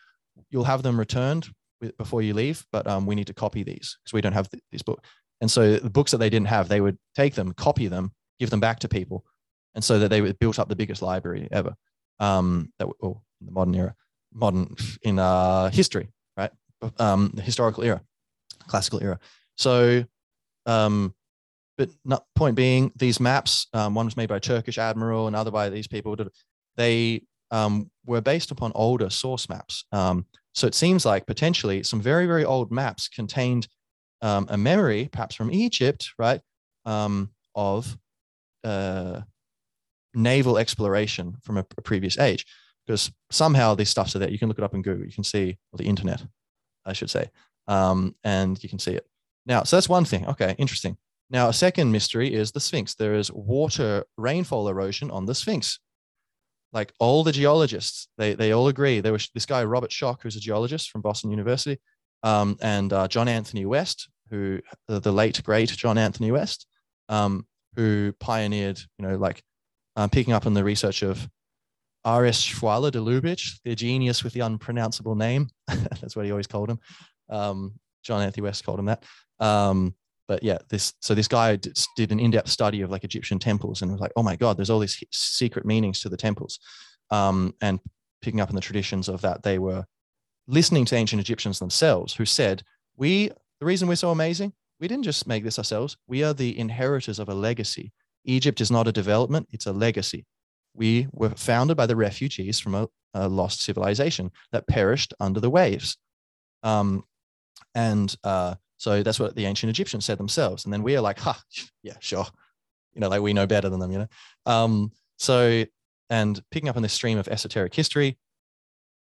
Speaker 1: you'll have them returned before you leave, but um, we need to copy these because we don't have th- these books. And so the books that they didn't have, they would take them, copy them, give them back to people, and so that they built up the biggest library ever. um, that or the modern era, modern in uh, history, right? Um, the historical era, classical era. So, um, but not, point being, these maps, um, one was made by a Turkish admiral, another by these people. They um, were based upon older source maps. Um, so it seems like potentially some very very old maps contained um, a memory, perhaps from Egypt, right, um, of uh, naval exploration from a, a, previous age. Because somehow these stuffs are there. You can look it up in Google. You can see well, the internet, I should say, um, and you can see it. Now, so that's one thing. Okay, interesting. Now, a second mystery is the Sphinx. There is water rainfall erosion on the Sphinx. Like all the geologists, they, they all agree. There was this guy, Robert Schoch, who's a geologist from Boston University, um, and uh, John Anthony West, who uh, the late great John Anthony West, um, who pioneered, you know, like um, picking up on the research of R.S. Schwaller de Lubicz, the genius with the unpronounceable name. That's what he always called him. Um, John Anthony West called him that. Um, but yeah, this so this guy did, did an in-depth study of like Egyptian temples and was like, oh my god, there's all these secret meanings to the temples, um, and picking up on the traditions of that, they were listening to ancient Egyptians themselves who said, we the reason we're so amazing, we didn't just make this ourselves. We are the inheritors of a legacy. Egypt is not a development; it's a legacy. We were founded by the refugees from a, a lost civilization that perished under the waves. Um, and uh, so that's what the ancient Egyptians said themselves. And then we are like, ha, yeah, sure. You know, like we know better than them, you know? Um, so, and picking up on this stream of esoteric history,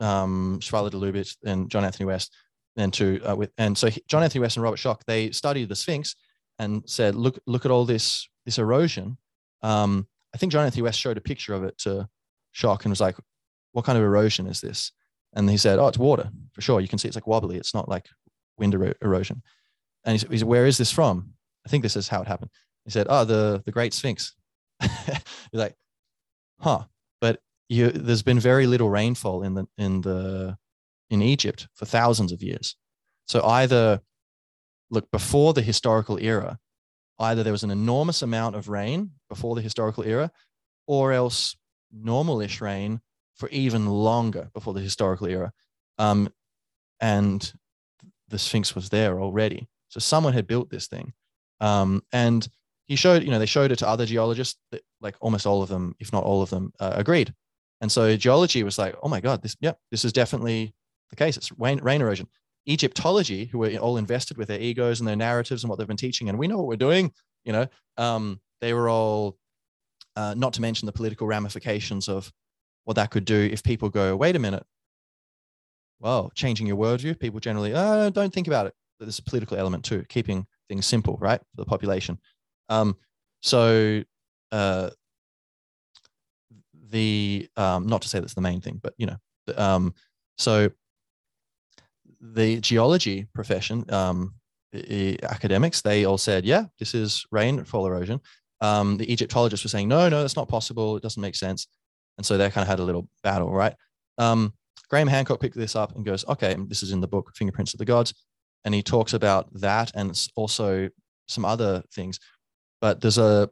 Speaker 1: um, Schwaller de Lubicz and John Anthony West, and to, uh, with, and so John Anthony West and Robert Schoch, they studied the Sphinx and said, look, look at all this, this erosion. Um, I think John Anthony West showed a picture of it to Schoch and was like, what kind of erosion is this? And he said, oh, it's water for sure. You can see it's like wobbly. It's not like wind erosion. And he said, he said, where is this from? I think this is how it happened. He said, oh, the, the Great Sphinx. You're like, huh. But you, there's been very little rainfall in the, in the, in Egypt for thousands of years. So either, look, before the historical era, either there was an enormous amount of rain before the historical era, or else normalish rain for even longer before the historical era. Um, and the Sphinx was there already. So someone had built this thing. Um, and he showed, you know, they showed it to other geologists that like almost all of them, if not all of them, uh, agreed. And so geology was like, oh my God, this, yeah, this is definitely the case. It's rain, rain erosion. Egyptology, who were all invested with their egos and their narratives and what they've been teaching, and we know what we're doing, you know, um, they were all, uh, not to mention the political ramifications of what that could do if people go, wait a minute, well, changing your worldview, people generally, oh, don't think about it. There's a political element too, keeping things simple, right, for the population. Um, so, uh, the um, not to say that's the main thing, but you know, um, so the geology profession, um, academics, they all said, yeah, this is rainfall erosion. Um, the Egyptologists were saying, no, no, that's not possible. It doesn't make sense. And so they kind of had a little battle, right? Um, Graham Hancock picked this up and goes, okay, this is in the book Fingerprints of the Gods. And he talks about that and also some other things. But there's a,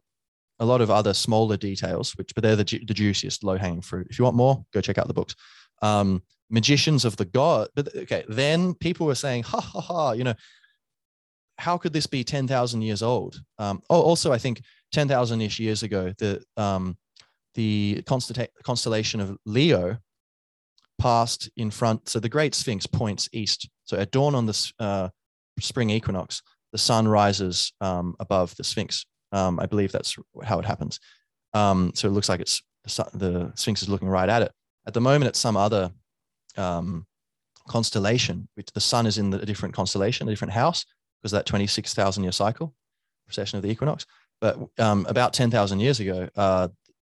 Speaker 1: a lot of other smaller details, which, but they're the, the juiciest, low hanging fruit. If you want more, go check out the books. Um, magicians of the god. But okay, then people were saying, ha ha ha, you know, how could this be 10,000 years old? Um, oh, also, I think 10,000 ish years ago, the, um, the constellation of Leo passed in front. So the Great Sphinx points east. So at dawn on the uh, spring equinox, the sun rises um, above the Sphinx. Um, I believe that's how it happens. Um, so it looks like it's the Sphinx is looking right at it. At the moment, it's some other um, constellation, which the sun is in the, a different constellation, a different house, because that 26,000 year cycle, precession of the equinox. But um, about 10,000 years ago, uh,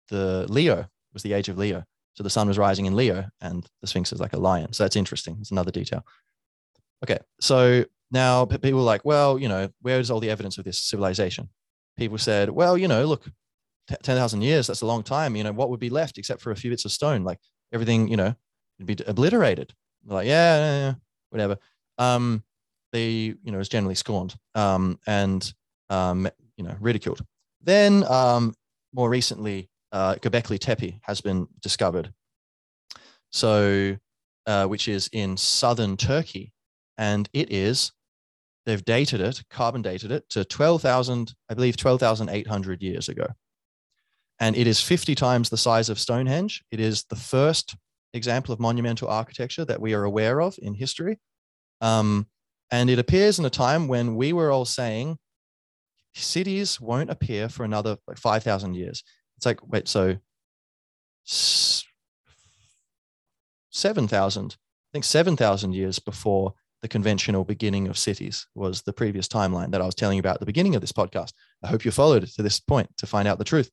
Speaker 1: the Leo was the age of Leo. So the sun was rising in Leo and the Sphinx is like a lion. So that's interesting. It's another detail. Okay. So now people were like, well, you know, where's all the evidence of this civilization? People said, well, you know, look, 10,000 years, that's a long time. You know, what would be left except for a few bits of stone? Like everything, you know, it'd be obliterated. Like, yeah, yeah, yeah, whatever. Um, they, you know, is generally scorned um, and, um, you know, ridiculed. Then um, more recently, uh, Göbekli Tepe has been discovered So, uh, which is in southern Turkey, and it is they've dated it, carbon dated it to 12,000, I believe 12,800 years ago. And it is 50 times the size of Stonehenge. It is the first example of monumental architecture that we are aware of in history. Um, and it appears in a time when we were all saying cities won't appear for another like 5,000 years. It's like, wait, so 7,000, I think 7,000 years before the conventional beginning of cities was the previous timeline that I was telling you about at the beginning of this podcast. I hope you followed to this point to find out the truth.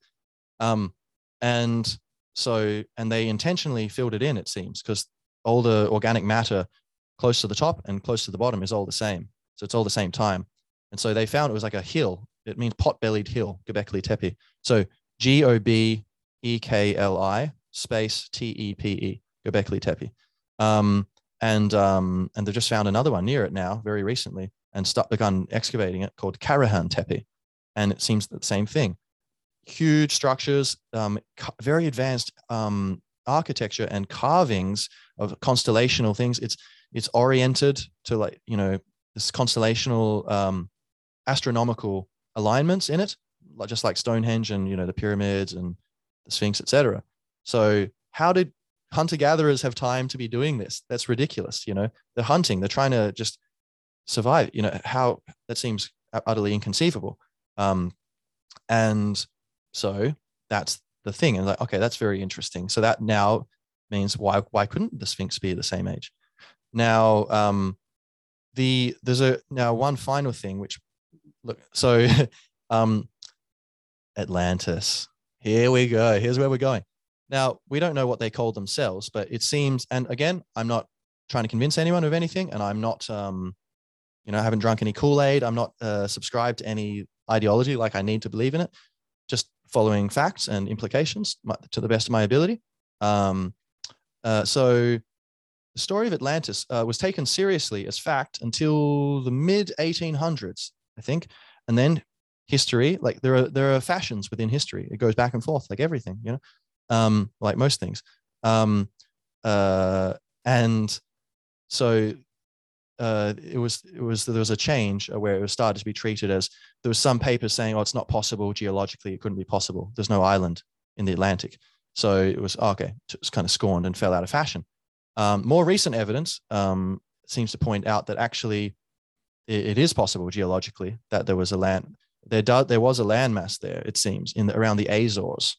Speaker 1: Um, and so, and they intentionally filled it in, it seems, because all the organic matter close to the top and close to the bottom is all the same. So it's all the same time. And so they found it was like a hill. It means pot bellied hill, Göbekli Tepe. So G O B E K L I space T E P E, Göbekli Tepe. Um, and um, and they've just found another one near it now, very recently, and start, begun excavating it called Karahan Tepe, and it seems the same thing. Huge structures, um, very advanced um, architecture and carvings of constellational things. It's it's oriented to like you know this constellational um, astronomical alignments in it, just like Stonehenge and you know the pyramids and the Sphinx, etc. So how did hunter gatherers have time to be doing this? That's ridiculous. You know, they're hunting, they're trying to just survive. You know, how that seems utterly inconceivable. Um, and so that's the thing. And like, okay, that's very interesting. So that now means why why couldn't the Sphinx be the same age? Now, um, the there's a now one final thing which look so um, Atlantis. Here we go. Here's where we're going. Now, we don't know what they call themselves, but it seems, and again, I'm not trying to convince anyone of anything, and I'm not, um, you know, I haven't drunk any Kool Aid. I'm not uh, subscribed to any ideology like I need to believe in it. Just following facts and implications to the best of my ability. Um, uh, so, the story of Atlantis uh, was taken seriously as fact until the mid 1800s, I think, and then history, like there are there are fashions within history. It goes back and forth, like everything, you know um, like most things. Um, uh, and so uh, it was it was there was a change where it was started to be treated as there was some papers saying, oh, it's not possible geologically, it couldn't be possible. There's no island in the Atlantic, so it was oh, okay. It was kind of scorned and fell out of fashion. Um, more recent evidence um, seems to point out that actually it, it is possible geologically that there was a land there. Do, there was a landmass there. It seems in the, around the Azores,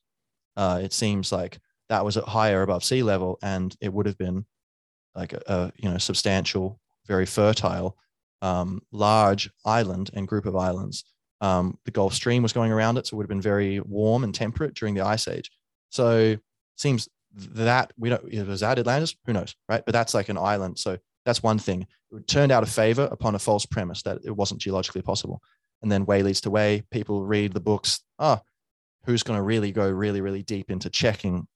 Speaker 1: uh, it seems like that was at higher above sea level, and it would have been like a, a you know substantial, very fertile, um, large island and group of islands. Um, the Gulf Stream was going around it, so it would have been very warm and temperate during the Ice Age. So seems that we don't it was that Atlantis? Who knows, right? But that's like an island, so that's one thing. It turned out of favor upon a false premise that it wasn't geologically possible. And then way leads to way. People read the books. Oh, who's going to really go really, really deep into checking,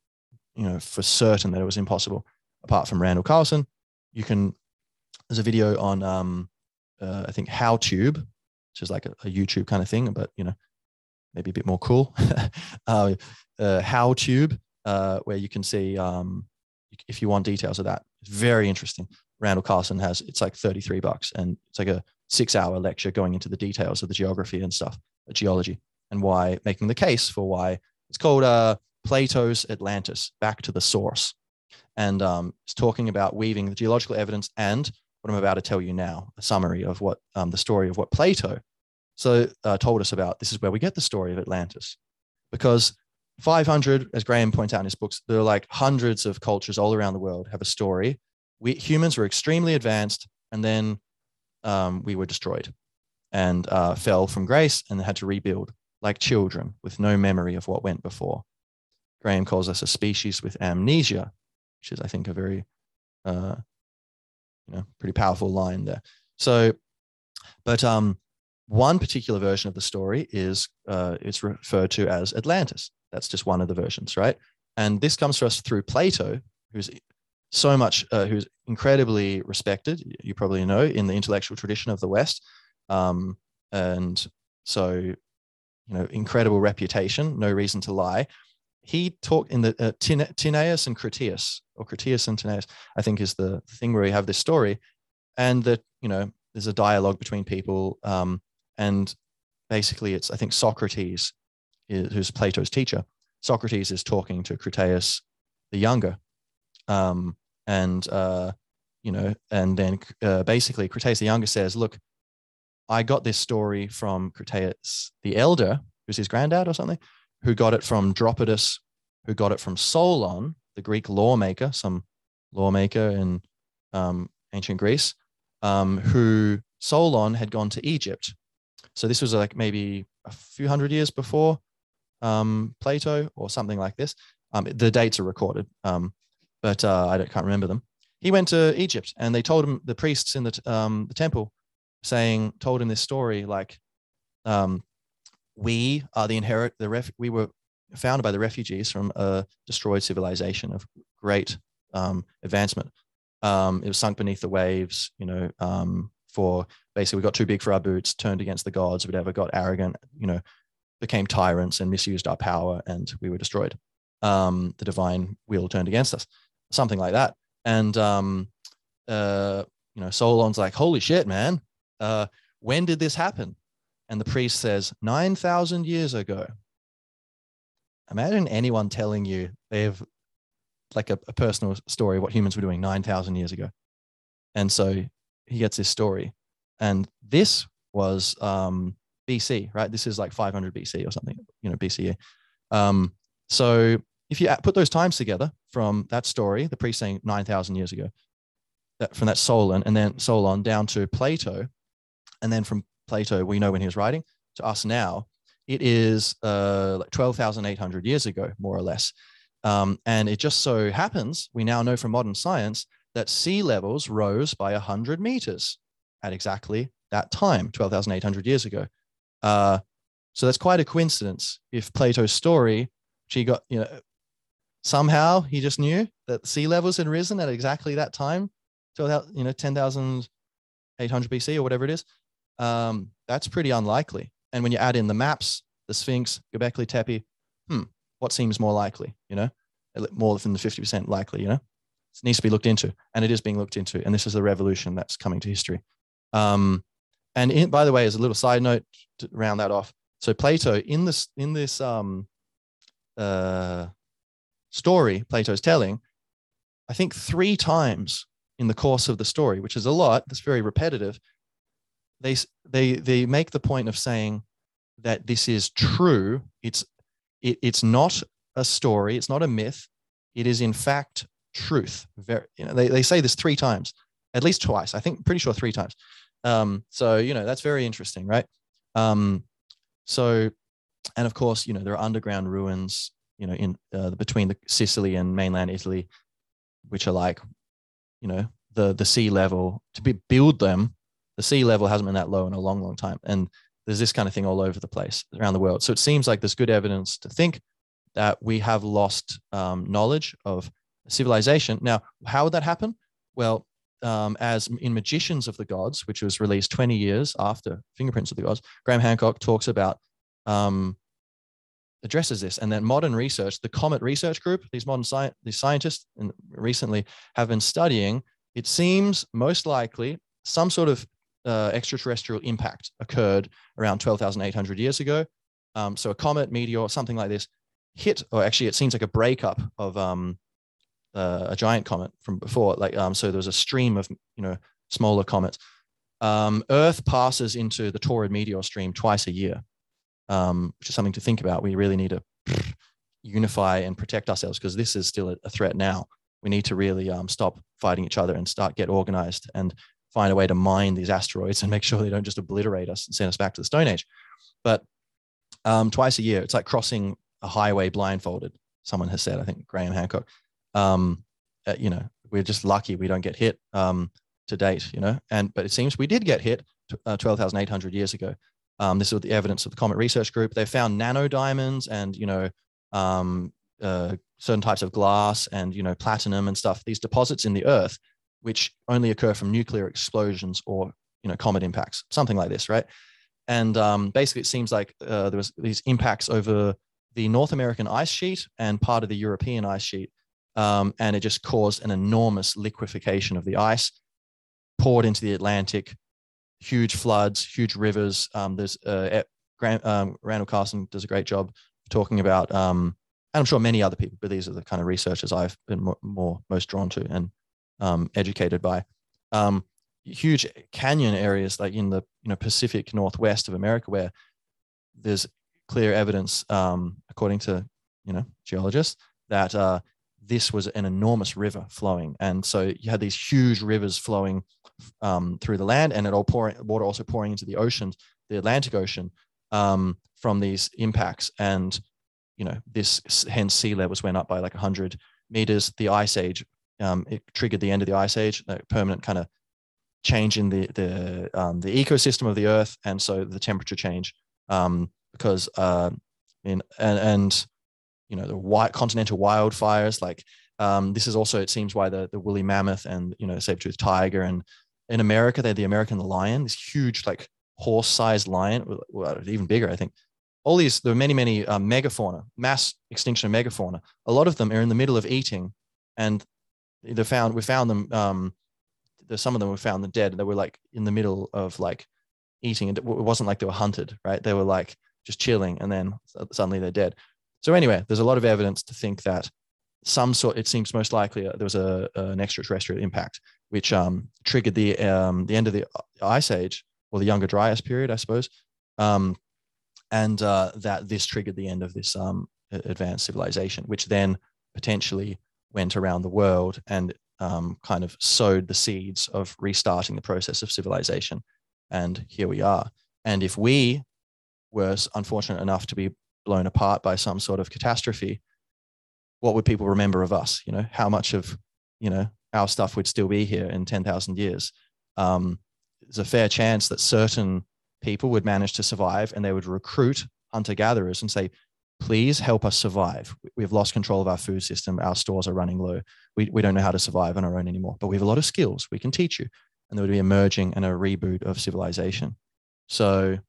Speaker 1: you know, for certain that it was impossible. Apart from Randall Carlson, you can. There's a video on, um, uh, I think, HowTube, which is like a, a, YouTube kind of thing, but you know, maybe a bit more cool. uh, uh, HowTube, uh, where you can see um, if you want details of that. It's very interesting. Randall Carlson has it's like 33 bucks, and it's like a six-hour lecture going into the details of the geography and stuff, geology and why making the case for why it's called uh, Plato's Atlantis, back to the source. And um, it's talking about weaving the geological evidence and what I'm about to tell you now, a summary of what um, the story of what Plato so uh, told us about. This is where we get the story of Atlantis, because 500, as Graham points out in his books, there are like hundreds of cultures all around the world have a story. We humans were extremely advanced, and then um, we were destroyed and uh, fell from grace and had to rebuild like children with no memory of what went before. Graham calls us a species with amnesia, which is, I think, a very, uh, you know, pretty powerful line there. So, but um, one particular version of the story is uh, it's referred to as Atlantis. That's just one of the versions, right? And this comes to us through Plato, who's so much, uh, who's incredibly respected. You probably know in the intellectual tradition of the West, um, and so you know, incredible reputation, no reason to lie. He talked in the uh, and Critias, or Critias and Timaeus, I think is the thing where we have this story, and that you know there's a dialogue between people, um, and basically it's I think Socrates, is, who's Plato's teacher. Socrates is talking to Critias the younger, um, and uh, you know, and then uh, basically Critias the younger says, "Look, I got this story from Critias the elder, who's his granddad or something, who got it from Dropidas, who got it from Solon, the Greek lawmaker, some lawmaker in um, ancient Greece, um, who Solon had gone to Egypt. So this was like maybe a few hundred years before um, Plato or something like this. Um, the dates are recorded, um, but uh, I can't remember them. He went to Egypt, and they told him the priests in the um, the temple, saying, told him this story like, um, we are the inherit the ref we were founded by the refugees from a destroyed civilization of great um, advancement. Um, it was sunk beneath the waves, you know, um, for basically we got too big for our boots, turned against the gods, whatever, got arrogant, you know, became tyrants and misused our power, and we were destroyed. Um, the divine will turned against us, something like that. And um, uh, you know, Solon's like, "Holy shit, man! Uh, when did this happen?" And the priest says, 9,000 years ago. Imagine anyone telling you they have like a, a personal story of what humans were doing 9,000 years ago. And so he gets this story. And this was um, BC, right? This is like 500 BC or something, you know, BCE. Um, so if you put those times together from that story, the priest saying 9,000 years ago, that, from that Solon, and then Solon down to Plato, and then from Plato, we know when he was writing, to us now, it is uh, like 12,800 years ago, more or less. Um, and it just so happens, we now know from modern science that sea levels rose by 100 meters at exactly that time, 12,800 years ago. Uh, so that's quite a coincidence. If Plato's story, she got, you know, somehow he just knew that sea levels had risen at exactly that time, 12, you know, 10,800 BC or whatever it is um, that's pretty unlikely. And when you add in the maps, the Sphinx, Göbekli Tepe, hmm, what seems more likely? You know, more than the 50% likely, you know? It needs to be looked into, and it is being looked into. And this is the revolution that's coming to history. Um, and in, by the way, as a little side note to round that off, so Plato in this in this um, uh, story Plato's telling, I think three times in the course of the story, which is a lot. That's very repetitive they they they make the point of saying that this is true. It's it, it's not a story. It's not a myth. It is in fact truth. Very, you know, they, they say this three times, at least twice. I think pretty sure three times. Um, so you know that's very interesting, right? Um, so, and of course, you know there are underground ruins, you know, in uh, between the Sicily and mainland Italy, which are like, you know, the the sea level to be build them the sea level hasn't been that low in a long, long time. And there's this kind of thing all over the place around the world. So it seems like there's good evidence to think that we have lost um, knowledge of civilization. Now, how would that happen? Well, um, as in Magicians of the Gods, which was released 20 years after Fingerprints of the Gods, Graham Hancock talks about um, addresses this, and that modern research, the Comet Research Group, these modern sci- these scientists, recently have been studying. It seems most likely some sort of uh, extraterrestrial impact occurred around 12,800 years ago. Um, so a comet, meteor, something like this hit, or actually it seems like a breakup of um, uh, a giant comet from before. Like um, so, there was a stream of you know smaller comets. Um, Earth passes into the Taurid meteor stream twice a year, um, which is something to think about. We really need to unify and protect ourselves because this is still a, a, threat now. We need to really um, stop fighting each other and start get organized and find a way to mine these asteroids and make sure they don't just obliterate us and send us back to the Stone Age. But um, twice a year, it's like crossing a highway blindfolded. Someone has said, I think Graham Hancock. Um, uh, you know, we're just lucky we don't get hit um, to date. You know, and but it seems we did get hit uh, twelve thousand eight hundred years ago. Um, this is the evidence of the Comet Research Group. They found nano diamonds and you know um, uh, certain types of glass and you know platinum and stuff. These deposits in the Earth which only occur from nuclear explosions or you know comet impacts, something like this, right? And um, basically, it seems like uh, there was these impacts over the North American ice sheet and part of the European ice sheet. Um, and it just caused an enormous liquefaction of the ice, poured into the Atlantic, huge floods, huge rivers. Um, there's uh, Grant, um, Randall Carlson does a great job talking about, um, and I'm sure many other people, but these are the kind of researchers I've been more, more most drawn to and um, educated by. Um, huge canyon areas like in the you know Pacific Northwest of America, where there's clear evidence, um, according to you know geologists, that uh, this was an enormous river flowing, and so you had these huge rivers flowing um, through the land, and it all pouring water also pouring into the oceans, the Atlantic Ocean, um, from these impacts, and you know this hence sea levels went up by like 100 meters. The ice age um, it triggered the end of the ice age, a permanent kind of change in the the um, the ecosystem of the Earth, and so the temperature change um, because uh, in and, and you know the white continental wildfires like um, this is also it seems why the the woolly mammoth and you know saber-toothed tiger and in America they're the American lion this huge like horse-sized lion well, even bigger I think. All these there are many many uh, megafauna mass extinction of megafauna. A lot of them are in the middle of eating and they found we found them um some of them were found dead. They were like in the middle of like eating. It wasn't like they were hunted right? They were like just chilling and then suddenly they're dead. So anyway there's a lot of evidence to think that some sort it seems most likely uh, there was a, an extraterrestrial impact which um, triggered the um, the end of the ice age or the younger dryas period i suppose. Um, and uh, that this triggered the end of this um, advanced civilization which then potentially went around the world and um, kind of sowed the seeds of restarting the process of civilization. And here we are. And if we were unfortunate enough to be blown apart by some sort of catastrophe, what would people remember of us? You know, how much of, you know, our stuff would still be here in 10,000 years? Um, there's a fair chance that certain people would manage to survive and they would recruit hunter gatherers and say, please help us survive. We've lost control of our food system. Our stores are running low. We, we don't know how to survive on our own anymore, but we have a lot of skills we can teach you. And there would be a merging and a reboot of civilization. So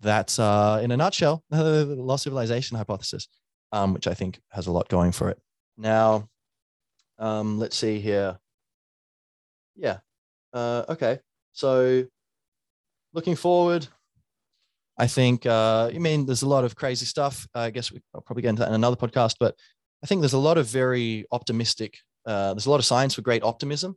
Speaker 1: that's, uh, in a nutshell, the lost civilization hypothesis, um, which I think has a lot going for it. Now, um, let's see here. Yeah. Uh, okay. So looking forward, I think, uh, mean, there's a lot of crazy stuff. Uh, I guess we, will probably get into that in another podcast, but I think there's a lot of very optimistic, uh, there's a lot of science for great optimism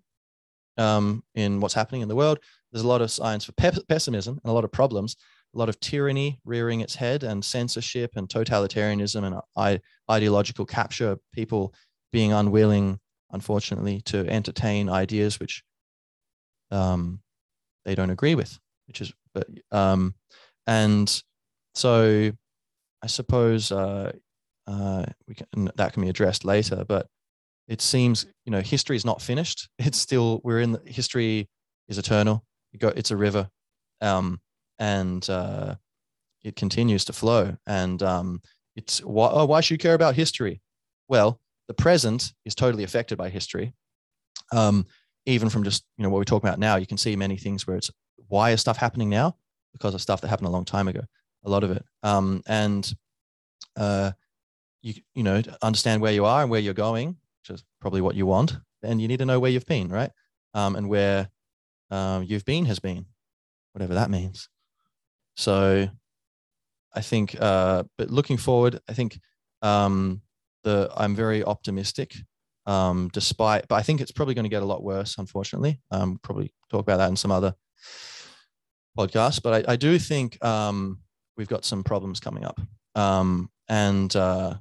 Speaker 1: um, in what's happening in the world. There's a lot of science for pe- pessimism and a lot of problems, a lot of tyranny rearing its head and censorship and totalitarianism and I- ideological capture, people being unwilling, unfortunately, to entertain ideas which um, they don't agree with, which is, but, um, and so I suppose uh, uh, we can, that can be addressed later, but it seems you know history is not finished. It's still we're in the, history is eternal. You go, it's a river, um, and uh, it continues to flow. And um, it's why, oh, why should you care about history? Well, the present is totally affected by history. Um, even from just you know what we talk about now, you can see many things where it's why is stuff happening now? Because of stuff that happened a long time ago. A lot of it, um, and uh, you you know understand where you are and where you're going, which is probably what you want. And you need to know where you've been, right? Um, and where um, you've been has been, whatever that means. So, I think, uh, but looking forward, I think um, the I'm very optimistic. Um, despite, but I think it's probably going to get a lot worse. Unfortunately, um, probably talk about that in some other podcast, but I, I do think um, we've got some problems coming up. Um, and uh,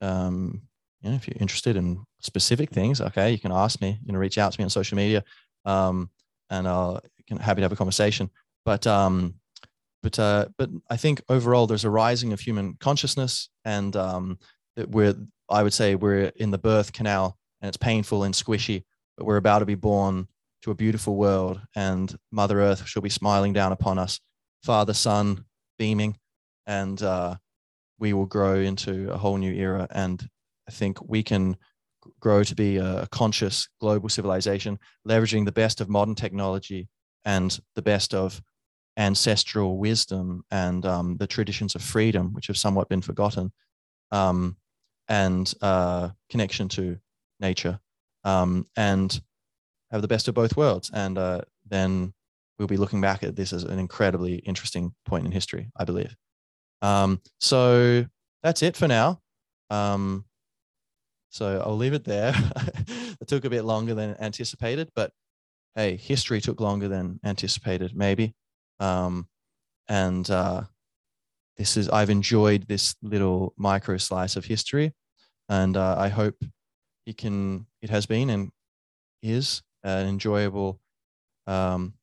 Speaker 1: um, you know, if you're interested in specific things, okay, you can ask me. You know, reach out to me on social media, um, and I'll can happy to have a conversation. But um, but uh, but I think overall there's a rising of human consciousness, and um, that we're I would say we're in the birth canal, and it's painful and squishy, but we're about to be born to a beautiful world, and Mother Earth shall be smiling down upon us, Father, Sun, beaming, and uh, we will grow into a whole new era. And I think we can grow to be a conscious global civilization, leveraging the best of modern technology and the best of ancestral wisdom and um, the traditions of freedom, which have somewhat been forgotten, um, and uh, connection to nature, um, and have the best of both worlds. And uh, then we'll be looking back at this as an incredibly interesting point in history, I believe. Um, so that's it for now. Um, so I'll leave it there. it took a bit longer than anticipated, but hey, history took longer than anticipated, maybe. Um, and uh, this is I've enjoyed this little micro slice of history, and uh, I hope it can it has been and is an enjoyable um,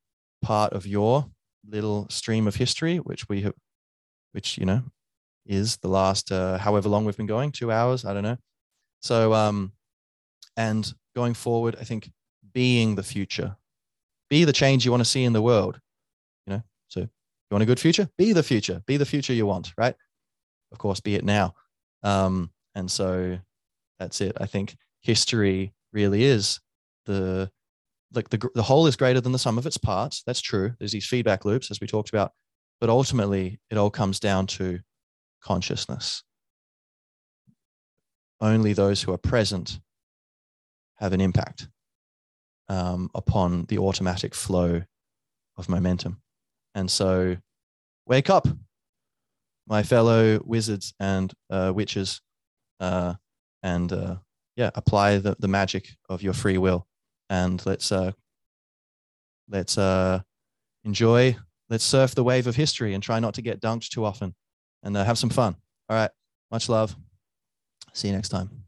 Speaker 1: part of your little stream of history, which we have, which you know is the last uh, however long we've been going, two hours, I don't know. So um, and going forward, I think being the future, be the change you want to see in the world You know, so you want a good future? Be the future. Be the future you want, right? Of course, be it now. Um, and so that's it. I think history really is the like the the whole is greater than the sum of its parts. That's true. There's these feedback loops as we talked about, but ultimately it all comes down to consciousness. Only those who are present have an impact um, upon the automatic flow of momentum. And so, wake up, my fellow wizards and uh, witches, uh, and uh, yeah, apply the, the magic of your free will, and let's uh, let's uh, enjoy. Let's surf the wave of history and try not to get dunked too often, and uh, have some fun. All right, much love. See you next time.